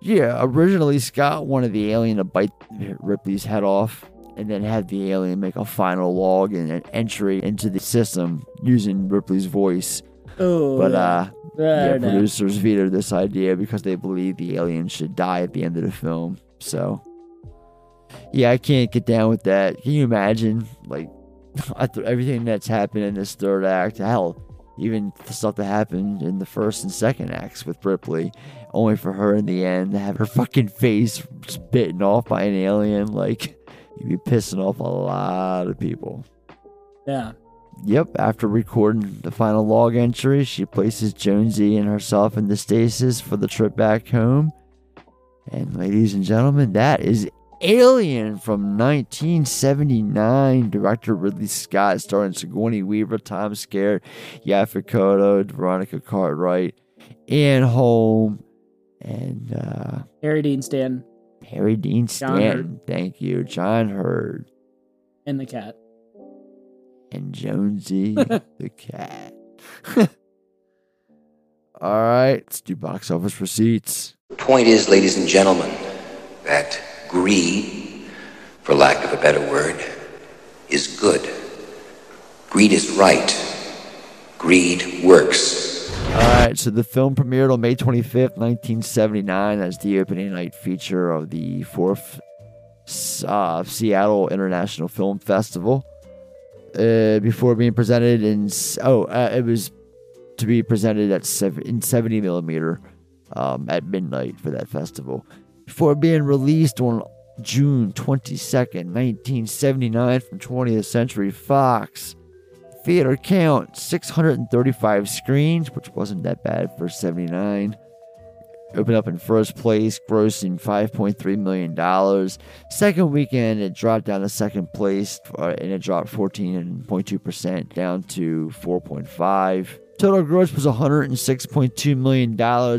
Yeah, originally Scott wanted the alien to bite Ripley's head off and then have the alien make a final log and an entry into the system using Ripley's voice. Oh, but uh, yeah, producers vetoed this idea because they believe the alien should die at the end of the film. So, yeah, I can't get down with that. Can you imagine, like, everything that's happened in this third act? Hell, even the stuff that happened in the first and second acts with Ripley, only for her in the end to have her fucking face bitten off by an alien. Like, you'd be pissing off a lot of people. Yeah. Yep, after recording the final log entry, she places Jonesy and herself into stasis for the trip back home. And ladies and gentlemen, that is Alien from 1979. Director Ridley Scott, starring Sigourney Weaver, Tom Skerritt, Yaphet Kotto, Veronica Cartwright, Ian Holm, and uh, Harry Dean Stanton Harry Dean Stanton. Thank you, John Hurt. and the cat. and Jonesy the cat. All right, let's do box office receipts. Point is, ladies and gentlemen, that greed, for lack of a better word, is good. Greed is right. Greed works. All right, so the film premiered on May 25th, 1979, as the opening night feature of the fourth uh, Seattle International Film Festival. Uh, before being presented in oh, uh, it was to be presented at in 70 millimeter um, at midnight for that festival. Before being released on June 22nd, 1979, from 20th Century Fox. Theater count 635 screens, which wasn't that bad for 79. Opened up in first place, grossing $5.3 million. Second weekend, it dropped down to second place, uh, and it dropped 14.2% down to 4.5. Total gross was $106.2 million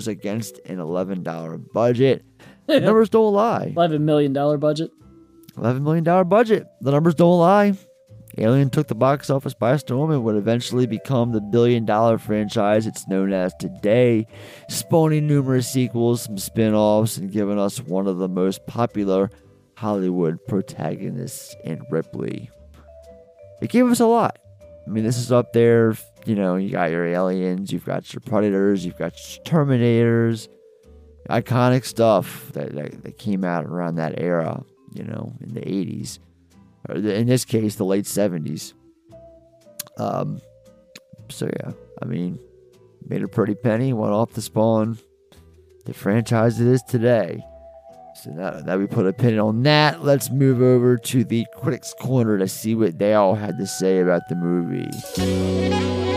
against an $11 budget. The numbers don't lie. Eleven million dollar budget. $11 million budget. The numbers don't lie. Alien took the box office by storm and would eventually become the billion dollar franchise it's known as today, spawning numerous sequels, some spin offs, and giving us one of the most popular Hollywood protagonists in Ripley. It gave us a lot. I mean, this is up there, you know, you got your aliens, you've got your predators, you've got your terminators, iconic stuff that, that, that came out around that era, you know, in the 80s or the- in this case, the late seventies. Um, so yeah, I mean, made a pretty penny, went off to spawn the franchise it is today. So now that we put a pin on that, let's move over to the Critics Corner to see what they all had to say about the movie.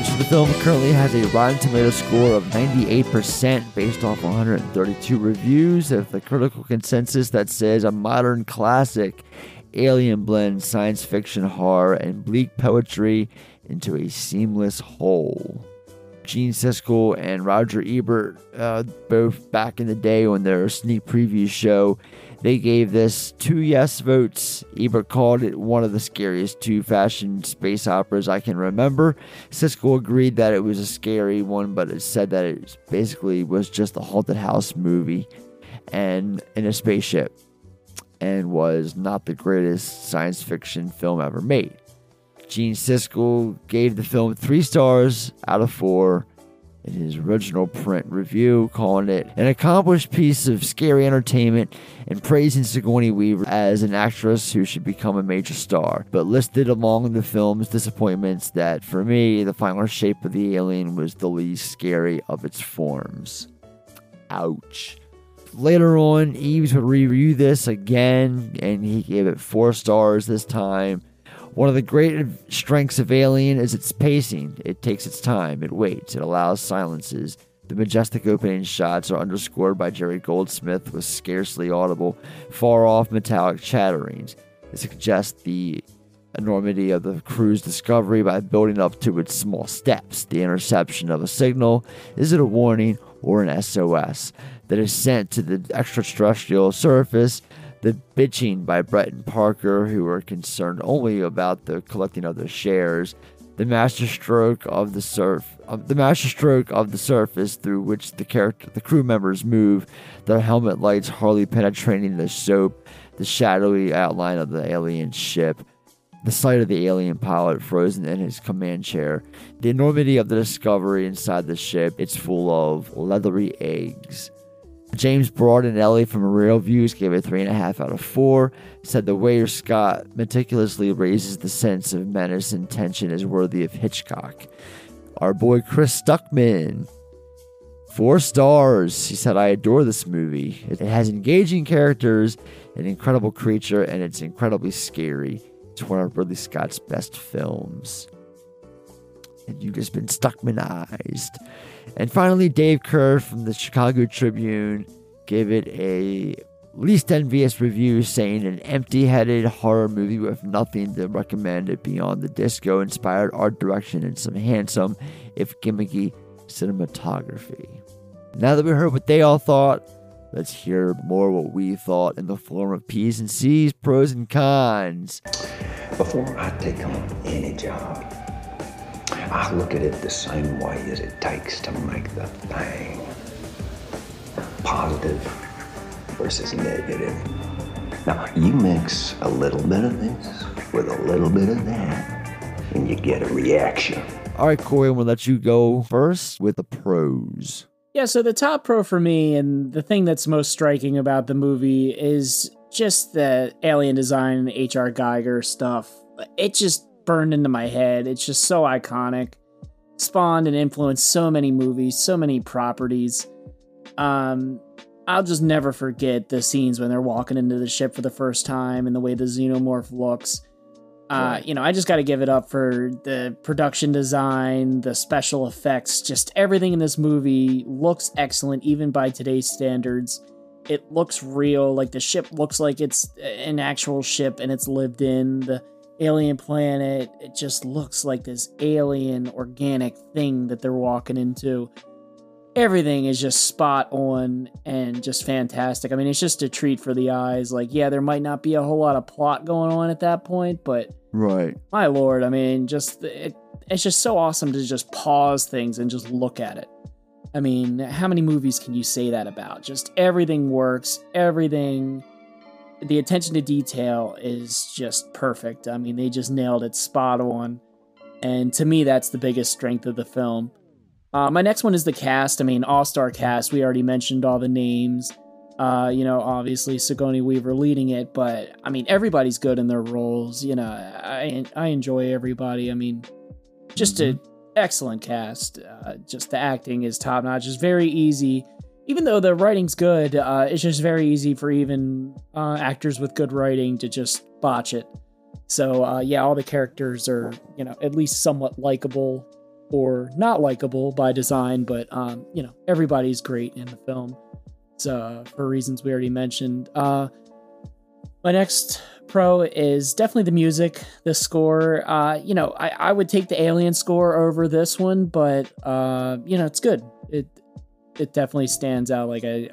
So the film currently has a Rotten Tomato score of 98% based off 132 reviews of the critical consensus that says a modern classic alien blends science fiction horror and bleak poetry into a seamless whole. Gene Siskel and Roger Ebert, uh, both back in the day on their sneak preview show, they gave this two yes votes. Ebert called it one of the scariest two fashion space operas I can remember. Siskel agreed that it was a scary one, but it said that it basically was just a haunted house movie and in a spaceship and was not the greatest science fiction film ever made. Gene Siskel gave the film three stars out of four in his original print review, calling it an accomplished piece of scary entertainment and praising Sigourney Weaver as an actress who should become a major star. But listed among the film's disappointments that, for me, the final shape of the alien was the least scary of its forms. Ouch. Later on, Eves would review this again, and he gave it four stars this time. One of the great strengths of Alien is its pacing. It takes its time, it waits, it allows silences. The majestic opening shots are underscored by Jerry Goldsmith with scarcely audible, far off metallic chatterings. It suggests the enormity of the crew's discovery by building up to its small steps. The interception of a signal is it a warning or an SOS that is sent to the extraterrestrial surface the bitching by Brett and Parker, who are concerned only about the collecting of their shares, the masterstroke of the surf, of the masterstroke of the surface through which the character, the crew members move, their helmet lights hardly penetrating the soap, the shadowy outline of the alien ship, the sight of the alien pilot frozen in his command chair, the enormity of the discovery inside the ship. It's full of leathery eggs. James Berardinelli from ReelViews gave it 3.5 out of 4. Said the way Scott meticulously raises the sense of menace and tension is worthy of Hitchcock. Our boy Chris Stuckman, 4 stars. He said, I adore this movie. It has engaging characters, an incredible creature, and it's incredibly scary. It's one of Ridley Scott's best films. And you've just been Stuckmanized. And finally, Dave Kehr from the Chicago Tribune gave it a least envious review, saying an empty headed horror movie with nothing to recommend it beyond the disco inspired art direction and some handsome, if gimmicky, cinematography. Now that we heard what they all thought, let's hear more what we thought in the form of P's and C's, pros and cons. Before I take on any job, I look at it the same way as it takes to make the thing positive versus negative. Now, you mix a little bit of this with a little bit of that, and you get a reaction. All right, Corey, I'm going to let you go first with the pros. Yeah, so the top pro for me, and the thing that's most striking about the movie is just the alien design and H.R. Giger stuff. It just burned into my head. It's just so iconic. Spawned and influenced so many movies, so many properties. Um, I'll just never forget the scenes when they're walking into the ship for the first time and the way the xenomorph looks. Uh, you know, I just got to give it up for the production design, the special effects, just everything in this movie looks excellent, even by today's standards. It looks real, like the ship looks like it's an actual ship and it's lived in. The alien planet, it just looks like this alien organic thing that they're walking into. Everything is just spot on and just fantastic. I mean, it's just a treat for the eyes. Like, yeah, there might not be a whole lot of plot going on at that point, but Right. my lord, I mean, just it, it's just so awesome to just pause things and just look at it. I mean, how many movies can you say that about? Just everything works, everything the attention to detail is just perfect. I mean, they just nailed it spot on. And to me, that's the biggest strength of the film. Uh, my next one is the cast. I mean, all star cast. We already mentioned all the names. Uh, you know, obviously Sigourney Weaver leading it, but I mean, everybody's good in their roles. You know, I I enjoy everybody. I mean, just an excellent cast. Uh, just the acting is top notch. It's very easy, even though the writing's good. Uh, it's just very easy for even uh, actors with good writing to just botch it. So uh, yeah, all the characters are you know at least somewhat likable or not likable by design, but um, you know everybody's great in the film. So for reasons we already mentioned. Uh, my next pro is definitely the music, the score. Uh, you know, I, I would take the Alien score over this one, but uh, you know, it's good. It it definitely stands out. Like I,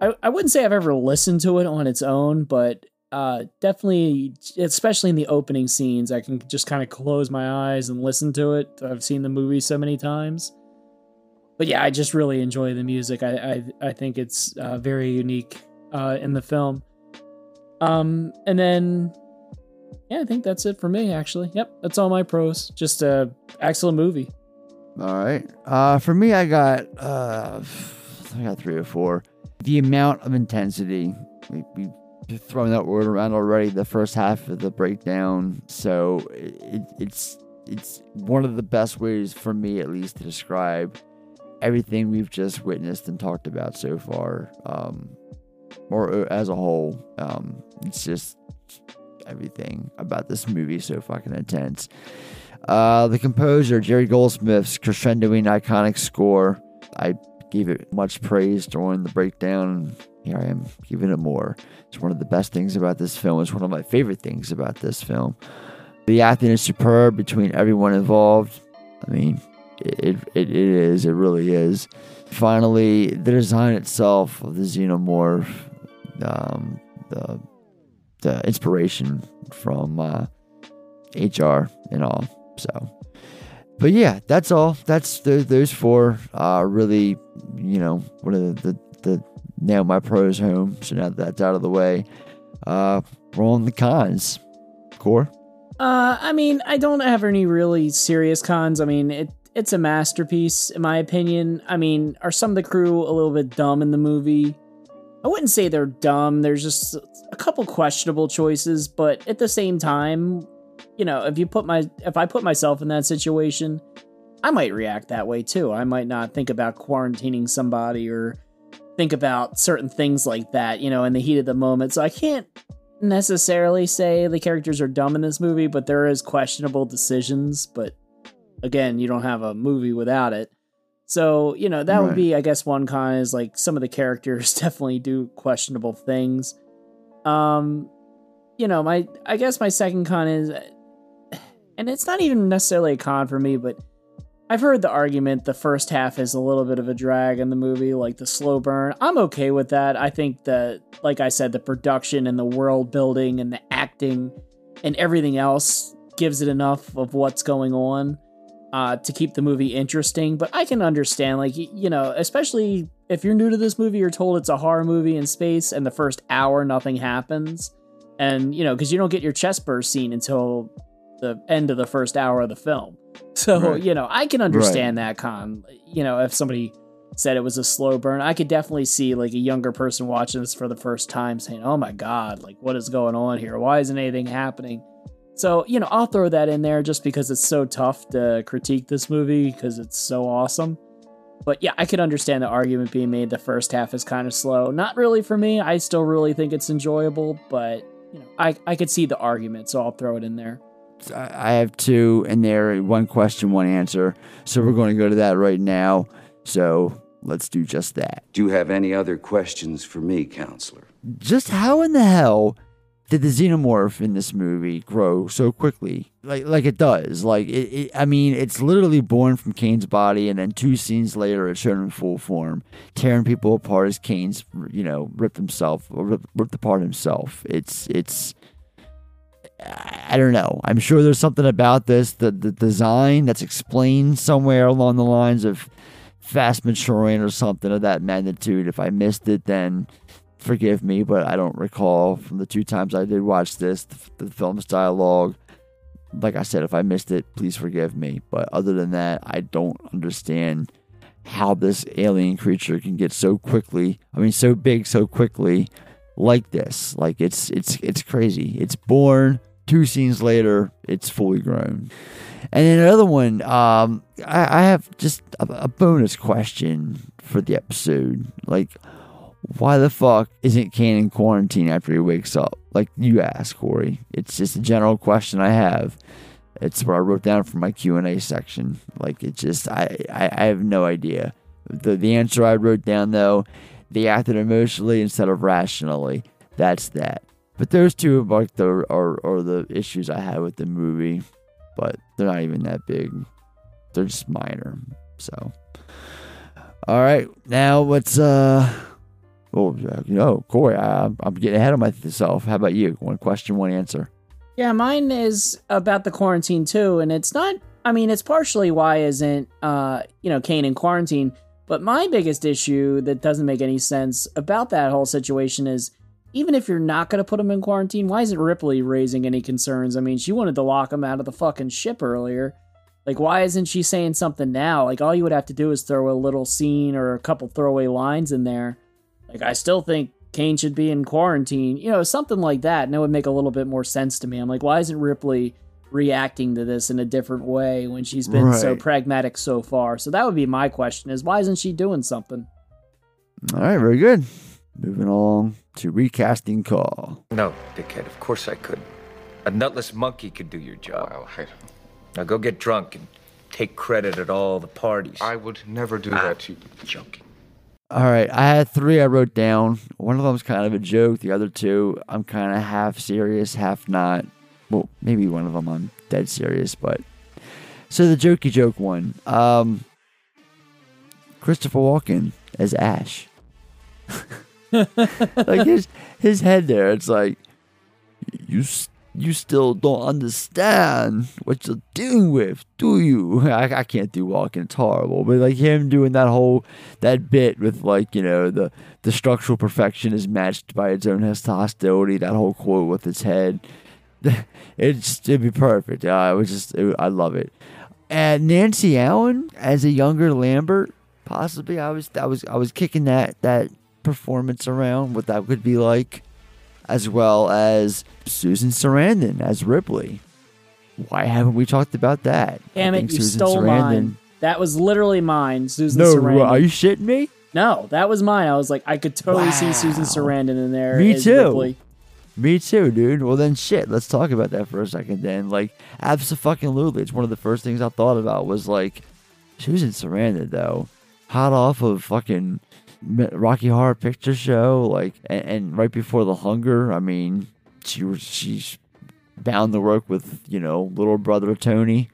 I I wouldn't say I've ever listened to it on its own, but uh, definitely, especially in the opening scenes, I can just kind of close my eyes and listen to it. I've seen the movie so many times. But yeah, I just really enjoy the music. I I, I think it's uh, very unique uh, in the film. Um, and then yeah, I think that's it for me. Actually, yep, that's all my pros. Just a excellent movie. All right. Uh, for me, I got uh, I got three or four. The amount of intensity we, we thrown that word around already. The first half of the breakdown, so it, it's it's one of the best ways for me, at least, to describe everything we've just witnessed and talked about so far, um, or as a whole. Um, it's just everything about this movie so fucking intense. Uh, the composer, Jerry Goldsmith's crescendoing iconic score. I gave it much praise during the breakdown. Here I am giving it more. It's one of the best things about this film. It's one of my favorite things about this film. The acting is superb between everyone involved. I mean, it, it, it is. It really is. Finally, the design itself of the xenomorph, um, the the inspiration from uh, HR and all. So, but yeah, that's all. That's the, those four. Uh, really, you know, one of the, the, the nail my pros home. So now that that's out of the way, uh, on the cons. Core. Uh, I mean, I don't have any really serious cons. I mean, it it's a masterpiece in my opinion. I mean, are some of the crew a little bit dumb in the movie? I wouldn't say they're dumb. There's just a couple questionable choices, but at the same time, you know, if you put my if I put myself in that situation, I might react that way too. I might not think about quarantining somebody or think about certain things like that, you know, in the heat of the moment. So I can't necessarily say the characters are dumb in this movie, but there is questionable decisions, but again, you don't have a movie without it. So, you know, that right. would be, I guess, one con is like some of the characters definitely do questionable things. Um, you know, my, I guess my second con is, and it's not even necessarily a con for me, but I've heard the argument the first half is a little bit of a drag in the movie, like the slow burn. I'm okay with that. I think that, like I said, the production and the world building and the acting and everything else gives it enough of what's going on uh, to keep the movie interesting. But I can understand, like, you know, especially if you're new to this movie, you're told it's a horror movie in space, and the first hour nothing happens. And, you know, because you don't get your chest burst scene until the end of the first hour of the film. So, right. you know, I can understand right. that con. You know, if somebody said it was a slow burn, I could definitely see like a younger person watching this for the first time saying, oh my God, like, what is going on here? Why isn't anything happening? So, you know, I'll throw that in there just because it's so tough to critique this movie because it's so awesome. But yeah, I could understand the argument being made the first half is kind of slow. Not really for me. I still really think it's enjoyable, but you know, I, I could see the argument, so I'll throw it in there. I have two in there, one question, one answer. So we're going to go to that right now. So let's do just that. Do you have any other questions for me, counselor? Just how in the hell did the xenomorph in this movie grow so quickly like like it does like it, it, i mean it's literally born from kane's body and then two scenes later it's shown in full form tearing people apart as kane's you know ripped himself ripped, ripped apart himself it's it's i don't know i'm sure there's something about this the, the design that's explained somewhere along the lines of fast maturing or something of that magnitude if i missed it then forgive me, but I don't recall from the two times I did watch this the, the film's dialogue. like I said, if I missed it, please forgive me. But other than that, I don't understand how this alien creature can get so quickly. I mean, so big so quickly, like this. Like it's it's it's crazy. It's born. Two scenes later, it's fully grown. And then another one, um, I, I have just a, a bonus question for the episode. Like, why the fuck isn't Kane in quarantine after he wakes up? Like you asked, Corey. It's just a general question I have. It's what I wrote down for my Q and A section. Like it just, I, I, I have no idea. The the answer I wrote down though, they acted emotionally instead of rationally. That's that. But those two are like the are, are the issues I had with the movie. But they're not even that big. They're just minor. So, all right, now let's uh. Oh, you know, Corey, I, I'm getting ahead of myself. How about you? One question, one answer. Yeah, mine is about the quarantine too, and it's not. I mean, it's partially why isn't uh you know Kane in quarantine, but my biggest issue that doesn't make any sense about that whole situation is even if you're not going to put him in quarantine, why isn't Ripley raising any concerns? I mean, she wanted to lock him out of the fucking ship earlier. Like, why isn't she saying something now? Like, all you would have to do is throw a little scene or a couple throwaway lines in there. Like, I still think Kane should be in quarantine. You know, something like that. And it would make a little bit more sense to me. I'm like, why isn't Ripley reacting to this in a different way when she's been so pragmatic so far? So that would be my question: is why isn't she doing something? All right, very good. Moving along to recasting call. No, dickhead, of course I could. A nutless monkey could do your job. Now go get drunk and take credit at all the parties. I would never do that to you. Joking. All right, I had three I wrote down. One of them's kind of a joke. The other two, I'm kind of half serious, half not. Well, maybe one of them I'm dead serious, but so the jokey joke one. Um, Christopher Walken as Ash. like his his head there, it's like you you still don't understand what you're dealing with, do you? I, I can't do Walken; it's horrible. But like him doing that whole that bit with like you know the the structural perfection is matched by its own hostility. That whole quote with its head, it's it'd be perfect. I was just it, I love it. And Nancy Allen as a younger Lambert, possibly. I was I was I was kicking that that performance around, what that would be like, as well as Susan Sarandon as Ripley. Why haven't we talked about that? Damn it, you Susan stole Sarandon- mine. That was literally mine, Susan No, Sarandon. are you shitting me? No, that was mine. I was like, I could totally see Susan Sarandon in there. Me as too. Ripley. Me too, dude. Well then, shit. Let's talk about that for a second. Then, like, absolutely, it's one of the first things I thought about was like Susan Sarandon, though, hot off of fucking Rocky Horror Picture Show, like, and, and right before The Hunger. I mean, she was she's bound to work with you know little brother Tony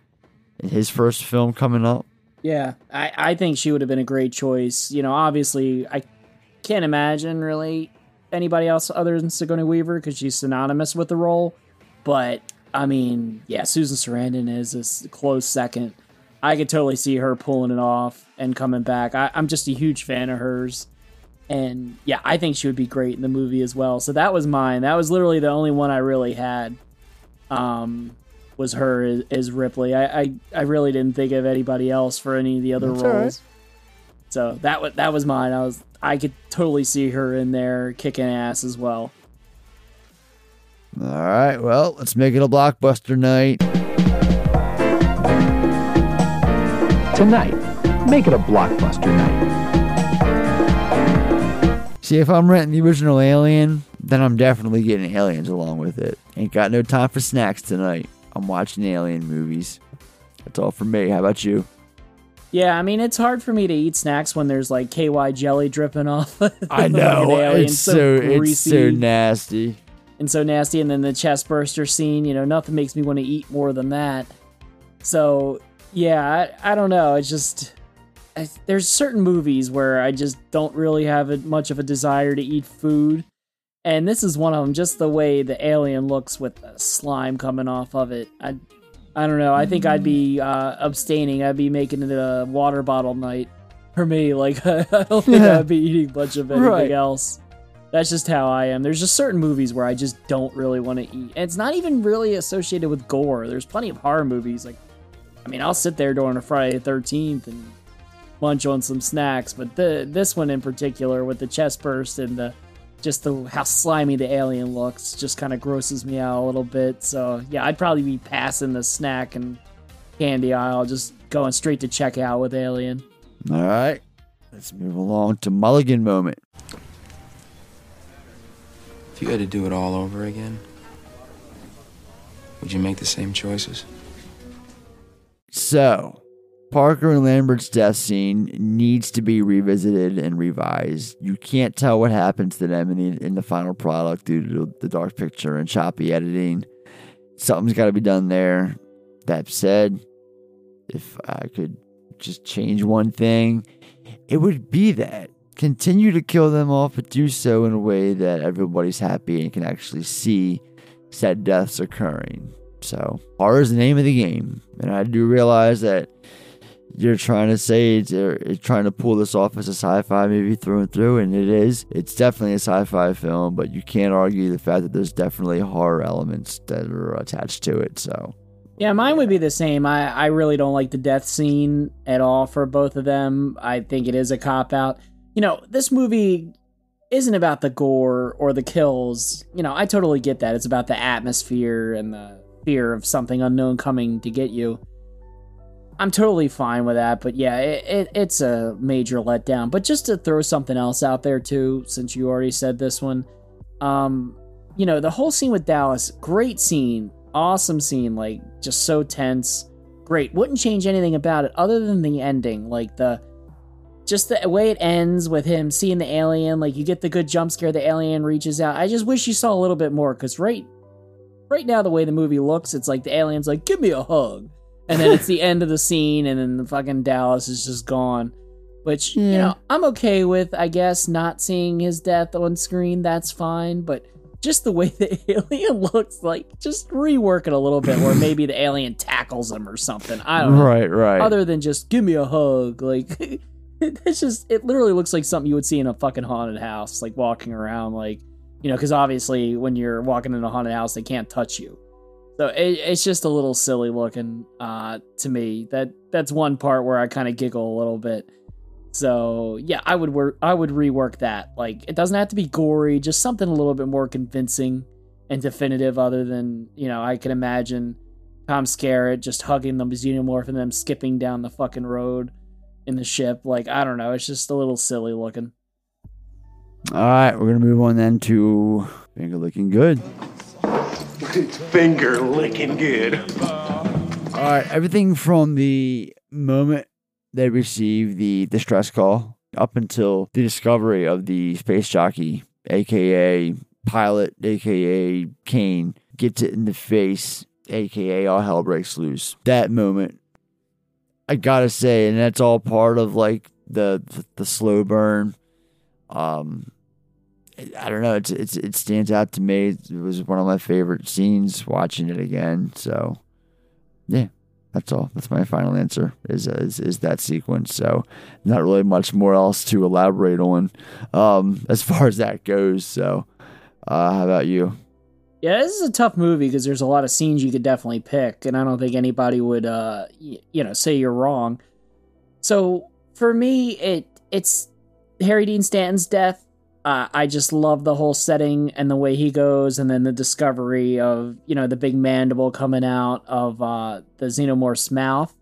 in his first film coming up. Yeah, I, I think she would have been a great choice. You know, obviously, I can't imagine really anybody else other than Sigourney Weaver because she's synonymous with the role. But I mean, yeah, Susan Sarandon is a close second. I could totally see her pulling it off and coming back. I, I'm just a huge fan of hers. And yeah, I think she would be great in the movie as well. So that was mine. That was literally the only one I really had. Um, was her as, as Ripley. I, I I really didn't think of anybody else for any of the other That's all right. roles. So that was that was mine. I was I could totally see her in there kicking ass as well. All right, well, let's make it a blockbuster night. Tonight, make it a blockbuster night. See, if I'm renting the original Alien, then I'm definitely getting Aliens along with it. Ain't got no time for snacks tonight. I'm watching Alien movies. That's all for me. How about you? Yeah, I mean it's hard for me to eat snacks when there's like KY jelly dripping off. I know alien, it's so it's greasy so nasty. and so nasty. And then the chest burster scene, you know, nothing makes me want to eat more than that. So yeah, I, I don't know. It's just I, there's certain movies where I just don't really have a, much of a desire to eat food, and this is one of them. Just the way the alien looks with the slime coming off of it, I I don't know. I think I'd be uh, abstaining. I'd be making it a water bottle night for me. Like I don't think Yeah. I'd be eating much of anything Right. else. That's just how I am. There's just certain movies where I just don't really want to eat. And it's not even really associated with gore. There's plenty of horror movies. Like, I mean, I'll sit there during a Friday the 13th and munch on some snacks. But the this one in particular, with the chest burst and the just the how slimy the alien looks, just kind of grosses me out a little bit. So yeah, I'd probably be passing the snack and candy aisle, just going straight to checkout with Alien. All right, let's move along to Mulligan moment. If you had to do it all over again, would you make the same choices? So, Parker and Lambert's death scene needs to be revisited and revised. You can't tell what happens to them in the, in the final product due to the dark picture and choppy editing. Something's got to be done there. That said, if I could just change one thing, it would be that. Continue to kill them off, but do so in a way that everybody's happy and can actually see said deaths occurring. So, horror is the name of the game. And I do realize that you're trying to say it's, uh, it's trying to pull this off as a sci-fi movie through and through, and it is. It's definitely a sci-fi film, but you can't argue the fact that there's definitely horror elements that are attached to it. So, Yeah, mine would be the same. I, I really don't like the death scene at all for both of them. I think it is a cop out. You know, this movie isn't about the gore or the kills. You know, I totally get that. It's about the atmosphere and the fear of something unknown coming to get you. I'm totally fine with that, but yeah, it, it, it's a major letdown. But just to throw something else out there too, since you already said this one, um, you know, the whole scene with Dallas, great scene, awesome scene, like just so tense, great. Wouldn't change anything about it other than the ending, like the just the way it ends with him seeing the alien, like you get the good jump scare, the alien reaches out. I just wish you saw a little bit more, because right, right now the way the movie looks, it's like the alien's like, "Give me a hug." and then it's the end of the scene and then the fucking Dallas is just gone. Which, you know, I'm okay with, I guess, not seeing his death on screen, that's fine, but just the way the alien looks like just rework it a little bit where maybe the alien tackles him or something. I don't know. Right, right. Other than just give me a hug. Like it's just it literally looks like something you would see in a fucking haunted house, like walking around like you know, because obviously when you're walking in a haunted house, they can't touch you. So it, it's just a little silly looking uh, to me. That that's one part where I kind of giggle a little bit. So yeah, I would work. I would rework that. Like it doesn't have to be gory, just something a little bit more convincing and definitive. Other than you know, I can imagine Tom Skerritt just hugging the xenomorph and them skipping down the fucking road in the ship. Like I don't know, it's just a little silly looking. All right, we're gonna move on then to finger looking good. Finger licking good. All right, everything from the moment they receive the distress call up until the discovery of the space jockey, aka pilot, aka Kane, gets it in the face, aka all hell breaks loose. That moment, I gotta say, and that's all part of like the the, the slow burn. Um, I don't know. It's, it's it stands out to me. It was one of my favorite scenes watching it again. So, yeah, that's all. That's my final answer. Is is, is that sequence? So, not really much more else to elaborate on, um, as far as that goes. So, uh, how about you? Yeah, this is a tough movie because there's a lot of scenes you could definitely pick, and I don't think anybody would, uh, y- you know, say you're wrong. So for me, it it's Harry Dean Stanton's death. Uh, I just love the whole setting and the way he goes, and then the discovery of you know the big mandible coming out of uh, the xenomorph's mouth,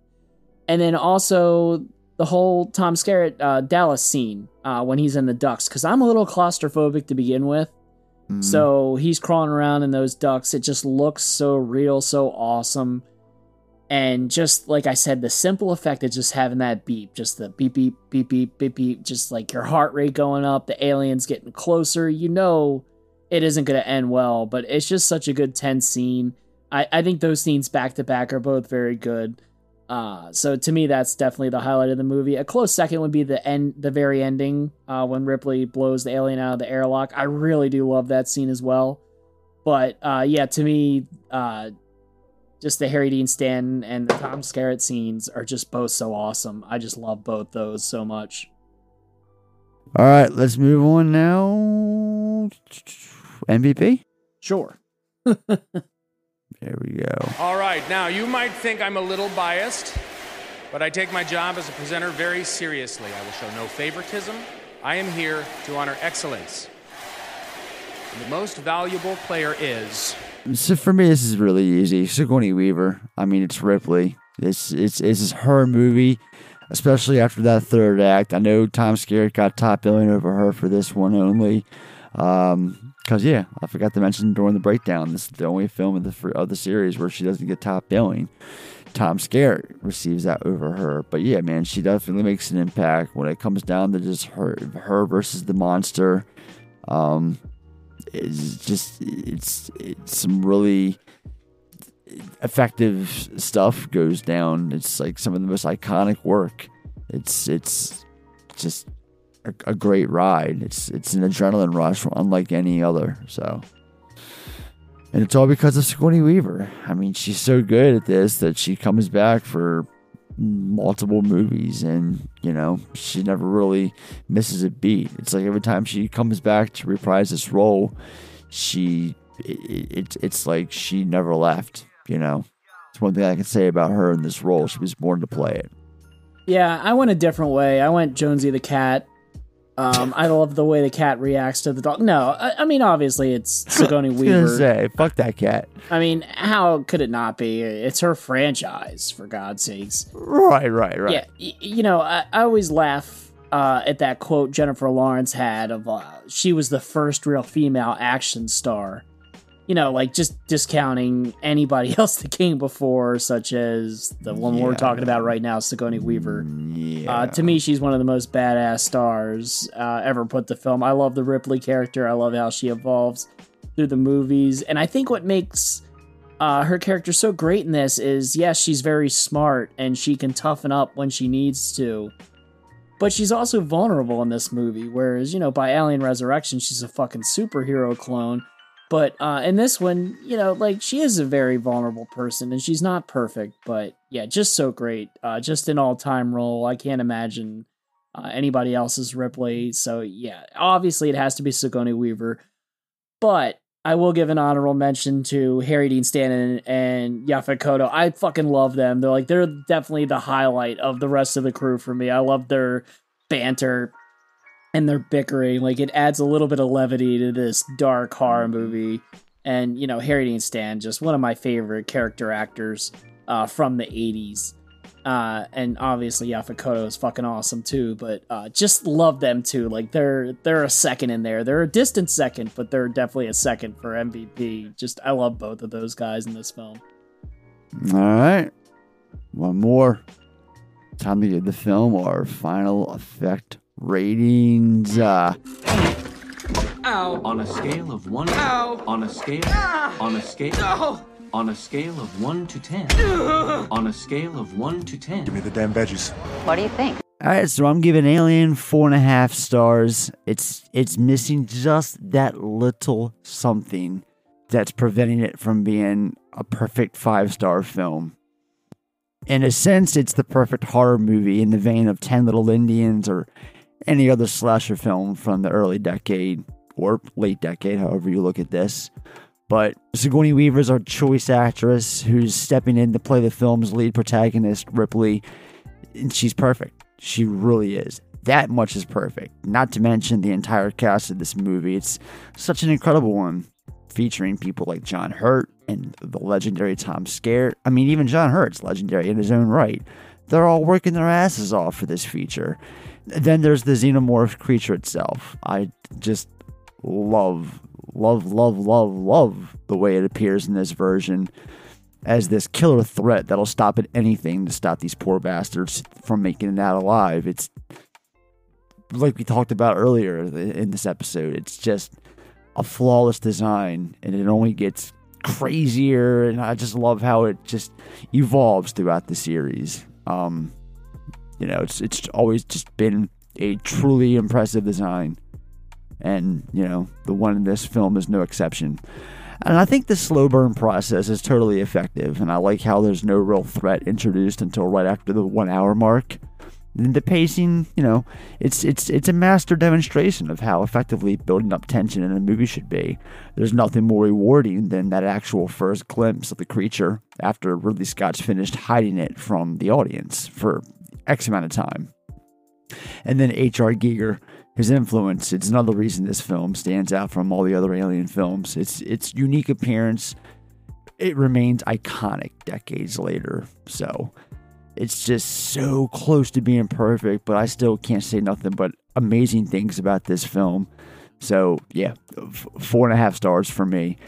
and then also the whole Tom Skerritt uh, Dallas scene uh, when he's in the ducts. Because I'm a little claustrophobic to begin with. So he's crawling around in those ducts. It just looks so real, so awesome. And just like I said, the simple effect of just having that beep, just the beep, beep, beep, beep, beep, beep, just like your heart rate going up, the aliens getting closer, you know it isn't going to end well, but it's just such a good tense scene. I, I think those scenes back to back are both very good. Uh, so to me, that's definitely the highlight of the movie. A close second would be the end, the very ending, uh, when Ripley blows the alien out of the airlock. I really do love that scene as well. But uh, yeah, to me, uh, just the Harry Dean Stanton and the Tom Skerritt scenes are just both so awesome. I just love both those so much. All right, let's move on now MVP. Sure. There we go. All right, now you might think I'm a little biased, but I take my job as a presenter very seriously. I will show no favoritism. I am here to honor excellence. And the most valuable player is. So for me, this is really easy. Sigourney Weaver. I mean, it's Ripley. It's it's this is her movie, especially after that third act. I know Tom Skerritt got top billing over her for this one only. Um, cause yeah, I forgot to mention during the breakdown, this is the only film of the of the series where she doesn't get top billing. Tom Skerritt receives that over her, but yeah, man, she definitely makes an impact when it comes down to just her her versus the monster. Um, it's just it's it's some really effective stuff goes down. It's like some of the most iconic work. It's it's just a, a great ride. It's it's an adrenaline rush unlike any other. So, and it's all because of Sigourney Weaver. I mean, she's so good at this that she comes back for multiple movies, and you know she never really misses a beat. It's like every time she comes back to reprise this role, she it, it it's like she never left. You know, it's one thing I can say about her in this role. She was born to play it. Yeah, I went a different way. I went Jonesy the cat. Um, I love the way the cat reacts to the dog. No, I, I mean obviously it's Sigourney I was gonna Weaver. say, fuck that cat. I mean, how could it not be? It's her franchise, for God's sakes. Right, right, right. Yeah, y- you know, I, I always laugh uh, at that quote Jennifer Lawrence had of uh, she was the first real female action star. You know, like just discounting anybody else that came before, such as the one we're talking about right now, Sigourney Weaver. Uh, to me, she's one of the most badass stars uh, ever put the film. I love the Ripley character. I love how she evolves through the movies, and I think what makes uh, her character so great in this is yes, she's very smart and she can toughen up when she needs to. But she's also vulnerable in this movie, whereas, you know, by Alien Resurrection, she's a fucking superhero clone. But uh, in this one, you know, like she is a very vulnerable person and she's not perfect, but yeah, just so great. Uh, just an all time role. I can't imagine uh, anybody else's Ripley. So yeah, obviously it has to be Sigourney Weaver. But I will give an honorable mention to Harry Dean Stanton and Yaphet Kotto. I fucking love them. They're like they're definitely the highlight of the rest of the crew for me. I love their banter and they're bickering. Like it adds a little bit of levity to this dark horror movie. And you know, Harry Dean Stanton, just one of my favorite character actors uh, from the '80s. Uh, and obviously Yaphet Kotto is fucking awesome too, but uh, just love them too. Like they're they're a second in there. They're a distant second, but they're definitely a second for MVP. Just I love both of those guys in this film. All right. One more. Time to give the film our final effect ratings. Uh, Ow. On a scale of one. Ow. On a scale. Ah. On a scale. No. On a scale of one to ten. on a scale of one to ten. Give me the damn veggies. What do you think? all right, so I'm giving Alien four and a half stars. It's it's missing just that little something that's preventing it from being a perfect five star film. In a sense, it's the perfect horror movie in the vein of Ten Little Indians or any other slasher film from the early decade or late decade, however you look at this. But Sigourney Weaver is our choice actress who's stepping in to play the film's lead protagonist, Ripley. And she's perfect. She really is. That much is perfect. Not to mention the entire cast of this movie. It's such an incredible one, featuring people like John Hurt and the legendary Tom Skerritt. I mean, even John Hurt's legendary in his own right. They're all working their asses off for this feature. Then there's the xenomorph creature itself. I just love, love, love, love, love the way it appears in this version as this killer threat that'll stop at anything to stop these poor bastards from making it out alive. It's like we talked about earlier in this episode. It's just a flawless design, and it only gets crazier. And I just love how it just evolves throughout the series. Um, you know, it's it's always just been a truly impressive design, and you know, the one in this film is no exception. And I think the slow burn process is totally effective, and I like how there's no real threat introduced until right after the one hour mark. And the pacing, you know, it's it's it's a master demonstration of how effectively building up tension in a movie should be. There's nothing more rewarding than that actual first glimpse of the creature after Ridley Scott's finished hiding it from the audience for X amount of time. And then H.R. Giger, his influence, it's another reason this film stands out from all the other alien films. It's its unique appearance. It remains iconic decades later. So it's just so close to being perfect, but I still can't say nothing but amazing things about this film. So yeah, f- four and a half stars for me.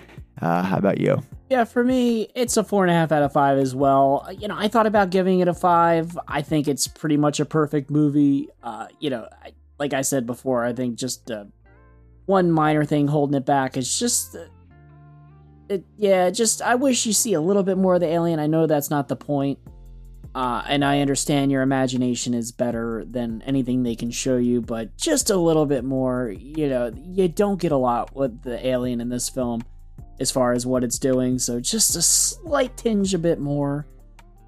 Uh, how about you? Yeah, for me, it's a four and a half out of five as well. You know, I thought about giving it a five. I think it's pretty much a perfect movie. Uh, you know, I, like I said before, I think just uh, one minor thing holding it back is just. Uh, it, yeah, just I wish you see a little bit more of the alien. I know that's not the point. Uh, and I understand your imagination is better than anything they can show you, but just a little bit more. You know, you don't get a lot with the alien in this film as far as what it's doing, so just a slight tinge a bit more.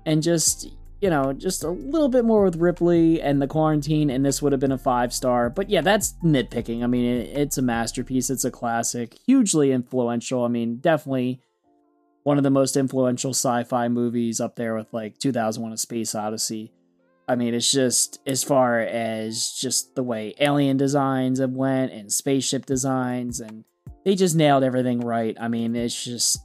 And just, you know, just a little bit more with Ripley and the quarantine, and this would have been a five star. But yeah, that's nitpicking. I mean, it, it's a masterpiece, it's a classic, hugely influential. I mean, definitely one of the most influential sci-fi movies up there with like 2001 a space odyssey i mean it's just as far as just the way alien designs have went and spaceship designs and they just nailed everything right i mean it's just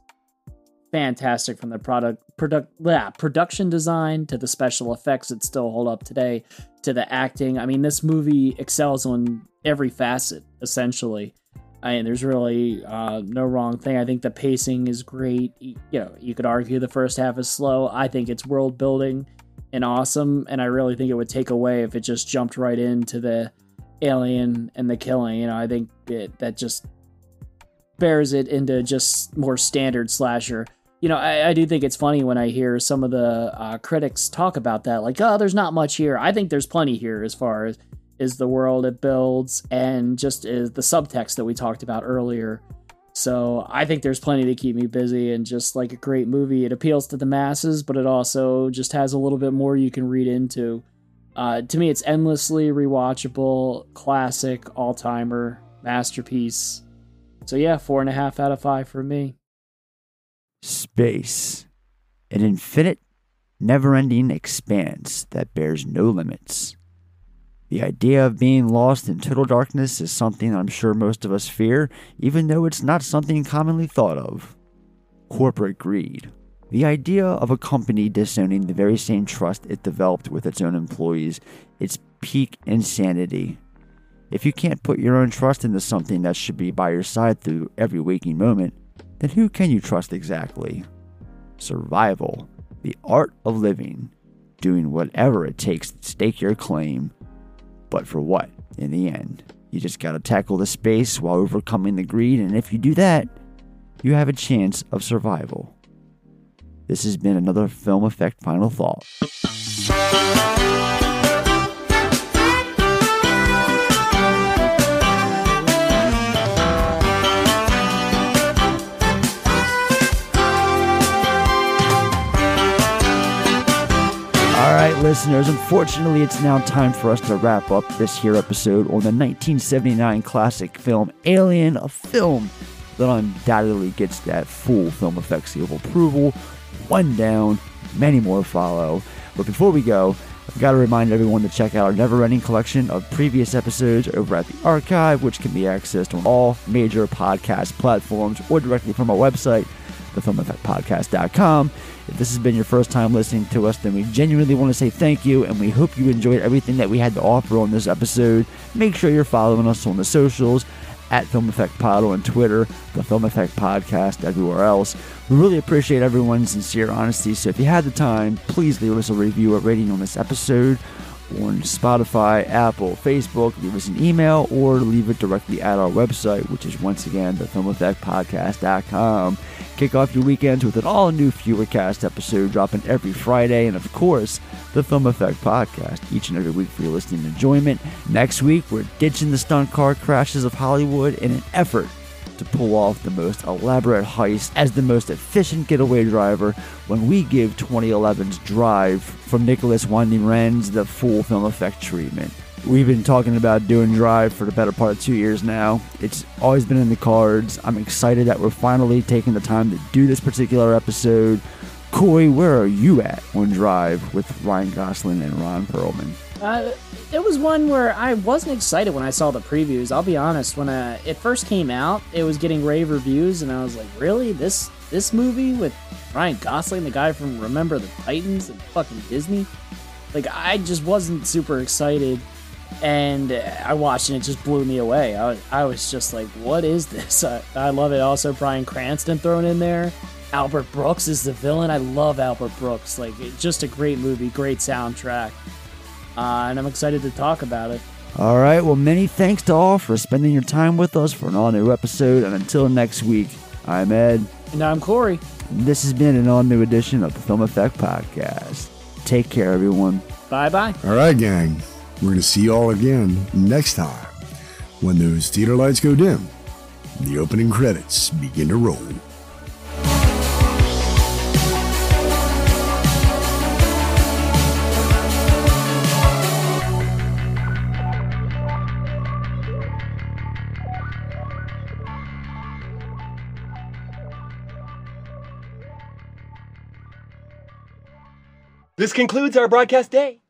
fantastic from the product product yeah, production design to the special effects that still hold up today to the acting i mean this movie excels on every facet essentially I mean, there's really uh, no wrong thing. I think the pacing is great. You know, you could argue the first half is slow. I think it's world building and awesome, and I really think it would take away if it just jumped right into the alien and the killing. You know, I think it, that just bears it into just more standard slasher. You know, I, I do think it's funny when I hear some of the uh, critics talk about that, like, oh, there's not much here. I think there's plenty here as far as is the world it builds and just is the subtext that we talked about earlier. So I think there's plenty to keep me busy and just like a great movie. It appeals to the masses, but it also just has a little bit more you can read into. Uh, to me, it's endlessly rewatchable, classic, all timer, masterpiece. So yeah, four and a half out of five for me. Space. An infinite, never ending expanse that bears no limits. The idea of being lost in total darkness is something I'm sure most of us fear, even though it's not something commonly thought of. Corporate greed. The idea of a company disowning the very same trust it developed with its own employees, it's peak insanity. If you can't put your own trust into something that should be by your side through every waking moment, then who can you trust exactly? Survival, the art of living, doing whatever it takes to stake your claim, but for what in the end? You just gotta tackle the space while overcoming the greed, and if you do that, you have a chance of survival. This has been another Film Effect Final Thought. Right, listeners, unfortunately, it's now time for us to wrap up this here episode on the 1979 classic film Alien, a film that undoubtedly gets that full film effect seal of approval. One down, many more follow. But before we go, I've got to remind everyone to check out our never ending collection of previous episodes over at the archive, which can be accessed on all major podcast platforms or directly from our website, thefilmeffectpodcast.com. If this has been your first time listening to us, then we genuinely want to say thank you and we hope you enjoyed everything that we had to offer on this episode. Make sure you're following us on the socials at Film Effect Pod on Twitter, the Film Effect Podcast everywhere else. We really appreciate everyone's sincere honesty. So if you had the time, please leave us a review or rating on this episode on Spotify, Apple, Facebook, leave us an email, or leave it directly at our website, which is once again the filmeffectpodcast.com. Kick off your weekends with an all new Fewercast episode dropping every Friday, and of course, the Film Effect Podcast each and every week for your listening enjoyment. Next week, we're ditching the stunt car crashes of Hollywood in an effort to pull off the most elaborate heist as the most efficient getaway driver when we give 2011's Drive from Nicolas Winding Refn the full film effect treatment. We've been talking about doing Drive for the better part of two years now. It's always been in the cards. I'm excited that we're finally taking the time to do this particular episode. Corey, where are you at on Drive with Ryan Gosling and Ron Perlman? Uh, it was one where I wasn't excited when I saw the previews. I'll be honest. When uh, it first came out, it was getting rave reviews, and I was like, "Really? This this movie with Ryan Gosling, the guy from Remember the Titans and fucking Disney?" Like, I just wasn't super excited, and uh, I watched and it just blew me away. I was, I was just like, "What is this?" I, I love it. Also, Bryan Cranston thrown in there. Albert Brooks is the villain. I love Albert Brooks. Like, it, just a great movie, great soundtrack uh, and I'm excited to talk about it. All right, well, many thanks to all for spending your time with us for an all new episode. And until next week, I'm Ed. And I'm Corey. And this has been an all new edition of the Film Effect Podcast. Take care, everyone. Bye bye. All right, gang. We're going to see you all again next time when those theater lights go dim. The opening credits begin to roll. This concludes our broadcast day.